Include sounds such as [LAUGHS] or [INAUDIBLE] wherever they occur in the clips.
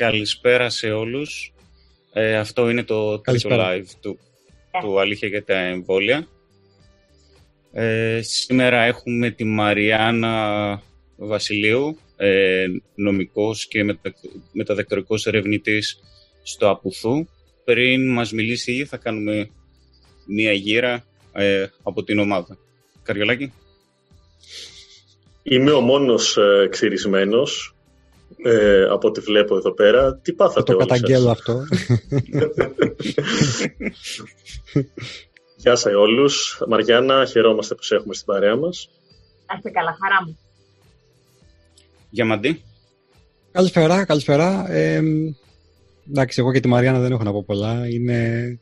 Καλησπέρα σε όλους. Ε, αυτό είναι το τρίτο live του, του Αλήθεια για τα εμβόλια. Ε, σήμερα έχουμε τη Μαριάννα Βασιλείου, ε, νομικός και μετα, μεταδεκτορικός ερευνητής στο Απουθού. Πριν μας μιλήσει θα κάνουμε μία γύρα ε, από την ομάδα. Καριολάκη. Είμαι ο μόνος ε, ξυρισμένος ε, από ό,τι βλέπω εδώ πέρα. Τι πάθατε Το καταγγέλω αυτό. Γεια σας όλους. Μαριάννα, χαιρόμαστε που σε έχουμε στην παρέα μας. Άστε καλά, χαρά μου. Μαντή. Καλησπέρα, καλησπέρα. Ε, εντάξει, εγώ και τη Μαριάννα δεν έχω να πω πολλά. Είναι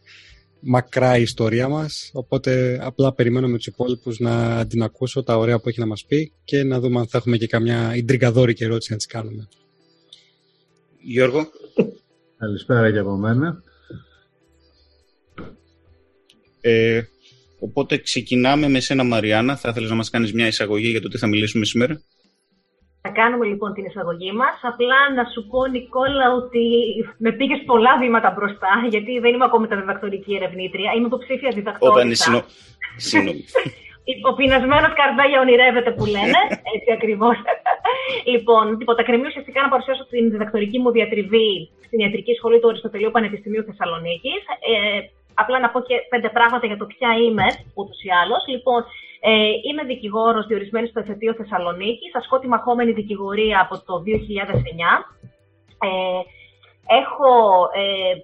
μακρά η ιστορία μας, οπότε απλά περιμένω με τους υπόλοιπους να την ακούσω τα ωραία που έχει να μας πει και να δούμε αν θα έχουμε και καμιά ιντριγκαδόρικη ερώτηση να τις κάνουμε. Γιώργο. Καλησπέρα και από μένα. Ε, οπότε ξεκινάμε με σένα Μαριάννα. Θα ήθελες να μας κάνεις μια εισαγωγή για το τι θα μιλήσουμε σήμερα; Θα κάνουμε λοιπόν την εισαγωγή μας. Απλά να σου πω, Νικόλα, ότι με πήγες πολλά βήματα μπροστά, γιατί δεν είμαι ακόμα μεταδιδακτορική ερευνήτρια. Είμαι υποψήφια διδακτόρια. Όταν είναι Συγγνώμη. [LAUGHS] Ο πεινασμένος καρδάγια ονειρεύεται που λένε. [LAUGHS] Έτσι ακριβώς. λοιπόν, τίποτα. Κρεμεί ουσιαστικά να παρουσιάσω την διδακτορική μου διατριβή στην Ιατρική Σχολή του Αριστοτελείου Πανεπιστημίου Θεσσαλονίκης. Ε, απλά να πω και πέντε πράγματα για το ποια είμαι, ούτως ή άλλως. Λοιπόν, ε, είμαι δικηγόρος διορισμένης στο Εφετείο Θεσσαλονίκης. Ασκώ τη μαχόμενη δικηγορία από το 2009. Ε, έχω ε,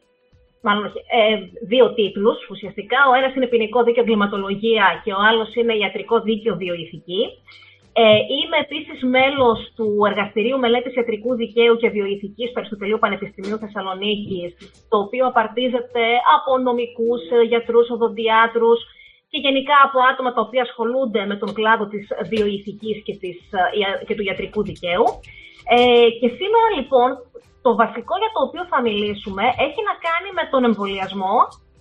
μάλλον, ε, δύο τίτλους ουσιαστικά. Ο ένας είναι ποινικό δίκαιο εγκληματολογία και ο άλλος είναι ιατρικό δίκαιο βιοειθική. Ε, είμαι επίσης μέλος του Εργαστηρίου Μελέτης Ιατρικού Δικαίου και Βιοειθικής του Αριστοτελείου Πανεπιστημίου Θεσσαλονίκης, το οποίο απαρτίζεται από νομικούς, γιατρούς, οδοντιάτρους, και γενικά από άτομα τα οποία ασχολούνται με τον κλάδο της βιοειθικής και, της, ε, και του ιατρικού δικαίου. Ε, και σήμερα λοιπόν το βασικό για το οποίο θα μιλήσουμε έχει να κάνει με τον εμβολιασμό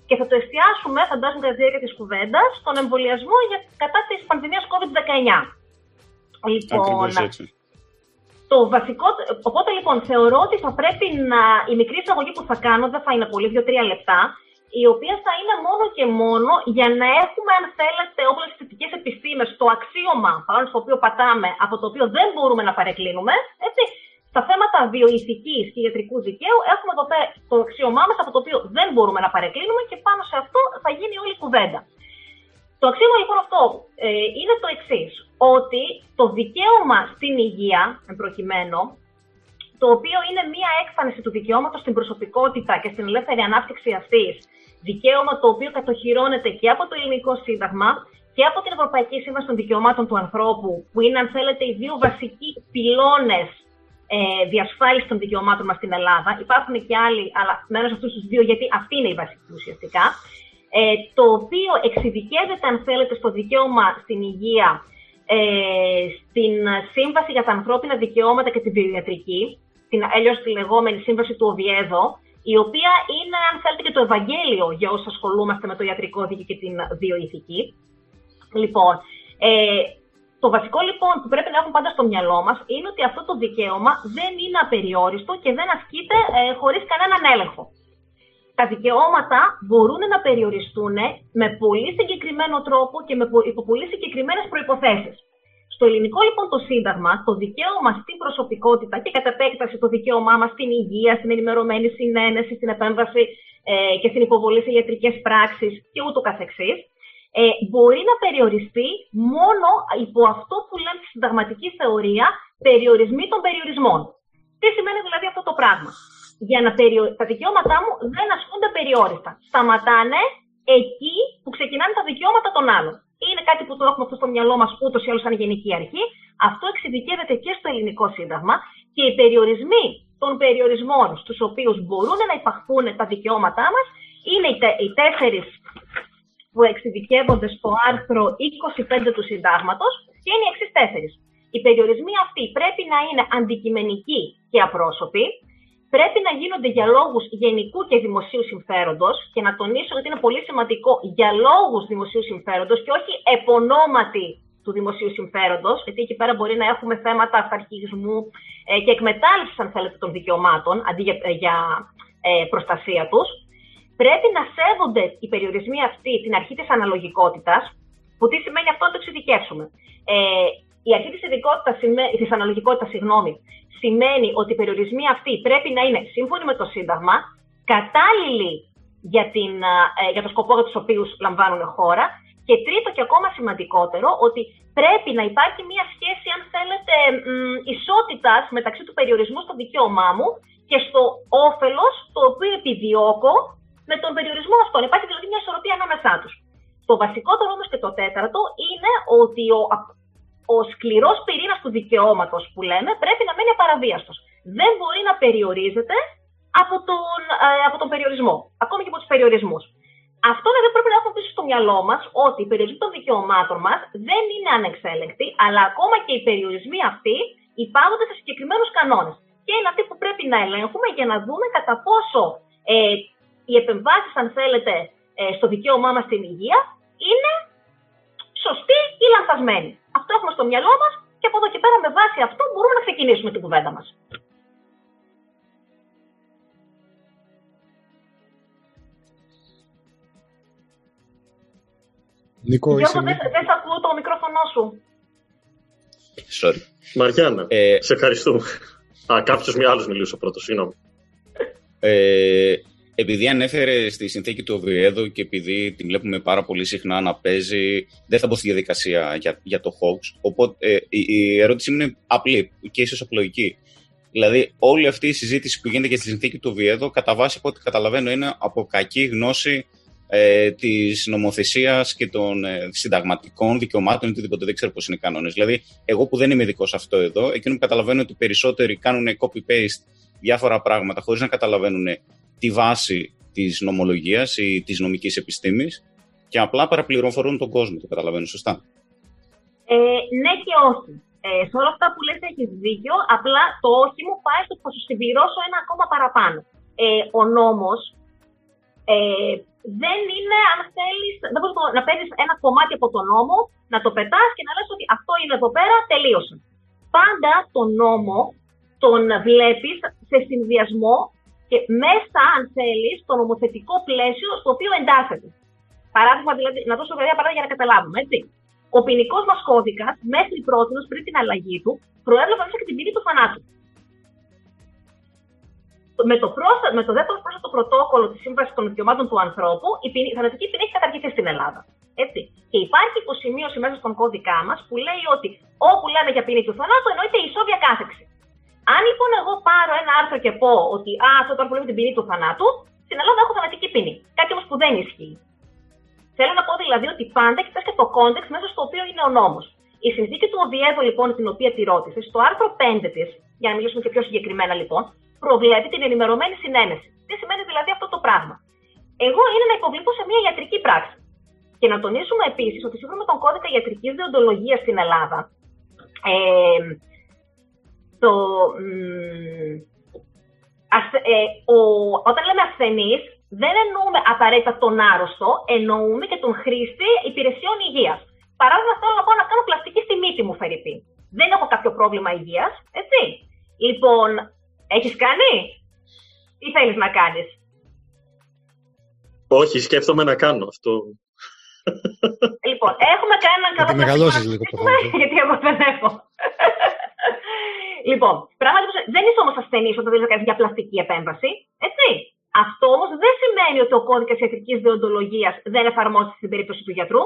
και θα το εστιάσουμε, φαντάζομαι κατά τη διάρκεια της κουβέντας, στον εμβολιασμό για, κατά της πανδημίας COVID-19. Λοιπόν, το βασικό, οπότε λοιπόν θεωρώ ότι θα πρέπει να, η μικρή εισαγωγή που θα κάνω δεν θα είναι πολύ, δύο-τρία λεπτά, η οποία θα είναι μόνο και μόνο για να έχουμε, αν θέλετε, όπλες τι θετικές επιστήμες, το αξίωμα πάνω στο οποίο πατάμε, από το οποίο δεν μπορούμε να παρεκκλίνουμε. Έτσι, στα θέματα βιοειθική και ιατρικού δικαίου, έχουμε εδώ πέρα το αξίωμά μας από το οποίο δεν μπορούμε να παρεκκλίνουμε και πάνω σε αυτό θα γίνει όλη η κουβέντα. Το αξίωμα λοιπόν αυτό ε, είναι το εξής, ότι το δικαίωμα στην υγεία, εν προκειμένου, το οποίο είναι μία έκφανση του δικαιώματος στην προσωπικότητα και στην ελεύθερη ανάπτυξη αυτής, δικαίωμα το οποίο κατοχυρώνεται και από το Ελληνικό Σύνταγμα και από την Ευρωπαϊκή Σύμβαση των Δικαιωμάτων του Ανθρώπου, που είναι, αν θέλετε, οι δύο βασικοί πυλώνες ε, διασφάλισης των δικαιωμάτων μας στην Ελλάδα. Υπάρχουν και άλλοι, αλλά μένω σε αυτούς τους δύο, γιατί αυτή είναι η βασική ουσιαστικά. Ε, το οποίο εξειδικεύεται, αν θέλετε, στο δικαίωμα στην υγεία, ε, στην Σύμβαση για τα Ανθρώπινα Δικαιώματα και την Βιοιατρική, την αλλιώς τη λεγόμενη Σύμβαση του Οβιέδο, η οποία είναι, αν θέλετε, και το Ευαγγέλιο για όσους ασχολούμαστε με το ιατρικό δίκαιο και την βιοειθική. Λοιπόν, ε, το βασικό λοιπόν που πρέπει να έχουμε πάντα στο μυαλό μας είναι ότι αυτό το δικαίωμα δεν είναι απεριόριστο και δεν ασκείται ε, χωρίς κανέναν έλεγχο. Τα δικαιώματα μπορούν να περιοριστούν με πολύ συγκεκριμένο τρόπο και με, υπό πολύ συγκεκριμένες προποθέσει. Στο ελληνικό λοιπόν το Σύνταγμα, το δικαίωμα στην προσωπικότητα και κατά επέκταση το δικαίωμά μας στην υγεία, στην ενημερωμένη συνένεση, στην επέμβαση ε, και στην υποβολή σε ιατρικές πράξεις και ούτω καθεξής, ε, μπορεί να περιοριστεί μόνο υπό αυτό που λέμε στη συνταγματική θεωρία περιορισμοί των περιορισμών. Τι σημαίνει δηλαδή αυτό το πράγμα; Για να περιο... Τα δικαιώματά μου δεν ασκούνται περιόριστα. Σταματάνε εκεί που ξεκινάνε τα δικαιώματα των άλλων είναι κάτι που το έχουμε αυτό στο μυαλό μας ούτως ή άλλως σαν γενική αρχή. Αυτό εξειδικεύεται και στο ελληνικό σύνταγμα και οι περιορισμοί των περιορισμών στους οποίους μπορούν να υπαχθούν τα δικαιώματά μας είναι οι τέσσερις που εξειδικεύονται στο άρθρο 25 του συντάγματος και είναι οι εξής τέσσερις. Οι περιορισμοί αυτοί πρέπει να είναι αντικειμενικοί και απρόσωποι, πρέπει να γίνονται για λόγους γενικού και δημοσίου συμφέροντος και να τονίσω ότι είναι πολύ σημαντικό για λόγους δημοσίου συμφέροντος και όχι επωνόματι του δημοσίου συμφέροντος, γιατί εκεί πέρα μπορεί να έχουμε θέματα αυταρχισμού ε, και εκμετάλλευσης, αν θέλετε, των δικαιωμάτων αντί για, ε, για ε, προστασία τους. Πρέπει να σέβονται οι περιορισμοί αυτοί την αρχή της αναλογικότητας, που τι σημαίνει αυτό να το εξειδικεύσουμε. Ε, η αρχή της της αναλογικότητας συγγνώμη, σημαίνει ότι οι περιορισμοί αυτοί πρέπει να είναι σύμφωνοι με το Σύνταγμα, κατάλληλοι για, την, ε, για το σκοπό για τους οποίους λαμβάνουν χώρα και τρίτο και ακόμα σημαντικότερο, ότι πρέπει να υπάρχει μια σχέση, αν θέλετε, ισότητας μεταξύ του περιορισμού στο δικαίωμά μου και στο όφελος το οποίο επιδιώκω με τον περιορισμό αυτόν. Υπάρχει δηλαδή μια ισορροπία ανάμεσά τους. Το βασικότερο όμως και το τέταρτο είναι ότι ο, ο σκληρός πυρήνας του δικαιώματος που λέμε πρέπει να μένει απαραβίαστος. Δεν μπορεί να περιορίζεται από τον, ε, από τον περιορισμό, ακόμη και από τους περιορισμούς. Αυτό δεν πρέπει να έχουμε πίσω στο μυαλό μας ότι οι περιορισμοί των δικαιωμάτων μας δεν είναι ανεξέλεγκτοι, αλλά ακόμα και οι περιορισμοί αυτοί υπάγονται σε συγκεκριμένους κανόνες. Και είναι αυτοί που πρέπει να ελέγχουμε για να δούμε κατά πόσο ε, οι επεμβάσεις, αν θέλετε, ε, στο δικαίωμά μας στην υγεία είναι σωστοί ή λανθασμένοι. Αυτό έχουμε στο μυαλό μας και από εδώ και πέρα με βάση αυτό μπορούμε να ξεκινήσουμε την κουβέντα μας. Νίκο, Γιώργο, δεν, δεν ακούω το μικρόφωνο σου. Sorry. Μαριάννα, ε, σε ευχαριστούμε. Α, κάποιος με άλλος μιλούσε πρώτος, συγγνώμη. Ε, επειδή ανέφερε στη συνθήκη του Οβιέδου και επειδή την βλέπουμε πάρα πολύ συχνά να παίζει, δεν θα μπω στη διαδικασία για, για το Hawks. Οπότε ε, η, η ερώτησή μου είναι απλή και ίσως απλοϊκή. Δηλαδή, όλη αυτή η συζήτηση που γίνεται για τη συνθήκη του Οβιέδου, κατά βάση από ό,τι καταλαβαίνω, είναι από κακή γνώση ε, της νομοθεσίας και των ε, συνταγματικών δικαιωμάτων ή οτιδήποτε. Δεν ξέρω πώς είναι οι κανόνες. Δηλαδή, εγώ που δεν είμαι ειδικός σε αυτό εδώ, εκείνο που καταλαβαίνω ότι περισσότεροι κάνουν copy-paste διάφορα πράγματα χωρίς να καταλαβαίνουν τη βάση της νομολογίας ή της νομικής επιστήμης και απλά παραπληροφορούν τον κόσμο. Το καταλαβαίνω σωστά; Ε, ναι και όχι. Ε, σε όλα αυτά που λες έχεις δίκιο, απλά το όχι μου πάει στο που θα σου συμπληρώσω ένα ακόμα παραπάνω. Ε, ο νόμος ε, δεν είναι, αν θέλεις, δεν μπορεί να παίρνεις ένα κομμάτι από τον νόμο, να το πετάς και να λες ότι αυτό είναι εδώ πέρα, τελείωσε. Πάντα τον νόμο τον βλέπεις σε συνδυασμό και μέσα, αν θέλεις, στο νομοθετικό πλαίσιο στο οποίο εντάσσεται. Παράδειγμα, δηλαδή, να δώσω βέβαια παράδειγμα για να καταλάβουμε, έτσι. Ο ποινικός μας κώδικας μέχρι πρώτη, πριν την αλλαγή του, προέβλεπε μέσα και την ποινή του θανάτου με το, πρόστα, με το δεύτερο πρόσθετο πρωτόκολλο της Σύμβασης των Δικαιωμάτων του Ανθρώπου, η, ποινή, η θανατική ποινή έχει καταργηθεί στην Ελλάδα. Έτσι. Και υπάρχει υποσημείωση μέσα στον κώδικά μας που λέει ότι όπου λέμε για ποινή του θανάτου εννοείται η ισόβια κάθειρξη. Αν λοιπόν εγώ πάρω ένα άρθρο και πω ότι α, αυτό το άρθρο λέει την ποινή του θανάτου, στην Ελλάδα έχω θανατική ποινή. Κάτι όμως που δεν ισχύει. Θέλω να πω δηλαδή ότι πάντα κοιτά και το context μέσα στο οποίο είναι ο νόμος. Η συνθήκη του Οβιέδο, λοιπόν, την οποία τη ρώτησε, στο άρθρο 5 της, για να μιλήσουμε και πιο συγκεκριμένα λοιπόν, προβλέπει την ενημερωμένη συναίνεση. Τι σημαίνει δηλαδή αυτό το πράγμα; Εγώ είναι να υποβληθώ σε μια ιατρική πράξη. Και να τονίσουμε επίσης ότι σύμφωνα με τον κώδικα ιατρικής διοντολογία στην Ελλάδα, ε, το, ε, ο, όταν λέμε ασθενή, δεν εννοούμε απαραίτητα τον άρρωστο, εννοούμε και τον χρήστη υπηρεσιών υγείας. Παράδειγμα, θέλω να πάω να κάνω πλαστική στη μύτη μου, Φερρυπή. Δεν έχω κάποιο πρόβλημα υγείας, έτσι. Λοιπόν, Έχεις κάνει; Τι θέλεις να κάνεις; Όχι, σκέφτομαι να κάνω αυτό. Λοιπόν, έχουμε κάνει έναν καλό... μεγαλώσεις λίγο το [LAUGHS] Γιατί εγώ δεν έχω. Λοιπόν, πράγματι δεν είσαι όμως ασθενής όταν δεν κάνει για πλαστική επέμβαση. Έτσι. Αυτό όμως δεν σημαίνει ότι ο κώδικας ιατρικής διοντολογία δεν εφαρμόζεται στην περίπτωση του γιατρού.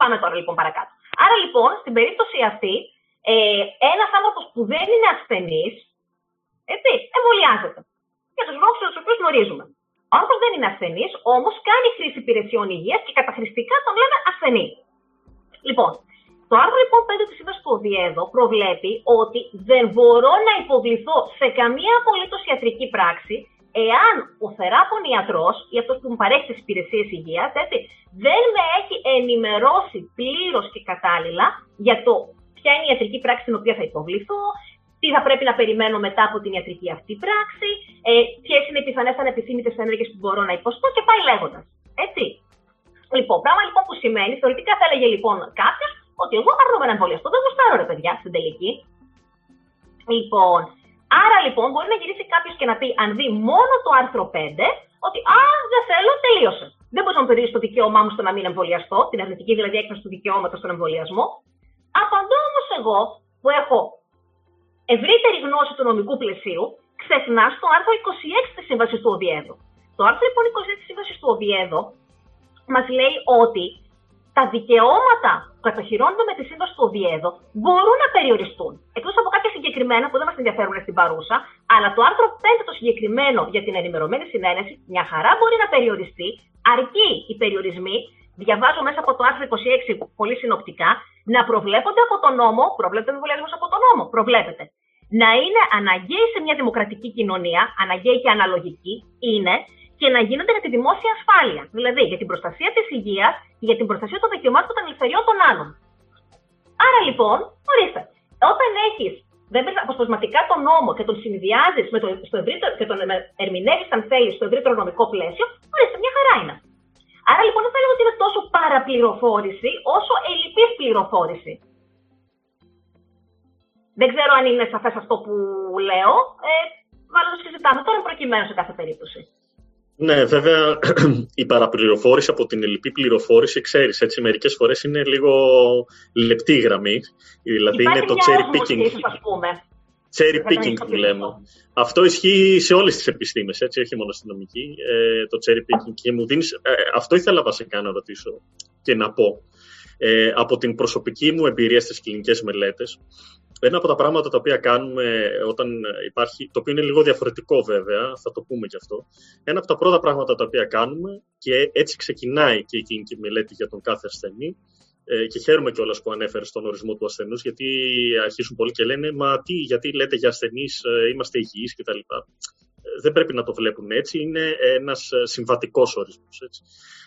Πάμε τώρα λοιπόν παρακάτω. Άρα λοιπόν, στην περίπτωση αυτή, ε, ένας άνθρωπος που δεν είναι ασθενής, έτσι, εμβολιάζεται. Για τους λόγους τους οποίους γνωρίζουμε. Ο άνθρωπος δεν είναι ασθενής, όμως κάνει χρήση υπηρεσιών υγείας και καταχρηστικά τον λέμε ασθενή. Λοιπόν, το άρθρο λοιπόν 5 τη Σύμβαση του Οβιέδο προβλέπει ότι δεν μπορώ να υποβληθώ σε καμία απολύτως ιατρική πράξη εάν ο θεράπων ιατρός ή αυτός που μου παρέχει τις υπηρεσίες υγείας, δεν με έχει ενημερώσει πλήρως και κατάλληλα για το ποια είναι η ιατρική πράξη στην οποία θα υποβληθώ, τι θα πρέπει να περιμένω μετά από την ιατρική αυτή πράξη, ε, ποιες είναι οι πιθανές ανεπιθύμητες ενέργειες που μπορώ να υποστώ και πάει λέγοντας. Έτσι. Λοιπόν, πράγμα λοιπόν που σημαίνει, θεωρητικά θα έλεγε λοιπόν κάποιος ότι εγώ αρνούμαι να εμβολιαστώ. Δεν γουστάρω ρε παιδιά στην τελική. Λοιπόν, άρα λοιπόν μπορεί να γυρίσει κάποιος και να πει, αν δει μόνο το άρθρο 5, ότι Α, δεν θέλω, τελείωσε. Δεν μπορείς να μου περιορίσει το δικαίωμά μου στο να μην εμβολιαστώ, την αρνητική δηλαδή έκφραση του δικαιώματος στον εμβολιασμό. Απαντώ όμως εγώ, που έχω ευρύτερη γνώση του νομικού πλαισίου, ξεχνάς το άρθρο 26 της Σύμβασης του Οβιέδου. Το άρθρο λοιπόν 26 της Σύμβασης του Οβιέδου μας λέει ότι τα δικαιώματα που κατοχυρώνονται με τη σύμβαση του Οβιέδο μπορούν να περιοριστούν. Εκτός από κάποια συγκεκριμένα που δεν μας ενδιαφέρουν στην παρούσα, αλλά το άρθρο 5 το συγκεκριμένο για την ενημερωμένη συνένεση, μια χαρά μπορεί να περιοριστεί, αρκεί οι περιορισμοί, διαβάζω μέσα από το άρθρο 26 πολύ συνοπτικά, να προβλέπονται από τον νόμο, προβλέπεται ο εμβολιασμός από τον νόμο, προβλέπεται. Να είναι αναγκαίοι σε μια δημοκρατική κοινωνία, αναγκαίοι και αναλογικοί, είναι και να γίνονται για τη δημόσια ασφάλεια. Δηλαδή για την προστασία της υγείας και για την προστασία των δικαιωμάτων των ελευθεριών των άλλων. Άρα λοιπόν, ορίστε, όταν έχεις δεν αποσπασματικά τον νόμο και τον συνδυάζεις με το, στο ευρύτερο, και τον ερμηνεύεις, αν θέλεις, στο ευρύτερο νομικό πλαίσιο, ορίστε, μια χαρά είναι. Άρα λοιπόν δεν θα λέγω ότι είναι τόσο παραπληροφόρηση, όσο ελλειπής πληροφόρηση. Δεν ξέρω αν είναι σαφές αυτό που λέω. Ε, μάλλον το συζητάμε τώρα προκειμένου σε κάθε περίπτωση. Ναι, βέβαια [CLEARS THROAT] η παραπληροφόρηση από την ελληπή πληροφόρηση, ξέρεις, έτσι μερικές φορές είναι λίγο λεπτή η γραμμή. Δηλαδή Υπάρχει είναι το μια cherry όρμωση, picking. ίσως, ας πούμε. Cherry Δεν picking είναι που λέμε. Αυτό ισχύει σε όλες τις επιστήμες, έτσι, όχι μόνο στην νομική, ε, το cherry picking. Και μου δίνεις, ε, αυτό ήθελα βασικά να ρωτήσω και να πω. Ε, από την προσωπική μου εμπειρία στις κλινικές μελέτες, ένα από τα πράγματα τα οποία κάνουμε όταν υπάρχει, το οποίο είναι λίγο διαφορετικό βέβαια, θα το πούμε και αυτό, ένα από τα πρώτα πράγματα τα οποία κάνουμε και έτσι ξεκινάει και η κλινική μελέτη για τον κάθε ασθενή ε, και χαίρομαι κιόλας που ανέφερες στον ορισμό του ασθενούς γιατί αρχίζουν πολλοί και λένε μα τι, γιατί λέτε για ασθενείς, ε, είμαστε υγιείς κτλ. Ε, δεν πρέπει να το βλέπουν έτσι, είναι ένας συμβατικός ορισμός. Έτσι.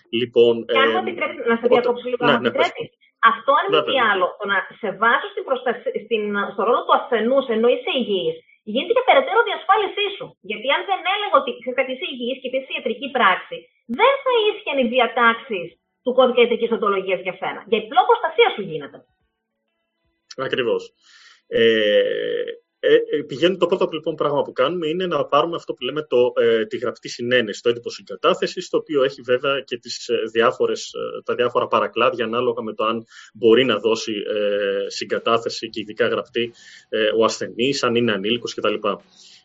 Λοιπόν, Και αν μου ε, επιτρέψεις να σε όταν- διακόψω λίγο, ναι, αν μου ναι, πες. Επιτρέπεις. Αυτό αν μη τι Βέβαια. άλλο, το να σε βάζω στην προστασία, στην, στο ρόλο του ασθενούς ενώ είσαι υγιής, γίνεται και περαιτέρω διασφάλισή σου. Γιατί αν δεν έλεγα ότι ξέρεις κάτι, είσαι υγιής και είσαι ιατρική πράξη, δεν θα ίσχυαν οι διατάξεις του κώδικα ιατρικής οντολογίας για σένα. Για υπλό προστασία σου γίνεται. Ακριβώς. Ε, ε, ε, πηγαίνει, το πρώτο λοιπόν πράγμα που κάνουμε είναι να πάρουμε αυτό που λέμε το, ε, τη γραπτή συνένεση, το έντυπο συγκατάθεσης, το οποίο έχει βέβαια και τις, ε, διάφορες, ε, τα διάφορα παρακλάδια ανάλογα με το αν μπορεί να δώσει ε, συγκατάθεση και ειδικά γραπτή ε, ο ασθενής, αν είναι ανήλικος κτλ.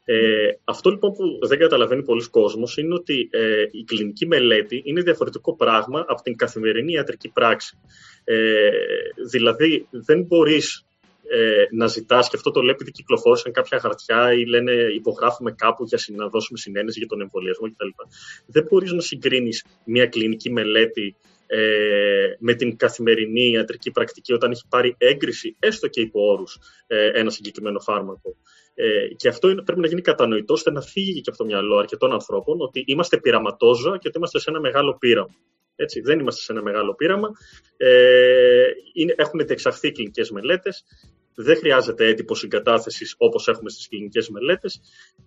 Ε, αυτό λοιπόν που δεν καταλαβαίνει πολλοί κόσμος είναι ότι ε, η κλινική μελέτη είναι διαφορετικό πράγμα από την καθημερινή ιατρική πράξη. Ε, δηλαδή δεν μπορείς ε, να ζητάς, και αυτό το λέει επειδή κυκλοφόρησαν κάποια χαρτιά ή λένε υπογράφουμε κάπου για να δώσουμε συνένεση για τον εμβολιασμό κτλ. Δεν μπορείς να συγκρίνεις μια κλινική μελέτη ε, με την καθημερινή ιατρική πρακτική όταν έχει πάρει έγκριση, έστω και υπό όρους, ε, ένα συγκεκριμένο φάρμακο. Ε, και αυτό είναι, πρέπει να γίνει κατανοητός ώστε να φύγει και από το μυαλό αρκετών ανθρώπων ότι είμαστε πειραματόζωα και ότι είμαστε σε ένα μεγάλο πείραμα. Έτσι, δεν είμαστε σε ένα μεγάλο πείραμα. Ε, είναι, έχουν διεξαχθεί κλινικές μελέτες. Δεν χρειάζεται έντυπο συγκατάθεσης όπως έχουμε στις κλινικές μελέτες.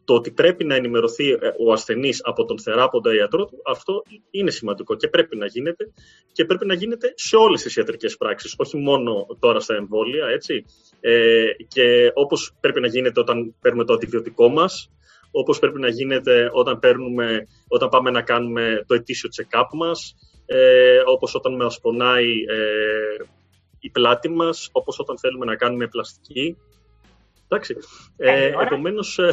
Το ότι πρέπει να ενημερωθεί ε, ο ασθενής από τον θεράποντα ιατρό του, αυτό είναι σημαντικό και πρέπει να γίνεται. Και πρέπει να γίνεται σε όλες τις ιατρικές πράξεις, όχι μόνο τώρα στα εμβόλια. Έτσι. Ε, και όπως πρέπει να γίνεται όταν παίρνουμε το αντιβιωτικό μας, όπως πρέπει να γίνεται όταν, παίρνουμε, όταν πάμε να κάνουμε το ετήσιο check-up μας, ε, όπως όταν μας πονάει ε, η πλάτη μας, όπως όταν θέλουμε να κάνουμε πλαστική. Εντάξει. Ε, επομένως, ε,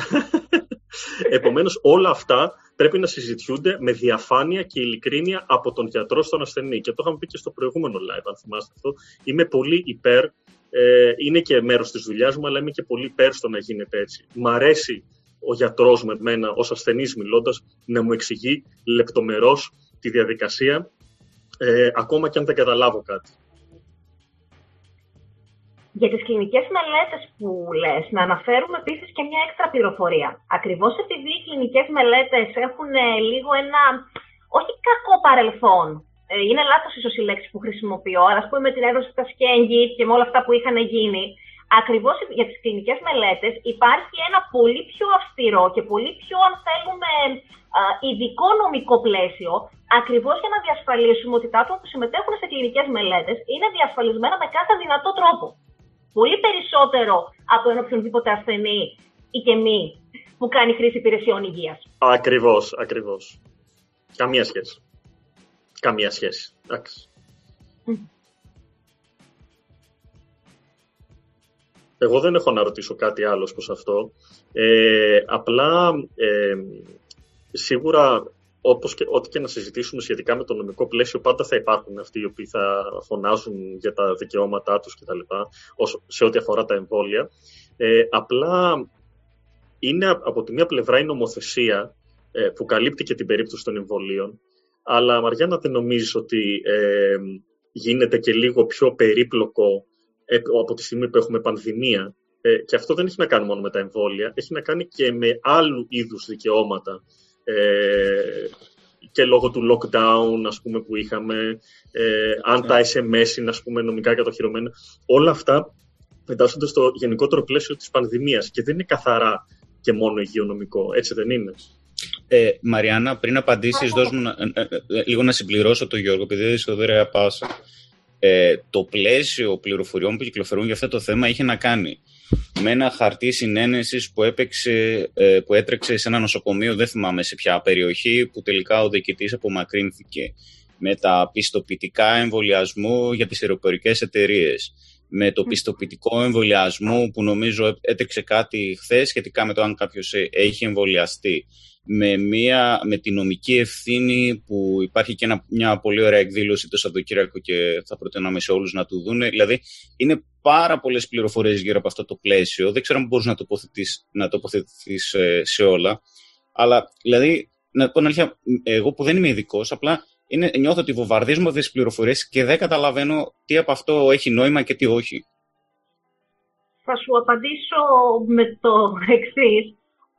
[LAUGHS] επομένως, όλα αυτά πρέπει να συζητιούνται με διαφάνεια και ειλικρίνεια από τον γιατρό στον ασθενή. Και το είχαμε πει και στο προηγούμενο live, αν θυμάστε αυτό. Είμαι πολύ υπέρ, ε, είναι και μέρος της δουλειάς μου, αλλά είμαι και πολύ υπέρ στο να γίνεται έτσι. Μ' αρέσει ο γιατρός με μένα, ως ασθενής μιλώντας, να μου εξηγεί λεπτομερώς τη διαδικασία, ε, ακόμα και αν δεν καταλάβω κάτι. Για τις κλινικές μελέτες που λες, να αναφέρουμε επίσης και μια έξτρα πληροφορία. Ακριβώς επειδή οι κλινικές μελέτες έχουν ε, λίγο ένα, όχι κακό παρελθόν, ε, είναι λάθος ίσως η λέξη που χρησιμοποιώ, αλλά ας πούμε με την έδωση στα σκέγγι και με όλα αυτά που είχαν γίνει, ακριβώς για τις κλινικές μελέτες υπάρχει ένα πολύ πιο αυστηρό και πολύ πιο, αν θέλουμε, ειδικό νομικό πλαίσιο ακριβώς για να διασφαλίσουμε ότι τα άτομα που συμμετέχουν σε κλινικές μελέτες είναι διασφαλισμένα με κάθε δυνατό τρόπο. Πολύ περισσότερο από ένα οποιονδήποτε ασθενή ή και μη που κάνει χρήση υπηρεσιών υγείας. Ακριβώς, ακριβώς. Καμία σχέση. Καμία σχέση. Εντάξει. Εγώ δεν έχω να ρωτήσω κάτι άλλο προς αυτό. Ε, απλά, ε, σίγουρα, όπως και, ό,τι και να συζητήσουμε σχετικά με το νομικό πλαίσιο, πάντα θα υπάρχουν αυτοί οι οποίοι θα φωνάζουν για τα δικαιώματά τους κτλ. σε ό,τι αφορά τα εμβόλια. Ε, απλά, είναι από τη μία πλευρά η νομοθεσία ε, που καλύπτει και την περίπτωση των εμβολίων, αλλά Μαριάννα δεν νομίζεις ότι ε, γίνεται και λίγο πιο περίπλοκο ε, από τη στιγμή που έχουμε πανδημία; Ε, και αυτό δεν έχει να κάνει μόνο με τα εμβόλια, έχει να κάνει και με άλλου είδους δικαιώματα. Ε, και λόγω του lockdown ας πούμε, που είχαμε, ε, αν τα SMS είναι ας πούμε, νομικά κατοχυρωμένα. Όλα αυτά εντάσσονται στο γενικότερο πλαίσιο της πανδημίας και δεν είναι καθαρά και μόνο υγειονομικό. Έτσι δεν είναι; Ε, Μαριάννα, πριν απαντήσεις, δώσ' μου λίγο να συμπληρώσω το Γιώργο, επειδή δεν είσαι δωρεά πάσα ε, το πλαίσιο πληροφοριών που κυκλοφορούν για αυτό το θέμα είχε να κάνει με ένα χαρτί συνένεσης που, έπαιξε, ε, που έτρεξε σε ένα νοσοκομείο, δεν θυμάμαι σε ποια περιοχή, που τελικά ο διοικητής απομακρύνθηκε. Με τα πιστοποιητικά εμβολιασμού για τις αεροπορικές εταιρείες. Με το πιστοποιητικό εμβολιασμού που νομίζω έτρεξε κάτι χθες σχετικά με το αν κάποιος ε, έχει εμβολιαστεί με, μια, με τη νομική ευθύνη που υπάρχει και ένα, μια πολύ ωραία εκδήλωση το Σαββατοκύριακο και θα προτείναμε σε όλους να του δούνε. Δηλαδή, είναι πάρα πολλές πληροφορίες γύρω από αυτό το πλαίσιο. Δεν ξέρω αν μπορείς να τοποθετείς, να τοποθετηθείς ε, σε όλα. Αλλά, δηλαδή, να πω αλήθεια, εγώ που δεν είμαι ειδικός, απλά είναι, νιώθω ότι βομβαρδίζουμε αυτές τις πληροφορίες και δεν καταλαβαίνω τι από αυτό έχει νόημα και τι όχι. Θα σου απαντήσω με το εξής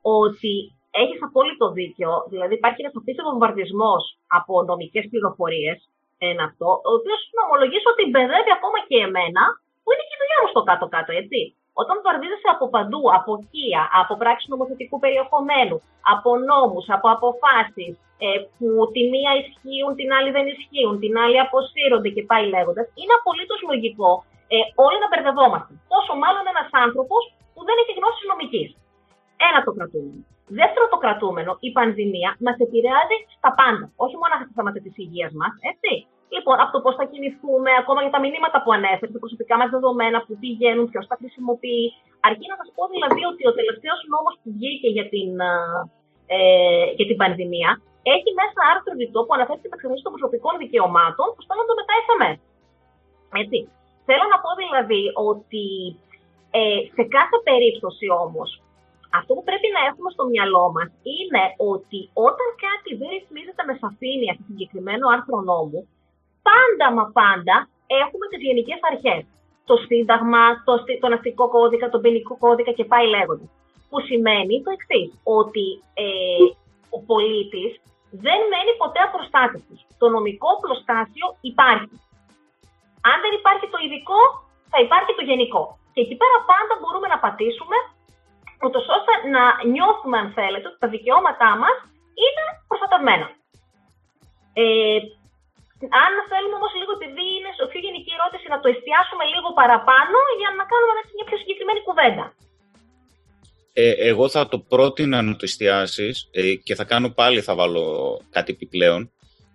ότι έχεις απόλυτο δίκιο. Δηλαδή, υπάρχει ένας σαφή βομβαρδισμός από νομικές πληροφορίες. Ένα αυτό, ο οποίος να ομολογήσω ότι μπερδεύει ακόμα και εμένα, που είναι και η δουλειά μου στο κάτω-κάτω, έτσι. Όταν βομβαρδίζεσαι από παντού, από οικία, από πράξη νομοθετικού περιεχομένου, από νόμους, από αποφάσεις ε, που τη μία ισχύουν, την άλλη δεν ισχύουν, την άλλη αποσύρονται και πάει λέγοντας, είναι απολύτως λογικό ε, όλοι να μπερδευόμαστε. Πόσο μάλλον ένας άνθρωπος που δεν έχει γνώση νομικής. Ένα το κρατούμενο. Δεύτερο το κρατούμενο, η πανδημία μας επηρεάζει στα πάντα. Όχι μόνο στα θέματα της υγείας μας, έτσι. Λοιπόν, από το πώς θα κινηθούμε, ακόμα για τα μηνύματα που ανέφερε, τα προσωπικά μας δεδομένα, που πηγαίνουν, ποιος τα χρησιμοποιεί. Αρκεί να σας πω δηλαδή ότι ο τελευταίος νόμος που βγήκε για την, ε, για την πανδημία έχει μέσα άρθρο διτό που αναφέρει την εξαρτήση των προσωπικών δικαιωμάτων που στέλνονται μετά SMS. Έτσι. Θέλω να πω δηλαδή ότι ε, σε κάθε περίπτωση όμως αυτό που πρέπει να έχουμε στο μυαλό μας είναι ότι όταν κάτι δεν ρυθμίζεται με σαφήνεια στο συγκεκριμένο άρθρο νόμου, πάντα μα πάντα έχουμε τις γενικές αρχές. Το Σύνταγμα, το, τον αστικό κώδικα, τον ποινικό κώδικα και πάει λέγοντας. Που σημαίνει το εξής, ότι ε, ο πολίτης δεν μένει ποτέ απροστάτευτος. Το νομικό προστάσιο υπάρχει. Αν δεν υπάρχει το ειδικό, θα υπάρχει το γενικό. Και εκεί πέρα πάντα μπορούμε να πατήσουμε ούτω ώστε να νιώθουμε, αν θέλετε, ότι τα δικαιώματά μας είναι προστατευμένα. Ε, αν θέλουμε όμως λίγο, επειδή είναι στο πιο γενική ερώτηση, να το εστιάσουμε λίγο παραπάνω για να κάνουμε μια πιο συγκεκριμένη κουβέντα. Ε, εγώ θα το πρότεινα να το εστιάσεις ε, και θα κάνω πάλι, θα βάλω κάτι επιπλέον.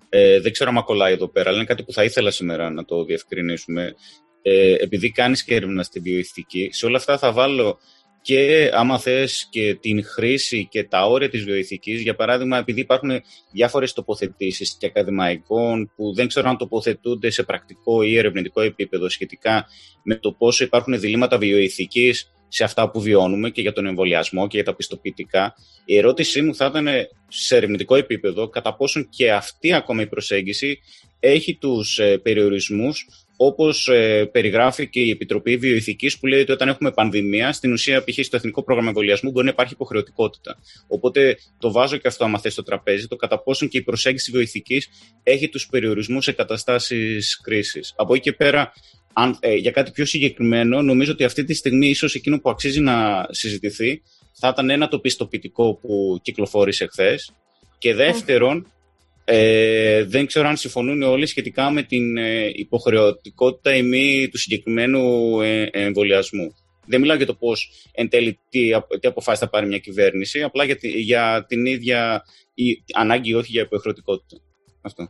Ε, δεν ξέρω αν κολλάει εδώ πέρα, αλλά είναι κάτι που θα ήθελα σήμερα να το διευκρινίσουμε. Ε, επειδή κάνεις και έρευνα στη βιοειθική, σε όλα αυτά θα βάλω και άμα θες και την χρήση και τα όρια της βιοειθικής, για παράδειγμα επειδή υπάρχουν διάφορες τοποθετήσεις και ακαδημαϊκών που δεν ξέρω αν τοποθετούνται σε πρακτικό ή ερευνητικό επίπεδο σχετικά με το πόσο υπάρχουν διλήμματα βιοειθικής σε αυτά που βιώνουμε και για τον εμβολιασμό και για τα πιστοποιητικά. Η ερώτησή μου θα ήταν σε ερευνητικό επίπεδο κατά πόσον και αυτή ακόμα η προσέγγιση έχει τους ε, περιορισμούς Όπως ε, περιγράφει και η Επιτροπή Βιοειθικής, που λέει ότι όταν έχουμε πανδημία, στην ουσία, π.χ. στο Εθνικό Πρόγραμμα Εμβολιασμού μπορεί να υπάρχει υποχρεωτικότητα. Οπότε το βάζω και αυτό, άμα θες στο τραπέζι, το κατά πόσον και η προσέγγιση βιοειθικής έχει τους περιορισμούς σε καταστάσεις κρίσης. Από εκεί και πέρα, αν, ε, για κάτι πιο συγκεκριμένο, νομίζω ότι αυτή τη στιγμή ίσως εκείνο που αξίζει να συζητηθεί θα ήταν ένα το πιστοποιητικό που κυκλοφόρησε χθες. Και δεύτερον, Ε, δεν ξέρω αν συμφωνούν όλοι σχετικά με την ε, υποχρεωτικότητα ή μη του συγκεκριμένου ε, εμβολιασμού. Δεν μιλάω για το πώς εν τέλει τι, τι αποφάσεις θα πάρει μια κυβέρνηση, απλά για, για την ίδια η, ανάγκη όχι για υποχρεωτικότητα. Αυτό.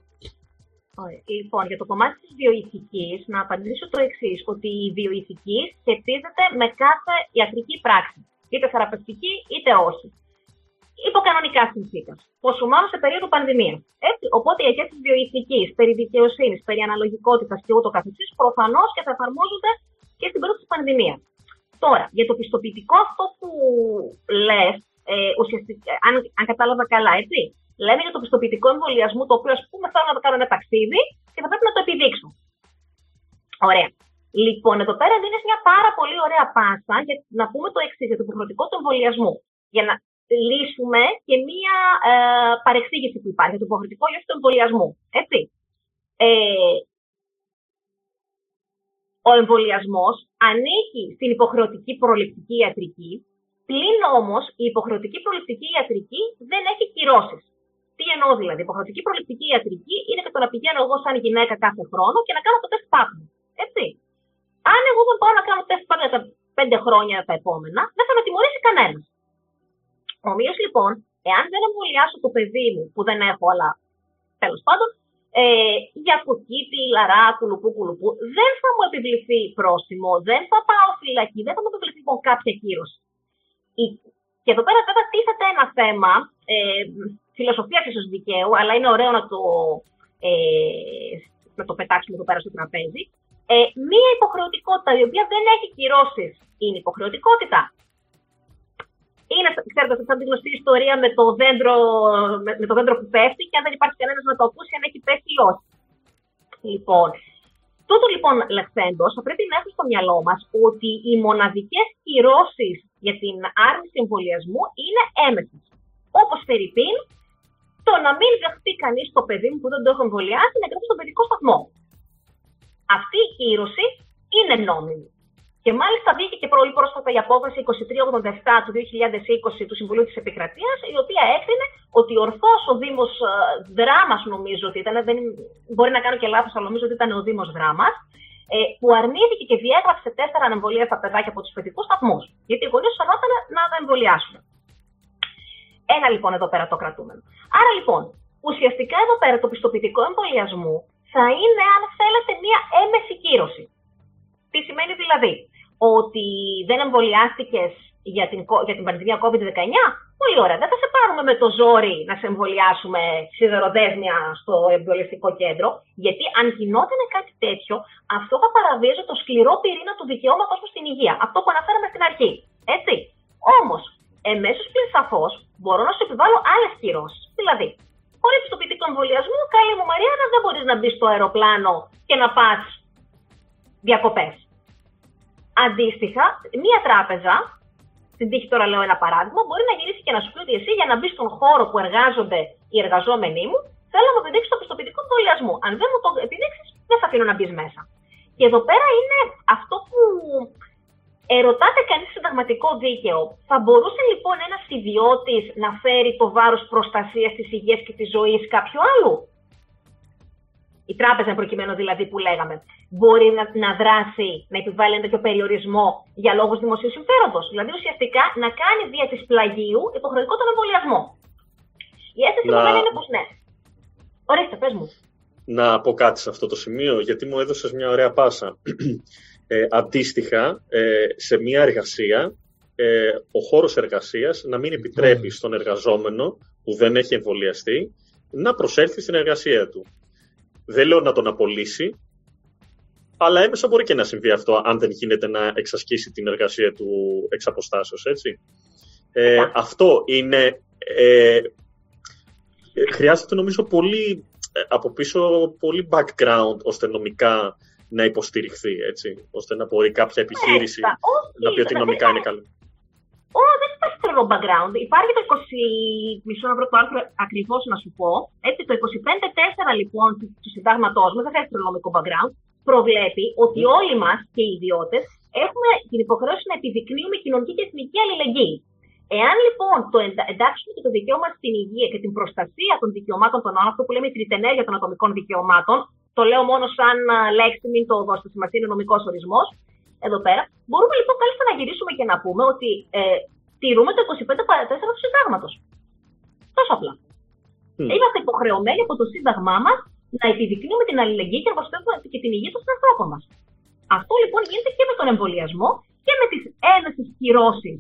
Λοιπόν, για το κομμάτι της βιοειθικής, να απαντήσω το εξής, ότι η βιοειθική σχετίζεται με κάθε ιατρική πράξη, είτε θεραπευτική είτε όχι. Υπό κανονικά συνθήκες. Πόσο μάλλον σε περίοδο πανδημίας. Έτσι, οπότε οι αρχέ τη βιοειθικής, περί δικαιοσύνης, περί αναλογικότητας και ούτω καθεξής, προφανώς και θα εφαρμόζονται και στην περίοδο της πανδημίας. Τώρα, για το πιστοποιητικό αυτό που λες, ε, ουσιαστικά, αν, αν κατάλαβα καλά, έτσι, λέμε για το πιστοποιητικό εμβολιασμού, το οποίο ας πούμε θέλω να το κάνω ένα ταξίδι και θα πρέπει να το επιδείξω. Ωραία. Λοιπόν, εδώ πέρα δίνεις μια πάρα πολύ ωραία πάσα για να πούμε το εξής για το υποχρεωτικό του εμβολιασμού. Για να λύσουμε και μία ε, παρεξήγηση που υπάρχει για το υποχρεωτικό ή του εμβολιασμού. Έτσι. Ε, ο εμβολιασμός ανήκει στην υποχρεωτική προληπτική ιατρική, πλην όμως η υποχρεωτική προληπτική ιατρική δεν έχει κυρώσεις. Τι εννοώ δηλαδή, η υποχρεωτική προληπτική ιατρική είναι και το να πηγαίνω εγώ σαν γυναίκα κάθε χρόνο και να κάνω το τεστ πάπνου. Έτσι. Αν εγώ δεν πάω να κάνω τεστ πάπνου τα πέντε χρόνια τα επόμενα, δεν θα με τιμωρήσει κανένας. Ομοίως λοιπόν, εάν δεν εμβολιάσω το παιδί μου, που δεν έχω, αλλά τέλος πάντων, ε, για κοκκίτη, λαρά, κουλουπού, κουλουπού, δεν θα μου επιβληθεί πρόστιμο, δεν θα πάω φυλακή, δεν θα μου επιβληθεί λοιπόν κάποια κύρωση. Και εδώ πέρα βέβαια τίθεται ένα θέμα ε, φιλοσοφία ίσω δικαίου, αλλά είναι ωραίο να το, ε, να το πετάξουμε εδώ πέρα στο τραπέζι. Ε, μία υποχρεωτικότητα η οποία δεν έχει κυρώσεις είναι υποχρεωτικότητα είναι, ξέρετε, σαν τη γνωστή ιστορία με το, δέντρο, με, με το δέντρο που πέφτει και αν δεν υπάρχει κανένας να το ακούσει, αν έχει πέσει ή όχι. Λοιπόν, τούτο λοιπόν λεχθέντος, θα πρέπει να έχουμε στο μυαλό μας ότι οι μοναδικές κυρώσεις για την άρνηση εμβολιασμού είναι έμεσες. Όπως Φερρυπίν, το να μην δεχτεί κανείς το παιδί μου που δεν το έχω εμβολιάσει να γράψει στον παιδικό σταθμό. Αυτή η κύρωση είναι νόμιμη. Και μάλιστα βγήκε και πολύ πρόσφατα η απόφαση 2387 του 2020 του Συμβουλίου της Επικρατείας, η οποία έκρινε ότι ορθώς ο Δήμος ε, Δράμας, νομίζω ότι ήταν, δεν, μπορεί να κάνω και λάθος, αλλά νομίζω ότι ήταν ο Δήμος Δράμας, ε, που αρνήθηκε και διέγραψε τέσσερα ανεμβολία στα παιδάκια από τους παιδικούς σταθμούς. Γιατί οι γονεί φαινόταν να τα εμβολιάσουν. Ένα λοιπόν εδώ πέρα το κρατούμενο. Άρα λοιπόν, ουσιαστικά εδώ πέρα το πιστοποιητικό εμβολιασμού θα είναι, αν θέλετε, μία έμεση κύρωση. Τι σημαίνει δηλαδή, ότι δεν εμβολιάστηκες για την, για την πανδημία COVID-19, πολύ ωραία. Δεν θα σε πάρουμε με το ζόρι να σε εμβολιάσουμε σιδεροδέσμια στο εμβολιαστικό κέντρο, γιατί αν γινόταν κάτι τέτοιο, αυτό θα παραβίαζε το σκληρό πυρήνα του δικαιώματος προ την υγεία. Αυτό που αναφέραμε στην αρχή. Έτσι. Όμως, εμέσως πλην σαφώς μπορώ να σου επιβάλλω άλλες κυρώσεις. Δηλαδή, χωρί πιστοποιητικό εμβολιασμό, καλή μου Μαριάννα, δεν μπορείς να μπεις στο αεροπλάνο και να πας διακοπές. Αντίστοιχα, μία τράπεζα, στην τύχη τώρα λέω ένα παράδειγμα, μπορεί να γυρίσει και να σου πει ότι εσύ για να μπεις στον χώρο που εργάζονται οι εργαζόμενοι μου, θέλω να μου επιδείξεις το πιστοποιητικό εμβολιασμού. Αν δεν μου το επιδείξεις, δεν θα αφήνω να μπεις μέσα. Και εδώ πέρα είναι αυτό που ερωτάται κανείς συνταγματικό δίκαιο. Θα μπορούσε λοιπόν ένας ιδιώτης να φέρει το βάρος προστασίας της υγείας και της ζωής κάποιου άλλου; Η τράπεζα προκειμένου δηλαδή που λέγαμε, μπορεί να, να δράσει, να επιβάλλει ένα τέτοιο περιορισμό για λόγους δημοσίου συμφέροντος. Δηλαδή ουσιαστικά να κάνει δια της πλαγίου υποχρεωτικό τον εμβολιασμό. Η αίσθηση να... μου είναι πως ναι. Ορίστε, πες μου. Να πω κάτι σε αυτό το σημείο, γιατί μου έδωσες μια ωραία πάσα. Ε, αντίστοιχα, ε, σε μια εργασία, ε, ο χώρος εργασίας να μην επιτρέπει στον εργαζόμενο που δεν έχει εμβολιαστεί να προσέλθει στην εργασία του. Δεν λέω να τον απολύσει, αλλά έμεσα μπορεί και να συμβεί αυτό αν δεν γίνεται να εξασκήσει την εργασία του εξ αποστάσεως, έτσι. Ε, αυτό είναι... Ε, χρειάζεται νομίζω πολύ ε, από πίσω πολύ background ώστε νομικά να υποστηριχθεί, έτσι, ώστε να μπορεί κάποια επιχείρηση να πει ότι νομικά είναι καλή. Όχι, δεν υπάρχει τρελό background. Υπάρχει το 20. Μισό να βρω το άρθρο ακριβώς να σου πω. Έτσι, το 25.4 λοιπόν του συντάγματός μας, δεν χρειάζεται νομικό background, προβλέπει ότι mm. όλοι μας και οι ιδιώτες έχουμε την υποχρέωση να επιδεικνύουμε κοινωνική και εθνική αλληλεγγύη. Εάν λοιπόν το εντάξουμε και το δικαίωμα στην υγεία και την προστασία των δικαιωμάτων των άλλων, αυτό που λέμε η τριτενέργεια των ατομικών δικαιωμάτων, το λέω μόνο σαν λέξη, μην το δώσετε σημασία, είναι νομικός ορισμός, εδώ πέρα, μπορούμε λοιπόν κάλλιστα να γυρίσουμε και να πούμε ότι ε, τηρούμε το 25 παρατέσσερα του συντάγματος. Τόσο απλά. Mm. Είμαστε υποχρεωμένοι από το σύνταγμά μας να επιδεικνύουμε την αλληλεγγύη και να προστατεύουμε και την υγεία των ανθρώπων μας. Αυτό λοιπόν γίνεται και με τον εμβολιασμό και με τις ένεσες κυρώσεις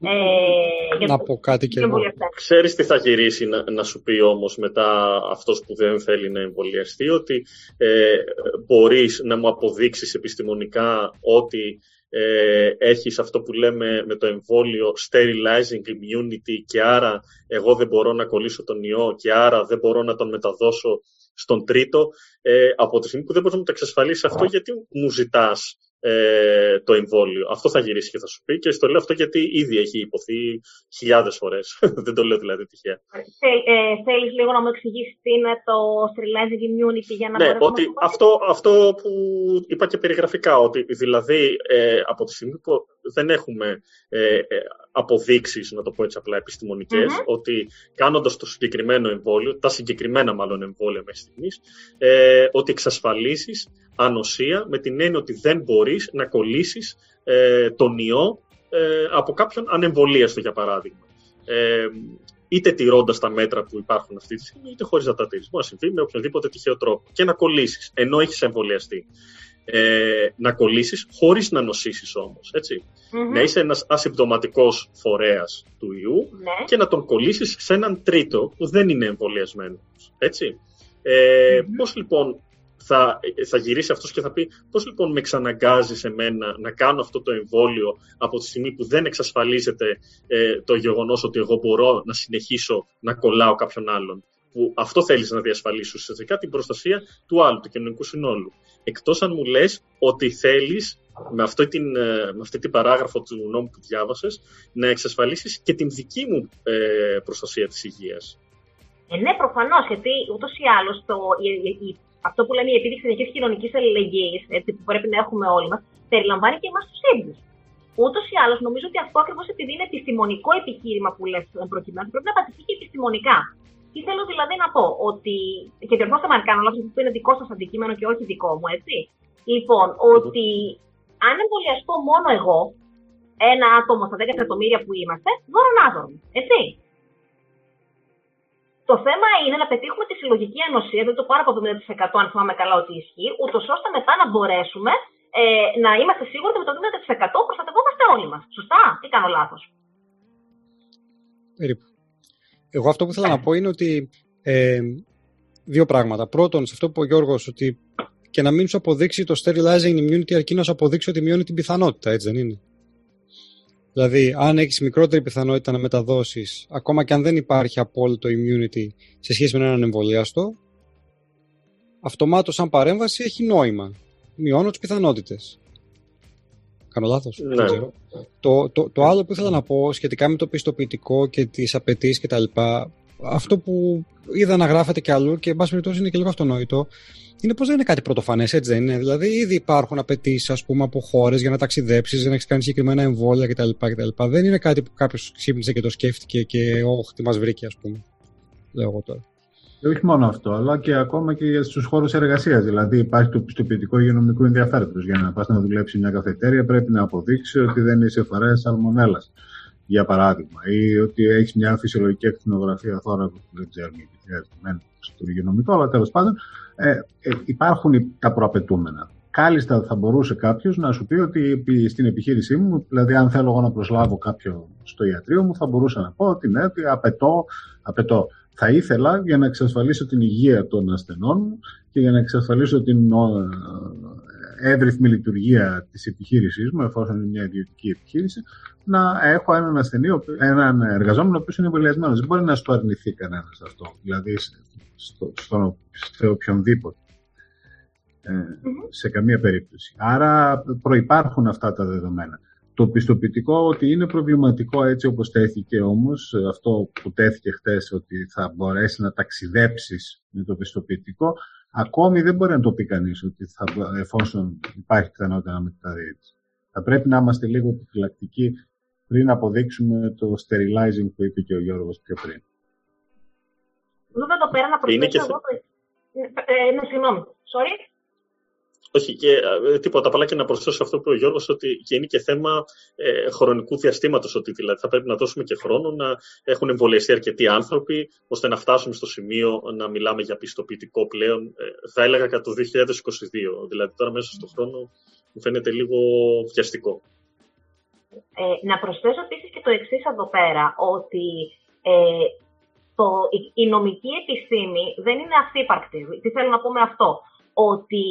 ε, να πω κάτι και εγώ. Ξέρεις τι θα γυρίσει να, να σου πει όμως μετά αυτός που δεν θέλει να εμβολιαστεί ότι ε, μπορείς να μου αποδείξεις επιστημονικά ότι ε, έχεις αυτό που λέμε με το εμβόλιο sterilizing immunity και άρα εγώ δεν μπορώ να κολλήσω τον ιό και άρα δεν μπορώ να τον μεταδώσω στον τρίτο. Ε, από τη στιγμή που δεν μπορείς να μου το εξασφαλίσεις αυτό, γιατί μου ζητάς ε, το εμβόλιο. Αυτό θα γυρίσει και θα σου πει και στο λέω αυτό γιατί ήδη έχει υποθεί χιλιάδες φορές. [LAUGHS] Δεν το λέω δηλαδή τυχαία. Ε, Θέλεις λίγο να μου εξηγήσεις τι είναι το sterilizing immunity για να Ναι, ότι αυτό, αυτό που είπα και περιγραφικά, ότι δηλαδή ε, από τη στιγμή που δεν έχουμε ε, ε αποδείξεις, να το πω έτσι απλά ότι κάνοντας το συγκεκριμένο εμβόλιο, τα συγκεκριμένα μάλλον εμβόλια μέχρι στιγμής, ε, ότι εξασφαλίσεις ανοσία με την έννοια ότι δεν μπορείς να κολλήσεις ε, τον ιό ε, από κάποιον ανεμβολίαστο για παράδειγμα. Ε, είτε τηρώντας τα μέτρα που υπάρχουν αυτή τη στιγμή, είτε χωρίς να τα τηρήσει. Μπορεί να συμβεί με οποιοδήποτε τυχαίο τρόπο και να κολλήσεις, ενώ έχεις εμβολιαστεί. Ε, να κολλήσεις χωρίς να νοσήσεις όμως. Να είσαι ένας ασυμπτωματικός φορέας του ιού ναι. και να τον κολλήσεις σε έναν τρίτο που δεν είναι εμβολιασμένος. Έτσι. Ε, Πώς λοιπόν θα, θα γυρίσει αυτός και θα πει πώς λοιπόν με εξαναγκάζει σε μένα να κάνω αυτό το εμβόλιο από τη στιγμή που δεν εξασφαλίζεται ε, το γεγονός ότι εγώ μπορώ να συνεχίσω να κολλάω κάποιον άλλον. Που αυτό θέλεις να διασφαλίσεις ουσιαστικά την προστασία του άλλου, του κοινωνικού συνόλου. Εκτός αν μου λες ότι θέλεις με αυτή, την, ε, με αυτή την παράγραφο του νόμου που διάβασες να εξασφαλίσεις και την δική μου ε, προστασία της υγείας. Ε, ναι, προφανώς, γιατί ούτως ή άλλως η, η, αυτό που λέμε η επίδειξη εθνική κοινωνικής αλληλεγγύης, που πρέπει να έχουμε όλοι μας, περιλαμβάνει και εμάς τους ίδιου. Ούτως ή άλλως, νομίζω ότι αυτό ακριβώς επειδή είναι επιστημονικό επιχείρημα που λες προκειμένου, πρέπει να πατηθεί και επιστημονικά. Τι θέλω δηλαδή να πω, ότι. και διορθώστε με αν κάνω λάθος, αυτό είναι δικό σας αντικείμενο και όχι δικό μου, έτσι. Λοιπόν, ότι αν εμβολιαστώ μόνο εγώ, ένα άτομο στα 10 εκατομμύρια που είμαστε, δωρονάζομαι. Έτσι. Το θέμα είναι να πετύχουμε τη συλλογική ανοσία, δεν το πάρω από το 70% αν θυμάμαι καλά ότι ισχύει, ούτως ώστε μετά να μπορέσουμε ε, να είμαστε σίγουροι ότι με το 70% προστατευόμαστε όλοι μας. Σωστά, ή κάνω λάθος; Περίπου. Εγώ αυτό που ήθελα να πω είναι ότι ε, δύο πράγματα. Πρώτον, σε αυτό που είπε ο Γιώργος, ότι και να μην σου αποδείξει το sterilizing immunity αρκεί να σου αποδείξει ότι μειώνει την πιθανότητα, έτσι δεν είναι; Δηλαδή, αν έχεις μικρότερη πιθανότητα να μεταδώσεις, ακόμα και αν δεν υπάρχει απόλυτο immunity σε σχέση με έναν εμβολιαστό, αυτομάτως σαν παρέμβαση έχει νόημα. Μειώνω τις πιθανότητες. Κάνω λάθος. Ναι. Το, το, το άλλο που ήθελα να πω σχετικά με το πιστοποιητικό και τις απαιτήσεις κτλ. Αυτό που είδα να γράφεται κι αλλού και εν πάση περιπτώσει είναι και λίγο αυτονόητο, είναι πως δεν είναι κάτι πρωτοφανές, έτσι δεν είναι. Δηλαδή, ήδη υπάρχουν απαιτήσεις από χώρες για να ταξιδέψεις, για να έχεις κάνει συγκεκριμένα εμβόλια κτλ. κτλ. Δεν είναι κάτι που κάποιος ξύπνησε και το σκέφτηκε και όχι, τι μας βρήκε, ας πούμε. Λέω εγώ τώρα. Και όχι μόνο αυτό, αλλά και ακόμα και στους χώρους εργασίας. Δηλαδή, υπάρχει το πιστοποιητικό υγειονομικού ενδιαφέροντος. Για να πας να δουλέψεις μια καφετέρια, πρέπει να αποδείξεις ότι δεν είσαι φορέας σαλμονέλας, για παράδειγμα. Ή ότι έχεις μια φυσιολογική ακτινογραφία τώρα που δεν ξέρουμε τι χρειάζεται στο υγειονομικό, αλλά τέλος πάντων ε, ε, υπάρχουν τα προαπαιτούμενα. Κάλλιστα θα μπορούσε κάποιος να σου πει ότι στην επιχείρησή μου, δηλαδή αν θέλω εγώ να προσλάβω κάποιο στο ιατρείο μου, θα μπορούσα να πω ότι ναι, ότι απαιτώ, απαιτώ. Θα ήθελα για να εξασφαλίσω την υγεία των ασθενών μου και για να εξασφαλίσω την ε, εύρυθμη λειτουργία της επιχείρησής μου, εφόσον είναι μια ιδιωτική επιχείρηση, να έχω έναν ασθενή, έναν εργαζόμενο ο οποίος είναι εμβολιασμένος. Δεν μπορεί να σου αρνηθεί κανένας αυτό. Δηλαδή στο, στο, σε οποιονδήποτε. Ε, σε καμία περίπτωση. Άρα προϋπάρχουν αυτά τα δεδομένα. Το πιστοποιητικό ότι είναι προβληματικό έτσι όπως τέθηκε όμως, αυτό που τέθηκε χτες ότι θα μπορέσει να ταξιδέψεις με το πιστοποιητικό, ακόμη δεν μπορεί να το πει κανείς ότι θα, εφόσον υπάρχει πιθανότητα να μεταδίδει. Θα πρέπει να είμαστε λίγο επιφυλακτικοί πριν αποδείξουμε το sterilizing που είπε και ο Γιώργος πιο πριν. Εδώ εδώ πέρα να προσθέσω εγώ το... Ε, ναι, συγγνώμη. Sorry. Όχι, και ε, τίποτα. Απλά και να προσθέσω αυτό που είπε ο Γιώργος, ότι και είναι και θέμα ε, χρονικού διαστήματος. Ότι δηλαδή θα πρέπει να δώσουμε και χρόνο να έχουν εμβολιαστεί αρκετοί άνθρωποι, ώστε να φτάσουμε στο σημείο να μιλάμε για πιστοποιητικό πλέον. Ε, θα έλεγα κατά το 2022. Δηλαδή τώρα μέσα στον χρόνο μου φαίνεται λίγο βιαστικό. Ε, να προσθέσω επίσης και το εξής εδώ πέρα, ότι ε, το, η, η νομική επιστήμη δεν είναι αυθύπαρκτη. Τι θέλω να πω με αυτό; Ότι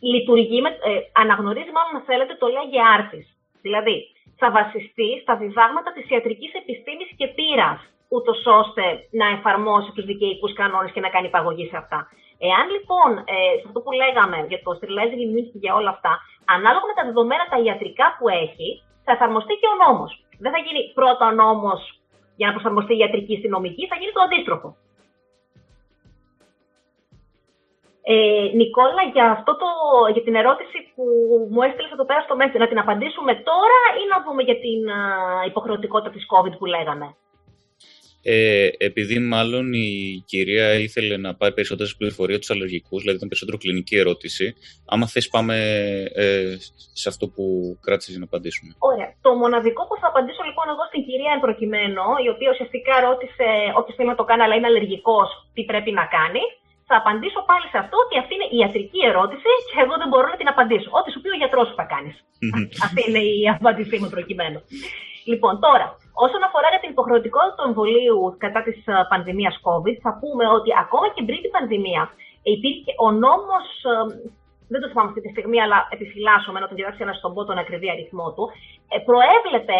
λειτουργεί, με, ε, αναγνωρίζει μάλλον να θέλετε το λέγε άρτης. Δηλαδή, θα βασιστεί στα διδάγματα της ιατρικής επιστήμης και πείρας, ούτως ώστε να εφαρμόσει τους δικαιικούς κανόνες και να κάνει υπαγωγή σε αυτά. Εάν λοιπόν, ε, σε αυτό που λέγαμε για το sterilizing immunity και όλα αυτά, ανάλογα με τα δεδομένα τα ιατρικά που έχει, θα εφαρμοστεί και ο νόμος. Δεν θα γίνει πρώτα ο νόμος για να προσαρμοστεί η ιατρική στη νομική, θα γίνει το αντίστροφο. Ε, Νικόλα, για, αυτό το, για την ερώτηση που μου έστειλες εδώ πέρα στο μέσα, να την απαντήσουμε τώρα ή να δούμε για την υποχρεωτικότητα της COVID που λέγαμε; Ε, επειδή μάλλον η κυρία ήθελε να πάρει περισσότερες πληροφορίες τους αλλεργικούς, δηλαδή ήταν περισσότερο κλινική ερώτηση, άμα θες πάμε ε, σε αυτό που κράτησες να απαντήσουμε. Ωραία. Το μοναδικό που θα απαντήσω λοιπόν εγώ στην κυρία εν προκειμένου, η οποία ουσιαστικά ρώτησε όποιος θέλει να το κάνει αλλά είναι αλλεργικός, τι πρέπει να κάνει, θα απαντήσω πάλι σε αυτό ότι αυτή είναι η ιατρική ερώτηση και εγώ δεν μπορώ να την απαντήσω. Ό,τι σου πει ο γιατρός θα κάνεις. [LAUGHS] αυτή είναι η απάντησή μου προκειμένου. Λοιπόν, τώρα, όσον αφορά για την υποχρεωτικότητα του εμβολίου κατά της ε, πανδημίας COVID, θα πούμε ότι ακόμα και πριν την πανδημία υπήρχε ο νόμος. Ε, δεν το θυμάμαι αυτή τη στιγμή, αλλά επιφυλάσσομαι να τον διαβάσει ένας στον πω τον ακριβή αριθμό του. Ε, προέβλεπε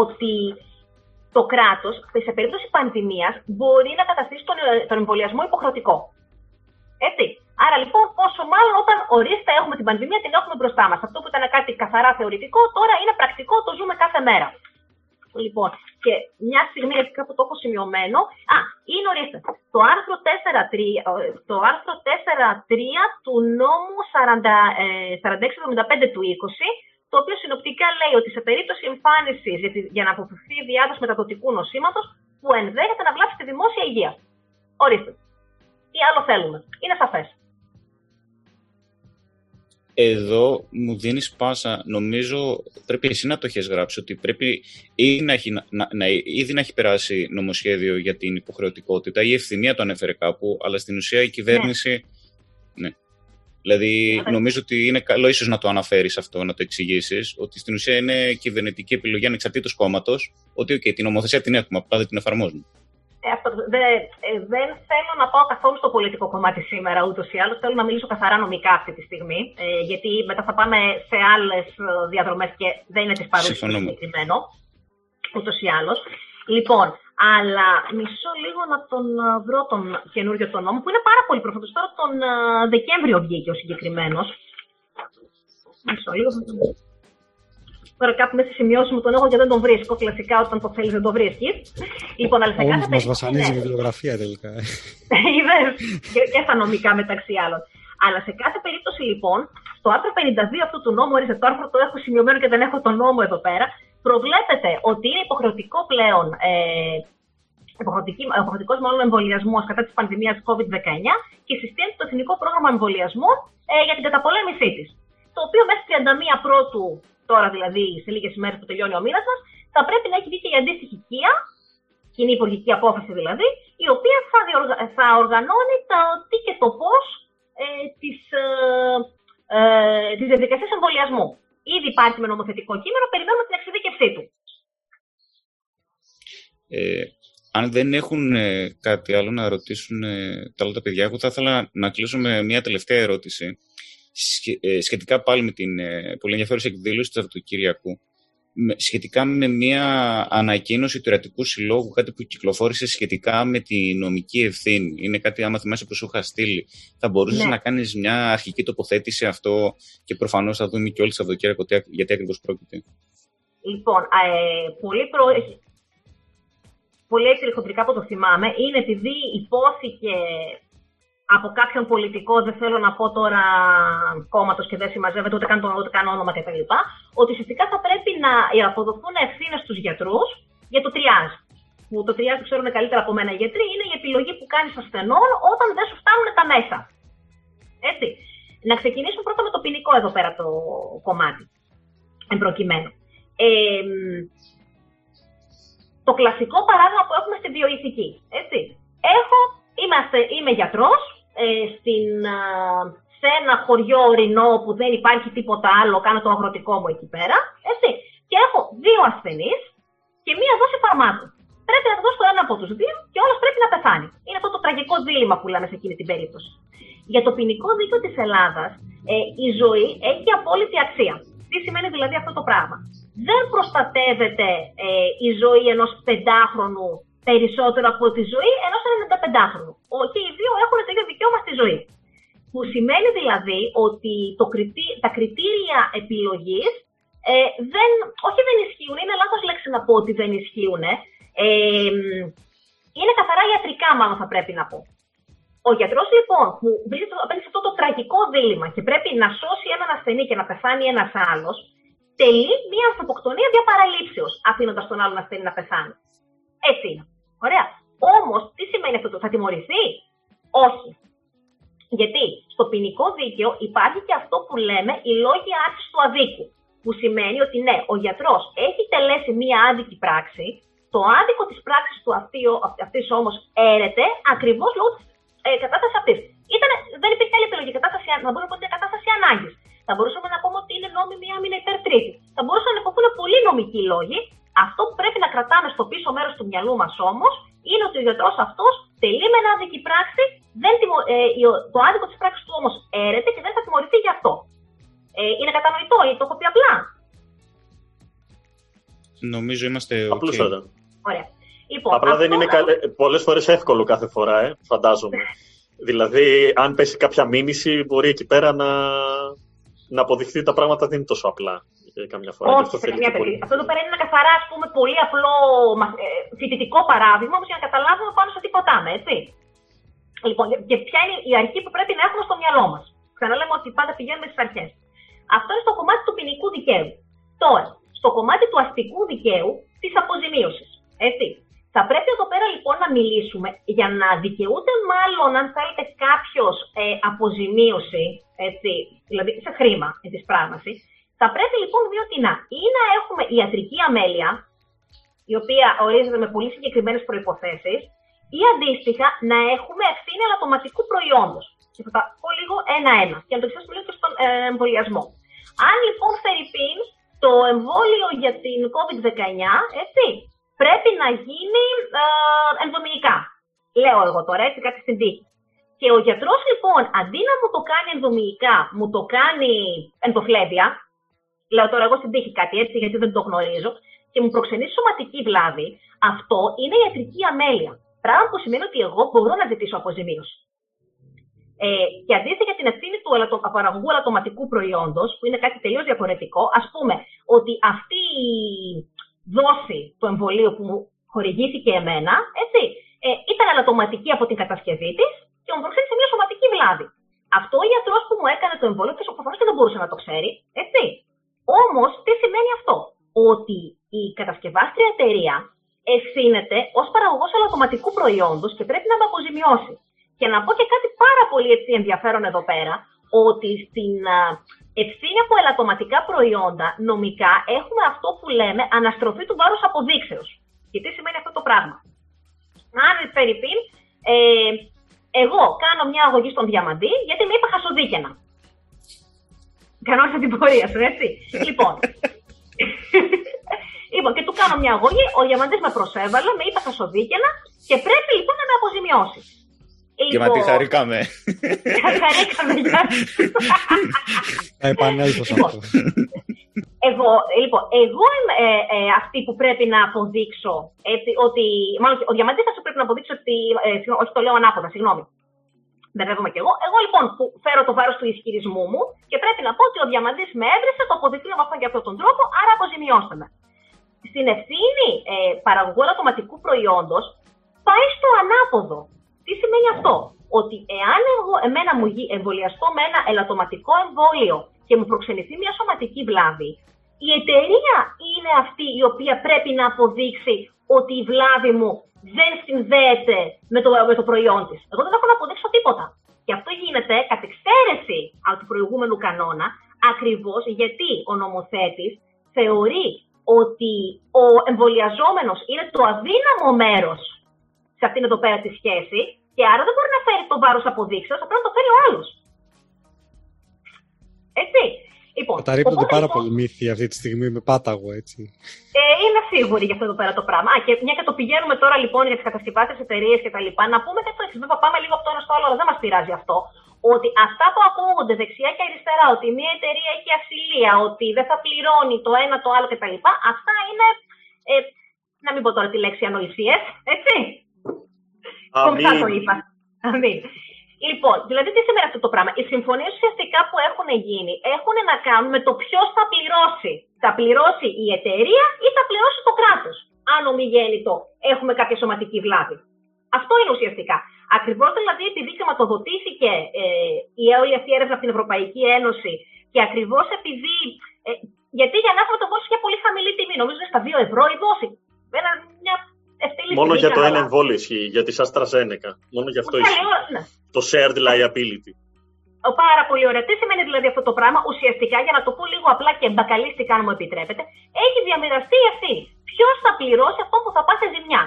ότι το κράτος, σε περίπτωση πανδημίας, μπορεί να καταστήσει τον, ε, τον εμβολιασμό υποχρεωτικό. Έτσι. Άρα λοιπόν, πόσο μάλλον όταν ορίστε έχουμε την πανδημία, την έχουμε μπροστά μας. Αυτό που ήταν κάτι καθαρά θεωρητικό, τώρα είναι πρακτικό, το ζούμε κάθε μέρα. Λοιπόν, και μια στιγμή, γιατί κάπου το έχω σημειωμένο. Α, είναι ορίστε. Το άρθρο 4.3, το άρθρο 4.3 του νόμου 4675 του 20 το οποίο συνοπτικά λέει ότι σε περίπτωση εμφάνισης για να αποφευθεί η διάδοση μεταδοτικού νοσήματος που ενδέχεται να βλάψει τη δημόσια υγεία. Ορίστε. Τι άλλο θέλουμε. Είναι σαφές. Εδώ μου δίνεις πάσα. Νομίζω πρέπει εσύ να το έχεις γράψει ότι πρέπει ήδη να, έχει, να, να, ήδη να έχει περάσει νομοσχέδιο για την υποχρεωτικότητα. Η ευθυνία το ανέφερε κάπου, αλλά στην ουσία η κυβέρνηση. Ναι. Ναι. Δηλαδή, νομίζω ότι είναι καλό ίσως να το αναφέρεις αυτό, να το εξηγήσεις, ότι στην ουσία είναι κυβερνητική επιλογή ανεξαρτήτως κόμματος, ότι okay, την νομοθεσία την έχουμε, απλά δεν την εφαρμόζουμε. Ε, αυτό, δε, ε, δεν θέλω να πάω καθόλου στο πολιτικό κομμάτι σήμερα, ούτως ή άλλως. Θέλω να μιλήσω καθαρά νομικά αυτή τη στιγμή. Ε, γιατί μετά θα πάμε σε άλλες διαδρομές και δεν είναι της παρούση συγκεκριμένο. Ούτως ή άλλως. Λοιπόν, αλλά μισό λίγο να τον ε, βρω τον καινούριο τον νόμο, που είναι πάρα πολύ πρόσφατο. Τώρα τον ε, Δεκέμβριο βγήκε ο συγκεκριμένος. Μισό λίγο. Τώρα κάπου μέσα στη σημειώσει μου τον έχω και δεν τον βρίσκω. Κλασικά όταν το θέλεις δεν το βρίσκεις. Λοιπόν, αλλά σε κάθε περίπτωση. Μας βασανίζει η ναι. βιβλιογραφία τελικά. [LAUGHS] Είδες. και, και στα νομικά μεταξύ άλλων. Αλλά σε κάθε περίπτωση λοιπόν, στο άρθρο 52 αυτού του νόμου, ορίστε το άρθρο το έχω σημειωμένο και δεν έχω τον νόμο εδώ πέρα, προβλέπεται ότι είναι υποχρεωτικό πλέον ε, υποχρεωτικός μάλλον εμβολιασμός κατά της πανδημίας COVID-19 και συστήνεται το Εθνικό Πρόγραμμα Εμβολιασμού ε, για την καταπολέμησή της. Το οποίο μέχρι 31 Πρώτου, τώρα δηλαδή σε λίγες ημέρες που τελειώνει ο μήνας μας, θα πρέπει να έχει βγει και η αντίστοιχη ΚΙΑ, κοινή υπουργική απόφαση δηλαδή, η οποία θα, διοργα... θα οργανώνει το τι και το πώς ε, τη ε, ε, διαδικασία εμβολιασμού. Ήδη υπάρχει με νομοθετικό κείμενο, περιμένουμε την εξειδίκευσή του. Ε, αν δεν έχουν ε, κάτι άλλο να ρωτήσουν ε, τα άλλα τα παιδιά, εγώ θα ήθελα να κλείσω με μια τελευταία ερώτηση. Ε, σχετικά πάλι με την ε, πολύ ενδιαφέρουσα εκδήλωση του Σαββατοκύριακου, σχετικά με μια ανακοίνωση του Ιερατικού Συλλόγου, κάτι που κυκλοφόρησε σχετικά με τη νομική ευθύνη. Είναι κάτι, άμα θυμάσαι που σου είχα στείλει. Θα μπορούσες ναι. να κάνεις μια αρχική τοποθέτηση αυτό και προφανώς θα δούμε και όλοι Σαββατοκύριακο γιατί ακριβώς πρόκειται. Λοιπόν, ε, πολύ προ... πολύ έτσι χοντρικά που το θυμάμαι, είναι επειδή υπόθηκε από κάποιον πολιτικό, δεν θέλω να πω τώρα κόμματος και δεν συμμαζεύεται ούτε καν, το, ούτε καν όνομα κτλ. Ότι ουσιαστικά θα πρέπει να αποδοθούν ευθύνες στους γιατρούς για το τριάζ. Που το τριάζ που ξέρουν καλύτερα από μένα οι γιατροί είναι η επιλογή που κάνεις ασθενών όταν δεν σου φτάνουν τα μέσα. Έτσι. Να ξεκινήσουμε πρώτα με το ποινικό εδώ πέρα το κομμάτι. Εμπροκειμένο. Ε, το κλασικό παράδειγμα που έχουμε στην βιοειθική. Έτσι. Έχω, είμαστε, είμαι γιατρός, ε, στην, σε ένα χωριό ορεινό που δεν υπάρχει τίποτα άλλο, κάνω το αγροτικό μου εκεί πέρα, έτσι, και έχω δύο ασθενείς και μία δόση φαρμάκου. Πρέπει να δώσω το ένα από τους δύο και όλος πρέπει να πεθάνει. Είναι αυτό το τραγικό δίλημα που λέμε σε εκείνη την περίπτωση. Για το ποινικό δίκαιο της Ελλάδας, ε, η ζωή έχει απόλυτη αξία. Τι σημαίνει δηλαδή αυτό το πράγμα; Δεν προστατεύεται ε, η ζωή ενός πεντάχρονου περισσότερο από τη ζωή ενός 95χρονου. Και οι δύο έχουν το ίδιο δικαίωμα στη ζωή. Που σημαίνει δηλαδή ότι το τα κριτήρια επιλογής ε, δεν, όχι δεν ισχύουν, είναι λάθος λέξη να πω ότι δεν ισχύουν. Ε, είναι καθαρά ιατρικά, μάλλον θα πρέπει να πω. Ο γιατρός λοιπόν που βρίσκεται απέναντι σε αυτό το τραγικό δίλημα και πρέπει να σώσει έναν ασθενή και να πεθάνει ένας άλλος, τελεί μια ανθρωποκτονία διαπαραλήψεω, αφήνοντας τον άλλον ασθενή να πεθάνει. Έτσι είναι. Ωραία. Όμως, τι σημαίνει αυτό, θα τιμωρηθεί, Όχι. Γιατί στο ποινικό δίκαιο υπάρχει και αυτό που λέμε οι λόγοι άρσης του αδίκου. Που σημαίνει ότι ναι, ο γιατρός έχει τελέσει μία άδικη πράξη, το άδικο της πράξης του αυτής όμως έρεται ακριβώς λόγω της ε, κατάστασης αυτής. Δεν υπήρχε άλλη επιλογή. Κατάσταση, να μπορούμε να πούμε κατάσταση ανάγκης. Θα μπορούσαμε να πούμε ότι είναι νόμιμη άμυνα υπέρ τρίτη. Θα μπορούσαν να υποθούν πολλοί νομικοί λόγοι. Αυτό που πρέπει να κρατάμε στο πίσω μέρος του μυαλού μας όμως είναι ότι ο γιατρό αυτός τελεί με ένα άδικη πράξη, δεν τιμω, ε, το άδικο της πράξης του όμως έρεται και δεν θα τιμωρηθεί γι' αυτό. Ε, είναι κατανοητό ή το έχω πει απλά. Νομίζω είμαστε. Απλούστατα. Ωραία. Λοιπόν, Απλά δεν είναι κα... πολλές φορές εύκολο κάθε φορά, ε, φαντάζομαι. [LAUGHS] δηλαδή, αν πέσει κάποια μήνυση, μπορεί εκεί πέρα να, να αποδειχθεί τα πράγματα δεν είναι τόσο απλά. Για καμιά φορά. Όχι, αυτό, καμιά πολύ... αυτό εδώ πέρα είναι ένα καθαρά ας πούμε, πολύ απλό ε, φοιτητικό παράδειγμα, όμως για να καταλάβουμε πάνω σε τι ποτάμε, έτσι. Λοιπόν, και ποια είναι η αρχή που πρέπει να έχουμε στο μυαλό μας. Ξαναλέμε ότι πάντα πηγαίνουμε στις αρχές. Αυτό είναι στο κομμάτι του ποινικού δικαίου. Τώρα, στο κομμάτι του αστικού δικαίου της αποζημίωσης. Έτσι. Θα πρέπει εδώ πέρα λοιπόν να μιλήσουμε για να δικαιούται μάλλον αν θέλετε κάποιος ε, αποζημίωση, έτσι, δηλαδή σε χρήμα της πράγμασης, θα πρέπει λοιπόν δύο τινά. Ή να έχουμε ιατρική αμέλεια, η οποία ορίζεται με πολύ συγκεκριμένες προποθέσει, ή αντίστοιχα να έχουμε ευθύνη αλατοματικού προϊόντος. Και θα τα πω λίγο ένα-ένα και να το εξηγήσουμε λίγο και στον ε, εμβολιασμό. Αν λοιπόν φέρει πίν το εμβόλιο για την COVID-19, έτσι, πρέπει να γίνει ε, ενδομηνικά. Λέω εγώ τώρα, έτσι, κάτι στην τύχη. Και ο γιατρός λοιπόν, αντί να μου το κάνει ενδομηνικά, μου το κάνει ενδοφλέβια, λέω τώρα εγώ στην τύχη κάτι έτσι, γιατί δεν το γνωρίζω, και μου προξενεί σωματική βλάβη, αυτό είναι ιατρική αμέλεια. Πράγμα που σημαίνει ότι εγώ μπορώ να ζητήσω αποζημίωση. Ε, και αντίστοιχα για την ευθύνη του παραγωγού ελαττωματικού προϊόντος, που είναι κάτι τελείως διαφορετικό, ας πούμε ότι αυτή η δόση του εμβολίου που μου χορηγήθηκε εμένα, έτσι, ε, ήταν ελαττωματική από την κατασκευή της και μου προξένησε μια σωματική βλάβη. Αυτό ο γιατρός που μου έκανε το εμβόλιο, και προφανώ και δεν μπορούσε να το ξέρει, έτσι. Όμως, τι σημαίνει αυτό, Ότι η κατασκευάστρια εταιρεία ευθύνεται ως παραγωγός ελαττωματικού προϊόντος και πρέπει να με αποζημιώσει. Και να πω και κάτι πάρα πολύ έτσι ενδιαφέρον εδώ πέρα, ότι στην ευθύνη από ελαττωματικά προϊόντα νομικά έχουμε αυτό που λέμε αναστροφή του βάρους αποδείξεως. Και τι σημαίνει αυτό το πράγμα; Αν Φερρυπίν, ε, εγώ κάνω μια αγωγή στον διαμαντή γιατί με είπα χασοδίκαινα. Κανόνισα την πορεία σου, έτσι. λοιπόν, [LAUGHS] λοιπόν, και του κάνω μια αγωγή, ο διαμαντής με προσέβαλε, με είπα χασοδίκαινα και πρέπει λοιπόν να με αποζημιώσεις. Γιατί λοιπόν, χαρήκαμε. [LAUGHS] Χαρήκαμε, γεια Θα επανέλθω σε αυτό. Εγώ, λοιπόν, εγώ είμαι ε, ε, αυτή που πρέπει να αποδείξω έτσι, ότι. Μάλλον ο διαμαντής θα σου πρέπει να αποδείξει ότι. Ε, όχι, το λέω ανάποδα, συγγνώμη. Μπερδεύομαι κι εγώ. Εγώ λοιπόν που φέρω το βάρος του ισχυρισμού μου και πρέπει να πω ότι ο διαμαντής με έβρεσε, το αποδεικνύω με αυτόν και αυτόν τον τρόπο, άρα αποζημιώστε με. Στην ευθύνη ε, παραγωγού ελαττωματικού προϊόντος πάει στο ανάποδο. Τι σημαίνει αυτό; ότι εάν εγώ, εμένα μου εμβολιαστώ με ένα ελαττωματικό εμβόλιο και μου προξενηθεί μια σωματική βλάβη, η εταιρεία είναι αυτή η οποία πρέπει να αποδείξει ότι η βλάβη μου δεν συνδέεται με το, με το προϊόν της. Εγώ δεν έχω να αποδείξω τίποτα. Και αυτό γίνεται κατ' εξαίρεση από του προηγούμενου κανόνα, ακριβώς γιατί ο νομοθέτης θεωρεί ότι ο εμβολιαζόμενος είναι το αδύναμο μέρος σε αυτήν εδώ πέρα της σχέσης και άρα δεν μπορεί να φέρει το βάρος αποδείξεως, θα πρέπει να το φέρει ο άλλος. Έτσι. Λοιπόν, Καταρρύπτονται πάρα λοιπόν, πολλοί μύθοι αυτή τη στιγμή με πάταγο, έτσι. Ε, είμαι σίγουρη για αυτό εδώ πέρα το πράγμα. Α, και μια και το πηγαίνουμε τώρα λοιπόν για τις κατασκευάσεις εταιρείες και τα λοιπά, να πούμε και το εξής. Βέβαια, πάμε λίγο από το ένα στο άλλο, αλλά δεν μας πειράζει αυτό. Ότι αυτά που ακούγονται δεξιά και αριστερά, ότι μια εταιρεία έχει ασυλία, ότι δεν θα πληρώνει το ένα το άλλο κτλ. Αυτά είναι. Ε, να μην πω τώρα τη λέξη ανοησίες, έτσι. Κομψά το είπα. Αμήν. Λοιπόν, δηλαδή τι σημαίνει αυτό το πράγμα; Οι συμφωνίες ουσιαστικά που έχουν γίνει έχουν να κάνουν με το ποιος θα πληρώσει. Θα πληρώσει η εταιρεία ή θα πληρώσει το κράτος. Αν ομιγέννητο έχουμε κάποια σωματική βλάβη. Αυτό είναι ουσιαστικά. Ακριβώς δηλαδή επειδή χρηματοδοτήθηκε ε, η όλη αυτή η έρευνα από την Ευρωπαϊκή Ένωση και ακριβώς επειδή. Ε, γιατί για να έχουμε το δώσει για πολύ χαμηλή τιμή, νομίζω είναι στα 2 ευρώ η δόση. Ένα, μια Μόνο για το ένα εμβόλιο ισχύει, για τη AstraZeneca. Μόνο για αυτό ισχύει. Ναι. Το shared liability. Πάρα πολύ ωραία. Τι σημαίνει δηλαδή αυτό το πράγμα, ουσιαστικά, για να το πω λίγο απλά και μπακαλίστικα, αν μου επιτρέπετε, έχει διαμοιραστεί η ευθύνη. Ποιος θα πληρώσει αυτό που θα πάθει ζημιά;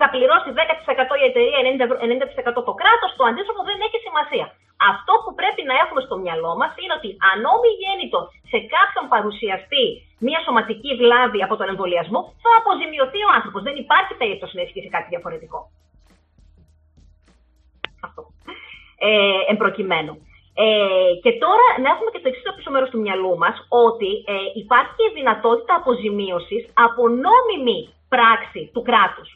Θα πληρώσει 10% η εταιρεία, 90%, 90 το κράτος, το αντίστοιχο δεν έχει σημασία. Αυτό που πρέπει να έχουμε στο μυαλό μας είναι ότι αν γέννητο σε κάποιον παρουσιαστεί μια σωματική βλάβη από τον εμβολιασμό, θα αποζημιωθεί ο άνθρωπος. Δεν υπάρχει περίπτωση να ισχύσει κάτι διαφορετικό. Ε, εμπροκειμένου. Ε, και τώρα να έχουμε και το εξής πίσω μέρος του μυαλού μας, ότι ε, υπάρχει και δυνατότητα αποζημίωσης από νόμιμη πράξη του κράτους.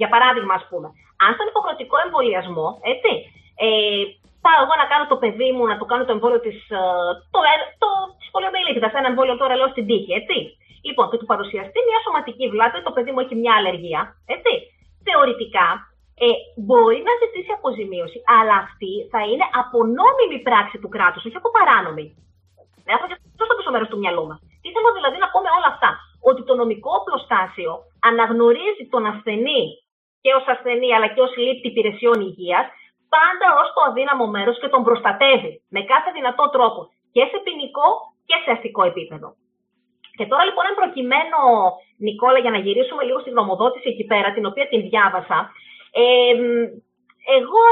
Για παράδειγμα, ας πούμε, αν στον υποχρεωτικό εμβολιασμό, έτσι, ε, πάω εγώ να κάνω το παιδί μου, να του κάνω το εμβόλιο της. Ε, το, ε, το, το ένα εμβόλιο τώρα λέω στην τύχη, έτσι. Λοιπόν, και του παρουσιαστεί μια σωματική βλάβη, το παιδί μου έχει μια αλλεργία, έτσι. Θεωρητικά, ε, μπορεί να ζητήσει αποζημίωση, αλλά αυτή θα είναι από νόμιμη πράξη του κράτους, όχι από παράνομη. Να έχω και αυτό στο πίσω μέρος του μυαλού μας. Τι θέλω δηλαδή να πω με όλα αυτά; Ότι το νομικό οπλοστάσιο αναγνωρίζει τον ασθενή και ως ασθενή αλλά και ως λήπτη υπηρεσιών υγείας πάντα ως το αδύναμο μέρος και τον προστατεύει με κάθε δυνατό τρόπο και σε ποινικό και σε αστικό επίπεδο. Και τώρα λοιπόν, εν προκειμένου, Νικόλα, για να γυρίσουμε λίγο στη γνωμοδότηση εκεί πέρα, την οποία την διάβασα, ε, εγώ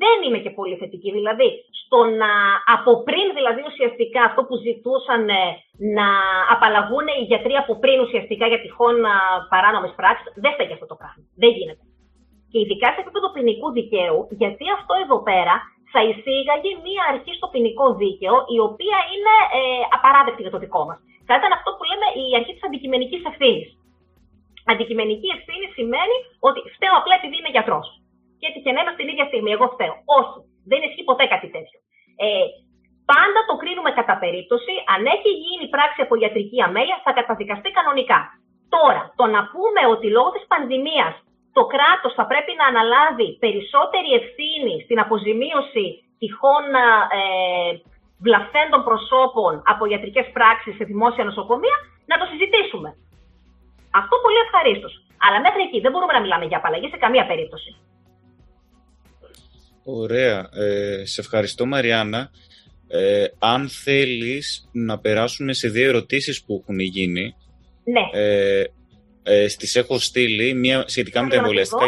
δεν είμαι και πολύ θετική. Δηλαδή, στο να από πριν, δηλαδή ουσιαστικά αυτό που ζητούσαν ε, να απαλλαγούν οι γιατροί από πριν ουσιαστικά για τυχόν παράνομες πράξεις, δεν φταίει αυτό το πράγμα. Δεν γίνεται και ειδικά σε επίπεδο ποινικού δικαίου, γιατί αυτό εδώ πέρα θα εισήγαγε μία αρχή στο ποινικό δίκαιο, η οποία είναι ε, απαράδεκτη για το δικό μας. Θα ήταν αυτό που λέμε η αρχή της αντικειμενικής ευθύνης. Αντικειμενική ευθύνη σημαίνει ότι φταίω απλά επειδή είμαι γιατρός. Και έτυχε να είμαι στην ίδια στιγμή. Εγώ φταίω. Όχι. Δεν ισχύει ποτέ κάτι τέτοιο. Ε, πάντα το κρίνουμε κατά περίπτωση. Αν έχει γίνει πράξη από ιατρική αμέλεια, θα καταδικαστεί κανονικά. Τώρα, το να πούμε ότι λόγω της πανδημίας το κράτος θα πρέπει να αναλάβει περισσότερη ευθύνη στην αποζημίωση τυχόν ε, βλαφέντων προσώπων από ιατρικές πράξεις σε δημόσια νοσοκομεία, να το συζητήσουμε. Αυτό πολύ ευχαρίστως. Αλλά μέχρι εκεί δεν μπορούμε να μιλάμε για απαλλαγή σε καμία περίπτωση. Ωραία. Ε, σε ευχαριστώ Μαριάννα. Ε, αν θέλεις να περάσουμε σε δύο ερωτήσεις που έχουν γίνει. Ναι. Ε, ε, στις έχω στείλει μία σχετικά με τα εμβολιαστικά.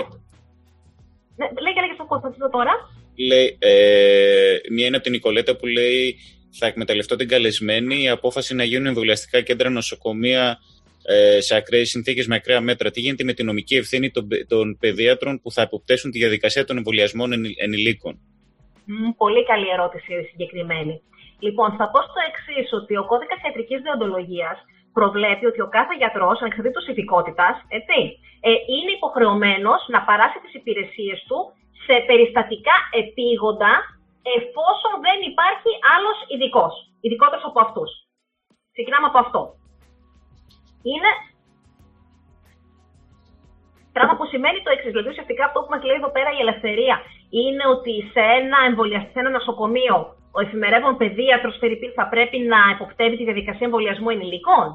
Ναι, λέει και λέγε στο τώρα. Λέει, ε, μία είναι από την Νικολέτα που λέει θα εκμεταλλευτώ την καλεσμένη η απόφαση να γίνουν εμβολιαστικά κέντρα νοσοκομεία ε, σε ακραίες συνθήκες με ακραία μέτρα. Τι γίνεται με την νομική ευθύνη των, των παιδίατρων που θα αποπτέσουν τη διαδικασία των εμβολιασμών ενηλίκων; Mm, πολύ καλή ερώτηση συγκεκριμένη. Λοιπόν, θα πω στο εξής, ότι ο κώδικας ιατρικής διοντολογία προβλέπει ότι ο κάθε γιατρός, ανεξαρτήτως ειδικότητα, ε, είναι υποχρεωμένος να παράσει τις υπηρεσίες του σε περιστατικά επίγοντα, εφόσον δεν υπάρχει άλλος ειδικός, ειδικότερος από αυτούς. Ξεκινάμε από αυτό. Είναι Πράγμα που σημαίνει το εξής. Δηλαδή, ουσιαστικά αυτό που μας λέει εδώ πέρα η ελευθερία είναι ότι σε ένα εμβολιαστή, σε ένα νοσοκομείο, ο εφημερεύων παιδίατρος Φερρυπίν θα πρέπει να εποπτεύει τη διαδικασία εμβολιασμού ενηλίκων;